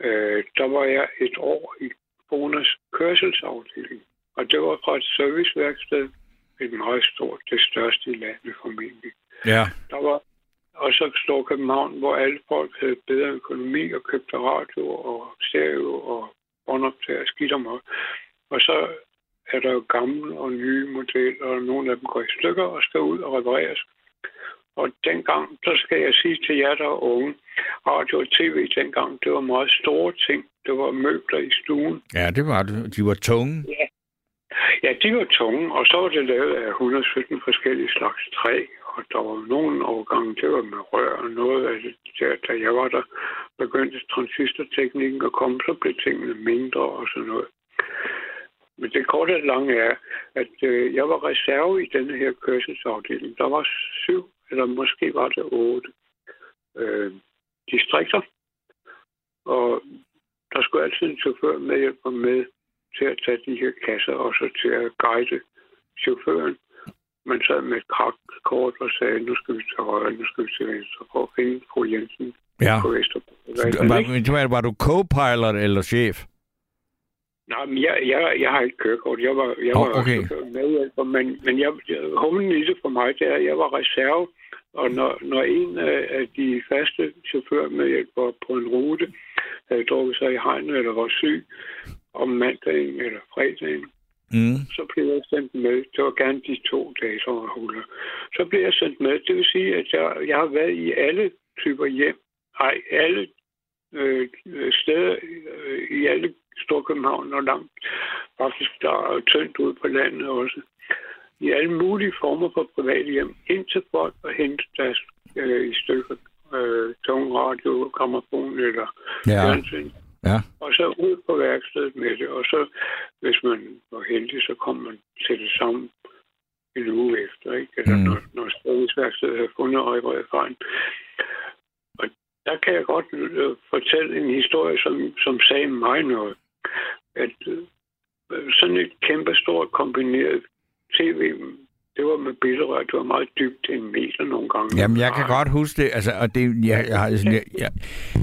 øh, der var jeg et år i Fones kørselsafdeling. Og det var fra et serviceværksted, et meget stort, det største i landet formentlig. Ja. Der var også Stor København, hvor alle folk havde bedre økonomi og købte radio og stereo og båndoptager skidt og meget. Og så er der jo gamle og nye modeller, og nogle af dem går i stykker og skal ud og repareres. Og dengang, så skal jeg sige til jer, der er unge, radio og tv dengang, det var meget store ting. Det var møbler i stuen. Ja, det var det. De var tunge. Ja. Ja, de var tunge, og så var det lavet af 117 forskellige slags træ, og der var nogle overgange, det var med rør, og noget af det, der, da jeg var der, begyndte transistorteknikken at komme, så blev tingene mindre og sådan noget. Men det korte og lange er, at øh, jeg var reserve i denne her kørselsafdeling. Der var syv, eller måske var det otte øh, distrikter, og der skulle altid en chauffør medhjælper med til at tage de her kasser, og så til at guide chaufføren. Man sad med et kort og sagde, nu skal vi til højre, nu skal vi til venstre, for at finde fru Jensen Ja. på Vesterbro. Var, var, var du co-pilot eller chef? Nej, men jeg, jeg, jeg har ikke kørekort. Jeg var, jeg Åh, var okay. chauffør medhjælper, men, men jeg, humlen i det for mig, det er, at jeg var reserve, og når, når en af, af de faste chaufførmedhjælpere på en rute havde drukket sig i hegnet eller var syg om mandagen eller fredagen, Mm. så blev jeg sendt med. Det var gerne de to dage, som var huller. Så blev jeg sendt med. Det vil sige, at jeg, jeg har været i alle typer hjem. Nej, alle øh, steder øh, i alle Storkøbenhavn og langt. Faktisk der er tyndt ud på landet også. I alle mulige former for private hjem. Ind til folk og hente deres øh, i stykker øh, tung radio, gramofon eller Ja. fjernsyn. Ja. Og så ud på værkstedet med det. Og så, hvis man var heldig, så kom man til det samme en uge efter. Ikke? Eller Mm. når, når serviceværkstedet havde fundet fejl. Og der kan jeg godt øh, fortælle en historie, som, som sagde mig noget. At øh, sådan et kæmpe stort kombineret tv, det var med billedrør, det var meget dybt, en meter nogle gange. Jamen, jeg kan godt huske det. Altså, og det jeg, jeg, har jeg, jeg,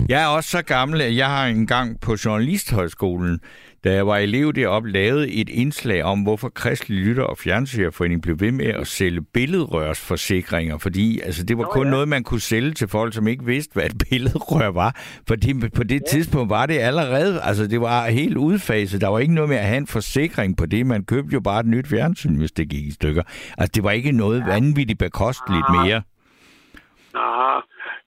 jeg er også så gammel, at jeg har engang på Journalisthøjskolen, da jeg var elev deroppe, lavet et indslag om, hvorfor Kristelig Lytter og Fjernsygerforening blev ved med at sælge billedrørsforsikringer, fordi altså, det var Nå, kun ja. noget, man kunne sælge til folk, som ikke vidste, hvad et billedrør var. Fordi på det tidspunkt var det allerede, altså det var helt udfaset. Der var ikke noget med at have en forsikring på det. Man købte jo bare et nyt fjernsyn, hvis det gik i stykker. Altså, det var ikke noget vanvittigt bekosteligt mere. Ah,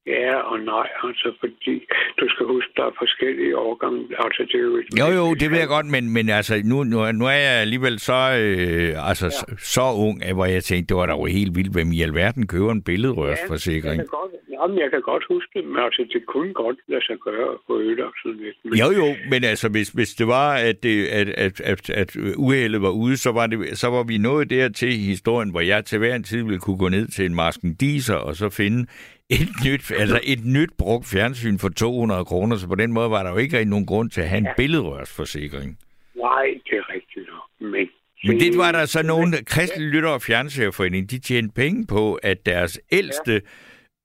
ja og nej, altså fordi du skal huske, der er forskellige årgange. Altså det er jo et Jo, jo, det ved jeg godt, men, men altså, nu, nu, nu er jeg alligevel så, øh, altså, ja. så, så ung, at hvor jeg tænkte, det var da jo helt vildt, hvem i alverden køber en billedrørsforsikring. Jeg kan godt, jamen, jeg kan godt huske det, men altså, det kunne godt lade sig gøre at få ødelagt sådan lidt. Men, Jo, jo, men altså, hvis, hvis det var, at, det, at, at, at, at uheldet var ude, så var, det, så var vi nået dertil i historien, hvor jeg til hver en tid ville kunne gå ned til en maskendiser og så finde et nyt, altså et nyt brugt fjernsyn for 200 kroner, så på den måde var der jo ikke rigtig nogen grund til at have en billedrørsforsikring. Nej, det er rigtigt nok, men... Men det var der så nogen, kristne lytter og fjernserforening, de tjente penge på, at deres ældste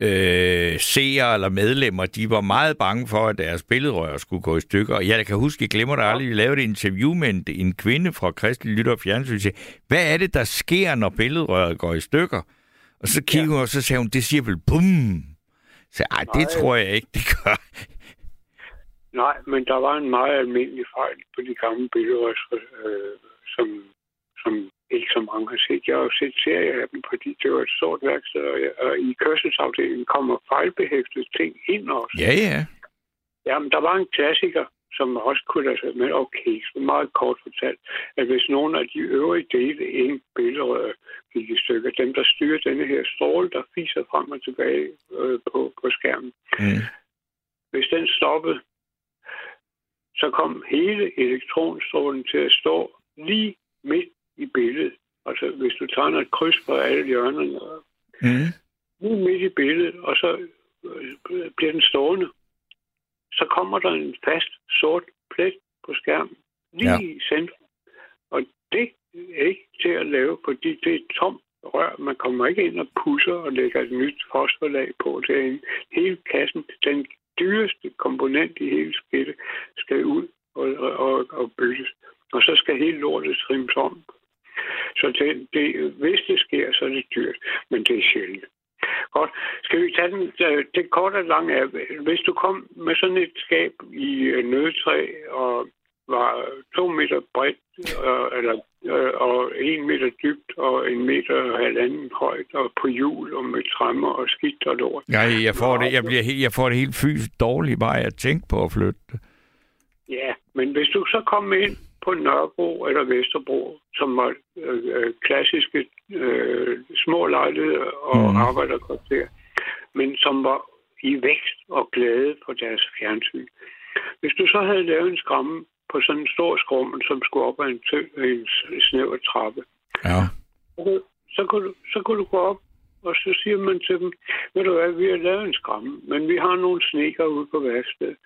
øh, seere eller medlemmer, de var meget bange for, at deres billedrør skulle gå i stykker. Og jeg kan huske, jeg glemmer det aldrig, vi lavede et interview med en, en kvinde fra kristne lytter og fjernsyn, hvad er det, der sker, når billedrøret går i stykker? Og så kiggede hun, og så sagde hun, det siger vel bum. Så ej, det Nej. tror jeg ikke, det gør. Nej, men der var en meget almindelig fejl på de gamle billeder, øh, som, som ikke så mange har set. Jeg har jo set serier af dem, fordi det var et stort værksted, og, og i kørselsafdelingen kommer fejlbehæftede ting ind også. Ja, ja. Jamen, der var en klassiker, som også kunne lade sig med, okay, så meget kort fortalt, at hvis nogle af de øvrige dele ind billedrør gik i stykker, dem der styrer denne her stråle, der fiser frem og tilbage øh, på, på skærmen, Mm. hvis den stoppede, så kom hele elektronstrålen til at stå lige midt i billedet. Altså, hvis du tegner et kryds på alle hjørnerne, Mm. lige midt i billedet, og så øh, bliver den stående. Så kommer der en fast sort plet på skærmen, lige Ja. i centrum. Og det er ikke til at lave, fordi det er et tomt rør. Man kommer ikke ind og pusser og lægger et nyt fosforlag på derinde. Hele kassen, den dyreste komponent i hele skidtet, skal ud og, og, og byttes. Og så skal hele lortet trimmes om. Så det, det, hvis det sker, så er det dyrt, men det er sjældent. Godt. Skal vi tage den, øh, det korte og lange af, hvis du kom med sådan et skab i øh, nødtræ og var to meter bredt øh, eller, øh, og en meter dybt og en meter og halvanden højt og på hjul og med træmmer og skidt og lort. Jeg, jeg, får det, jeg, bliver, helt- jeg får det helt fysisk dårligt bare at tænke på at flytte. Ja, men hvis du så kom ind på Nørrebro eller Vesterbro, som var øh, øh, klassiske øh, små lejligheder og mm. arbejderkvarter, men som var i vækst og glæde for deres fjernsyn. Hvis du så havde lavet en skræmme på sådan en stor skrummel, som skulle op ad en, tø, en snæver trappe, Ja. så kunne- så kunne, du, så kunne du gå op, og så siger man til dem, ved du hvad, vi har lavet en skræmme, men vi har nogle sneker ude på værkstedet.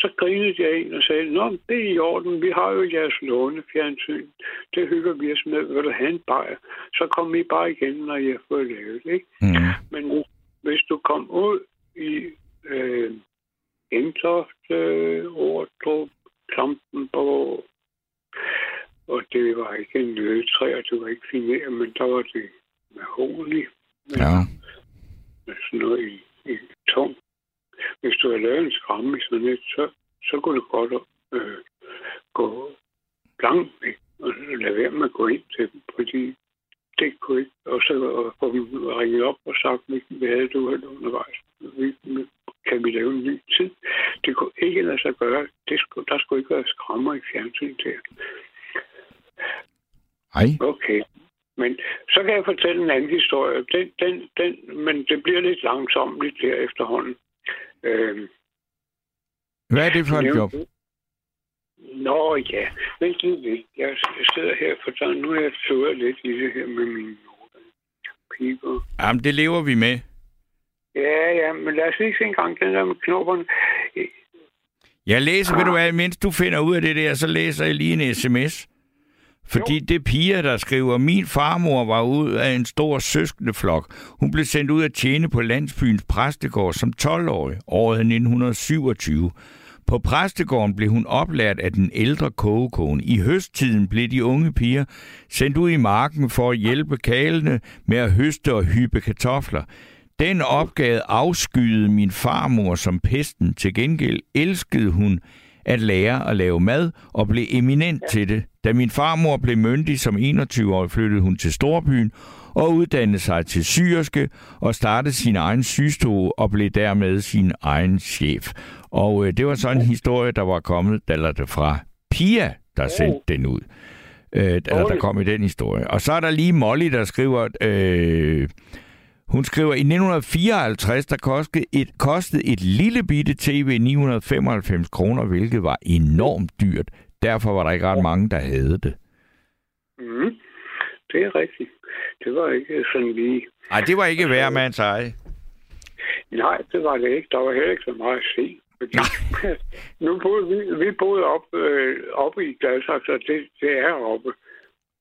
Så grinede jeg en og sagde, Nå, det er i orden, vi har jo jeres lånefjernsyn. Det hygger vi os med, vil du have en bajer? Så kom I bare igen, når jeg har fået lavet det, ikke? Mm. Men hvis- hvis du kom ud i øh, Indtoft, øh, Ordrup, Klampenborg, og det var ikke en nødtræ, og det var ikke fineret, men der var det mahogni, Ja. med sådan noget i, i tung. Hvis du havde lavet en skræmme i sådan et, så, så kunne du godt øh, gå langt væk og lade være med at gå ind til dem, fordi det kunne ikke. Og så få dem ringet op og sagt, hvad havde du hørt undervejs? Kan vi lave en ny tid? Det kunne ikke lade sig gøre. Det skulle, der skulle ikke være skræmmer i fjernsyn til. Ej. Okay. Men så kan jeg fortælle en anden historie. Den, den, den, men det bliver lidt langsomt der efterhånden. Øhm, Hvad er det for et job? Nå ja, vent lige lidt. Jeg jeg sidder her, for der, nu er jeg slået lidt i det her med mine noter. Piber. Jamen, det lever vi med. Ja, ja, men lad os lige se en gang den der med knopperne. Jeg læser, ved du hvad, mens du finder ud af det der, så læser jeg lige en sms. Fordi det er piger, der skriver, min farmor var ud af en stor søskende flok. Hun blev sendt ud at tjene på landsbyens præstegård som 12-årig, året 1927. På præstegården blev hun oplært af den ældre kogekone. I høsttiden blev de unge piger sendt ud i marken for at hjælpe kalene med at høste og hyppe kartofler. Den opgave afskyede min farmor som pesten. Til gengæld elskede hun at lære at lave mad og blev eminent til det. Da min farmor blev myndig som 21-årig, flyttede hun til Storbyen og uddannede sig til syerske og startede sin egen sygestue og blev dermed sin egen chef. Og øh, det var sådan en historie, der var kommet, eller det fra Pia, der sendte den ud. Øh, eller der kom i den historie. Og så er der lige Molly, der skriver... Øh, hun skriver, i 1954, der kostede et, kostede et lille bitte tv 995 kroner, hvilket var enormt dyrt. Derfor var der ikke ret mange, der havde det. Mm, det er rigtigt. Det var ikke sådan lige... Nej, det var ikke hver mands eje. Nej, det var det ikke. Der var heller ikke så meget at se. Fordi, nu boede vi, vi boede op, øh, oppe i Gladsaxe, og det, det er oppe.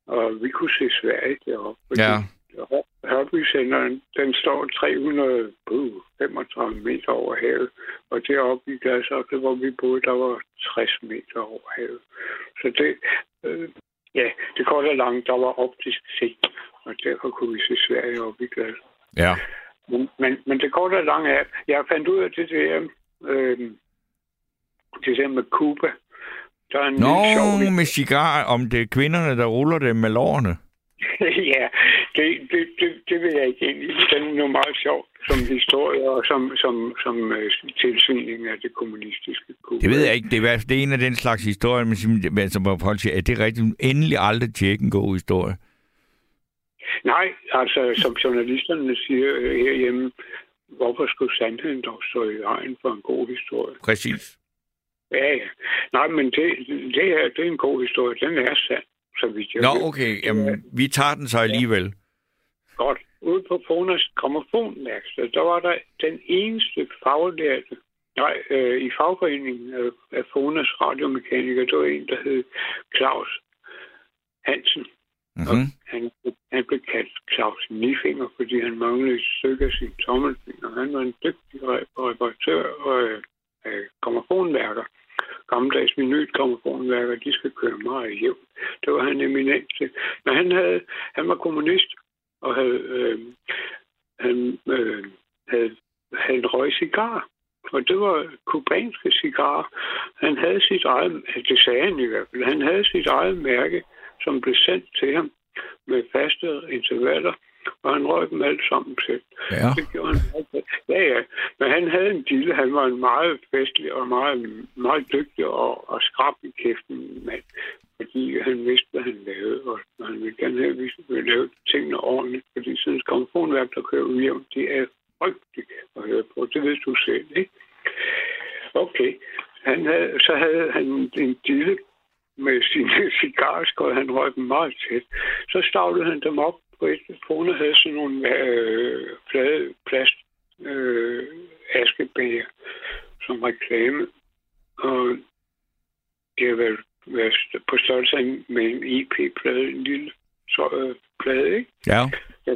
Og vi kunne se Sverige deroppe. fordi Ja. Hørby-senderen, den står 335 meter over havet. Og deroppe i Gladsaxe, hvor vi boede, der var 60 meter over havet. Så det, øh, ja, det korte og lange, der var optisk set. Og derfor kunne vi se Sverige oppe i Gladsaxe. Ja. Men, men, men det korte og lange er, jeg fandt ud af det der, øh, det der med Cuba. Der er en Nå, sjov med cigar, om det er kvinderne, der ruller dem med lårene. ja, det, det, det, det vil jeg ikke i. Den er jo meget sjov som historie og som, som, som uh, tilsyning af det kommunistiske Cuba. Det ved jeg ikke. Det er, det er en af den slags historier, men simpelthen- altså, folk siger, at det er rigtigt. Endelig aldrig tjekke en god historie. Nej, altså som journalisterne siger øh, herhjemme, hvorfor skulle sandheden dog stå i vejen for en god historie? Præcis. Ja, ja. Nej, men det, det her, det er en god historie. Den er sand, så vidt jeg Nå, ved. okay. Jamen, vi tager den så alligevel. Godt. ude på Fonas gramofonværksted, der var der den eneste faglærte, nej, øh, i fagforeningen af, af Fonas radiomekaniker, der var en, der hed Claus Hansen. Mm-hmm. Han, han blev kaldt Claus Nifinger, fordi han manglede et stykke af sin tommelfinger. Han var en dygtig re- reparatør og øh, øh, gramofonværker. Gammeldags minut de skal køre meget hjem. Det var han eminent til. Men han, havde, han var kommunist og havde, øh, han, øh, havde, havde en røg cigar. Og det var kubanske cigarer. Han havde sit eget, det sagde han i hvert fald, han havde sit eget mærke, som blev sendt til ham med faste intervaller, og han røg dem alle sammen selv. Ja. Det gjorde han meget. Ja, ja. Men han havde en dille. Han var en meget festlig og meget, meget dygtig og, og skrab i kæften mand. Fordi han vidste, hvad han lavede, og han ville gerne have, at vi ville lave tingene ordentligt. Fordi sådan et grammofonværk, der kører ujævnt, det er frygteligt at høre på. Det ved du selv, ikke? Okay. Han havde, så havde han en dille med sine cigarskål. Han røg dem meget tæt. Så stavlede han dem op et kone havde sådan nogle øh, flade plast øh, askebæger som reklame. Og det har været, været på størrelse med en IP-plade, en lille så, øh, plade, ikke? Ja. Ja.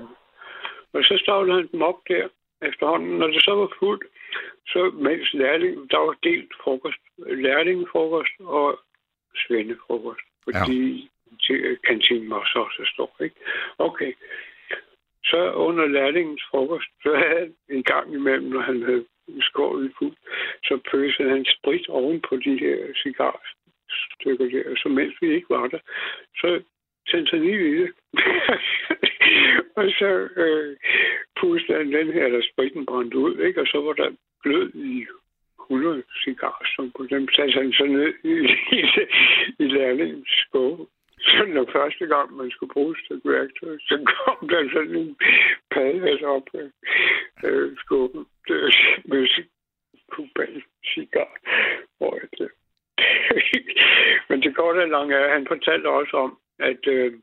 Og så stavlede han dem op der efterhånden. Når det så var fuldt, så mens lærling, der var delt frokost, lærlingefrokost og svendefrokost. Fordi. Øh, kantinen var så så stor, ikke? Okay. Så under lærlingens frokost, så havde han en gang imellem, når han havde skåret fuld, så pøsede han sprit oven på de her cigarstykker der. Så mens vi ikke var der, så tændte han lige i det. og så øh, pustede han den her, der spritten brændte ud, ikke? Og så var der glød i 100 cigarer, som på dem satte han så ned i, i, i lærlingens skål. Så når første gang, man skulle bruge et stykke værktøj, så kom der sådan en padehæs op af øh, skåben med kubansk cigar. Hvor det. Men det går da langt af. Han fortalte også om, at øh,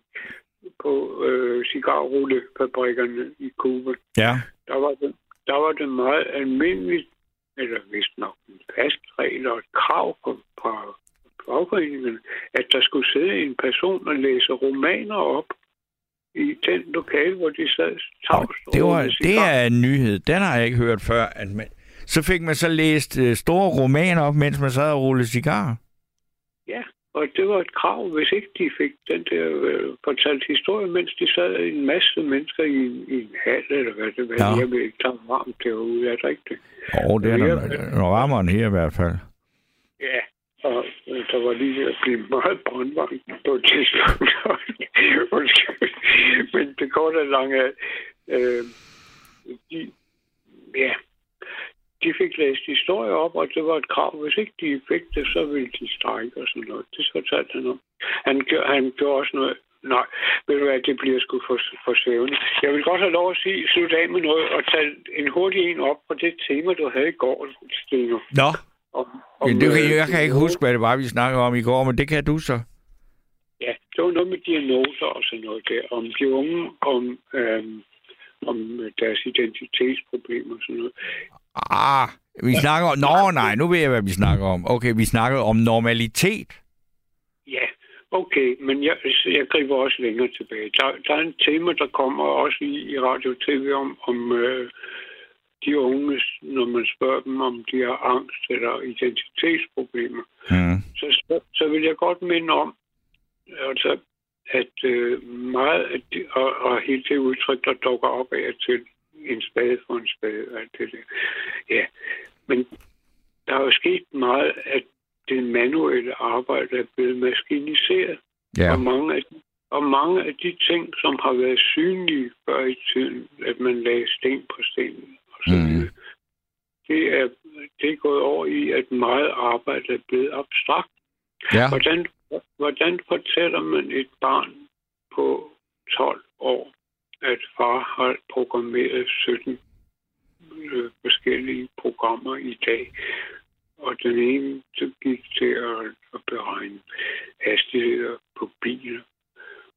på øh, cigarrullefabrikkerne i Cuba, Ja. der var det, der var det meget almindeligt, eller vist nok en fast regel og et krav på, på fagforeningerne, at der skulle sidde en person og læse romaner op i den lokale, hvor de sad tavst. Det, var, det er en nyhed. Den har jeg ikke hørt før. At man, så fik man så læst øh, store romaner op, mens man sad og rullede cigar. Ja, og det var et krav, hvis ikke de fik den der øh, fortalt historie, mens de sad en masse mennesker i, i en hal, eller hvad det var. Ja. Jeg ved ikke, der er varmt derude, er det? Åh, det er der, der rammer her i hvert fald. Ja, og øh, der var lige ved at blive meget brandvarmt på et tidspunkt. Men det går da langt af. Øh, de, ja, de fik læst historier op, og det var et krav. Hvis ikke de fik det, så ville de strække og sådan noget. Det fortalte han om. Han, gør, han gjorde også noget. Nej, ved du hvad, det bliver sgu for, for svævende. Jeg vil godt have lov at sige, slutte af med noget og tage en hurtig en op på det tema, du havde i går, Stine. Nå, om, ja, det, kan, øh, jeg kan ikke huske, hvad det var, vi snakkede om i går, men det kan du så. Ja, det var noget med diagnoser og sådan noget der. Om de unge, om, øhm, om deres identitetsproblemer og sådan noget. Ah, vi snakker om... Nå, nej, nu ved jeg, hvad vi snakker om. Okay, vi snakkede om normalitet. Ja, okay, men jeg, jeg griber også længere tilbage. Der, der er en tema, der kommer også i, i radio og tv om, om øh, de unge, når man spørger dem, om de har angst eller identitetsproblemer. Hmm. så, så, så vil jeg godt minde om, altså, at øh, meget af det, og, og hele det udtryk, der dukker op af til en spade for en spade, og alt det der. Ja, men der er jo sket meget, at det manuelle arbejde er blevet maskiniseret. Ja. Og mange af og mange af de ting, som har været synlige før i tiden, at man lagde sten på sten, så videre, det, er, det er gået over i, at meget arbejde er blevet abstrakt. Ja. Hvordan, hvordan fortæller man et barn på 12 år, at far har programmeret 17 øh, forskellige programmer i dag, og den ene så gik til at, at beregne hastigheder på biler,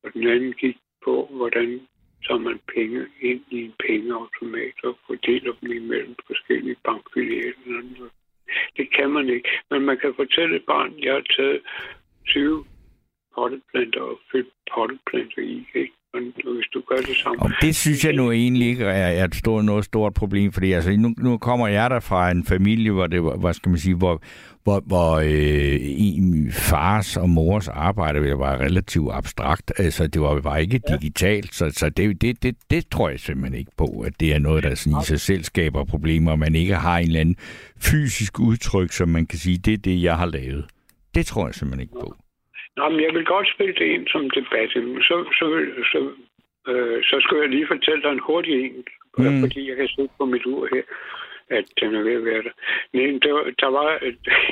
og den anden gik på, hvordan tager man penge ind i en pengeautomat og fordeler dem imellem forskellige bankfilialer. Det kan man ikke. Men man kan fortælle et barn, jeg har taget 20 potteplanter og fyldt potteplanter i. Ikke? Hvis du gør det samme... Og det synes jeg nu egentlig ikke er, et stort, noget stort problem, fordi altså, nu, nu kommer jeg der fra en familie, hvor det hvad skal man sige, hvor, hvor, hvor øh, en fars og mors arbejde var relativt abstrakt. Altså, det var bare ikke ja. digitalt, så, så det, det, det, det tror jeg simpelthen ikke på, at det er noget, der sådan i sig selv skaber problemer, man ikke har en eller anden fysisk udtryk, som man kan sige, det er det, jeg har lavet. Det tror jeg simpelthen ikke på. Nå, men jeg vil godt spille det ind som debat. Så, så, så, øh, så skal jeg lige fortælle dig en hurtig en, mm. fordi jeg kan se på mit ur her, at den er ved at være der. Nej, der, der var...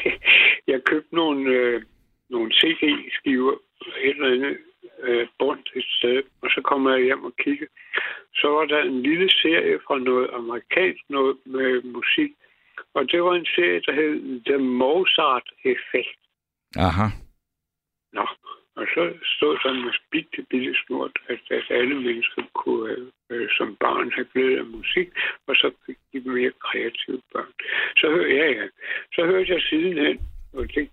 jeg købte nogle, øh, nogle CD-skiver, et eller andet øh, bund et sted, og så kommer jeg hjem og kigger. Så var der en lille serie fra noget amerikansk noget med musik, og det var en serie, der hed The Mozart Effect. Aha. Nå, og så stod der med bitte, bitte snort, at, at alle mennesker kunne øh, som barn have glæde af musik, og så fik de mere kreative børn. Så, hør, ja, ja. så hørte jeg sidenhen, og det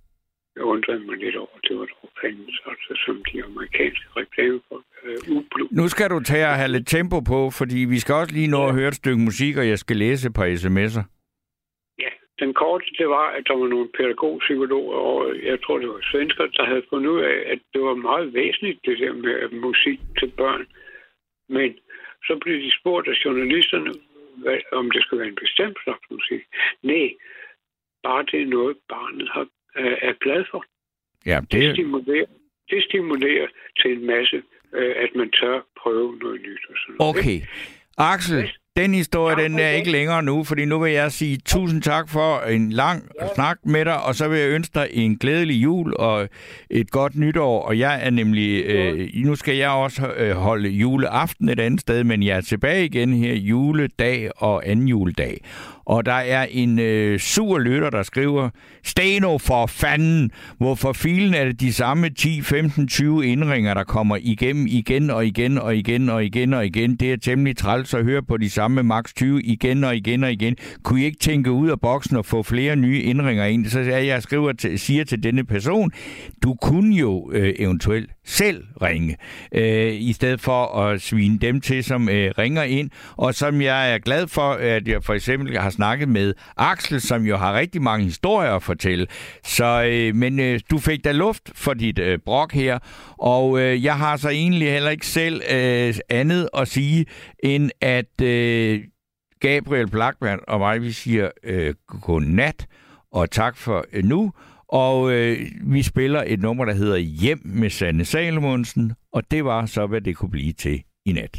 jeg undrede mig lidt over, det var dog fandens, altså som de amerikanske reklamefolk, øh, ublu. Nu skal du tage og have lidt tempo på, fordi vi skal også lige nå at høre et stykke musik, og jeg skal læse på sms'er. Den korte, det var, at der var nogle pædagogpsykologer, og jeg tror, det var svensker, der havde fundet ud af, at det var meget væsentligt, det der med musik til børn. Men så blev de spurgt af journalisterne, hvad, om det skal være en bestemt slags musik. Nej, bare det er noget, barnet har, er, er glad for. Ja, det... Det, stimulerer, det stimulerer til en masse, øh, at man tør prøve noget nyt. Og sådan okay. Axel, den historie, den er ikke længere nu, fordi nu vil jeg sige tusind tak for en lang snak med dig, og så vil jeg ønske dig en glædelig jul og et godt nytår. Og jeg er nemlig, øh, nu skal jeg også øh, holde juleaften et andet sted, men jeg er tilbage igen her juledag og anden juledag. Og der er en øh, sur lytter, der skriver, Steno for fanden, hvorfor filen er det de samme 10, 15, 20 indringer, der kommer igennem igen og igen og igen og igen og igen. Det er temmelig træls at høre på de samme max 20 igen og igen og igen. Kunne I ikke tænke ud af boksen og få flere nye indringer ind? Så jeg skriver til, siger til denne person, du kunne jo øh, eventuelt selv ringe, øh, i stedet for at svine dem til, som øh, ringer ind. Og som jeg er glad for, at jeg for eksempel har snakket med Axel, som jo har rigtig mange historier at fortælle. Så, øh, men øh, du fik da luft for dit øh, brok her, og øh, jeg har så egentlig heller ikke selv øh, andet at sige, end at øh, Gabriel Blackman og mig, vi siger øh, godnat, og tak for øh, nu. Og øh, vi spiller et nummer, der hedder Hjem med Sanne Salomonsen, og det var så, hvad det kunne blive til i nat.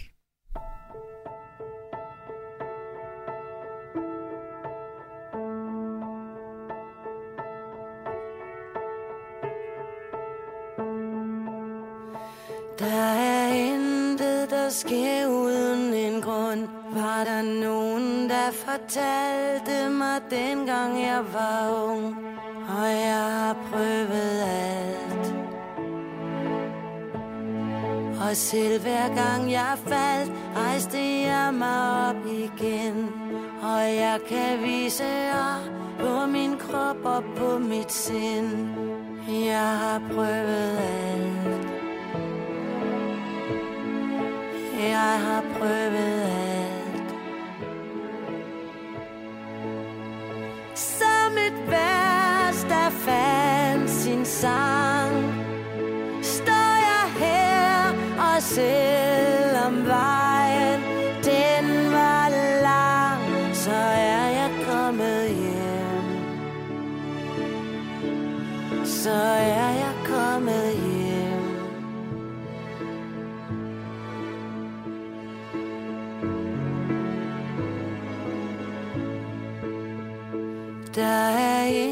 Der er intet, der sker uden en grund Var der nogen, der fortalte mig dengang jeg var ung og jeg har prøvet alt. Og selv hver gang jeg faldt Rejste jeg mig op igen. Og jeg kan vise jer På min krop og på mit sind. Jeg har prøvet alt. Jeg har prøvet alt. Som et værd der fandt sin sang. Står jeg her og selvom vejen den var lang Så er jeg kommet hjem. Så er jeg kommet hjem. Der er der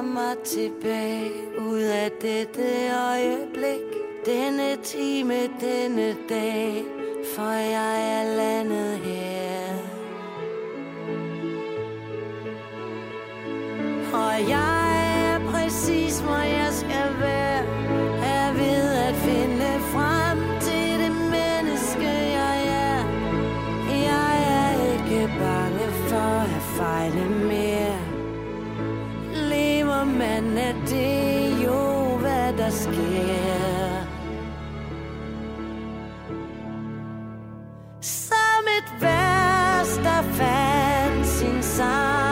jeg mig tilbage ud af dette øjeblik. Denne time, denne dag, for jeg er landet her. Og jeg er præcis, hvor jeg skal være. men at det jo, hvad der sker. Som et vers, der fandt sin sang.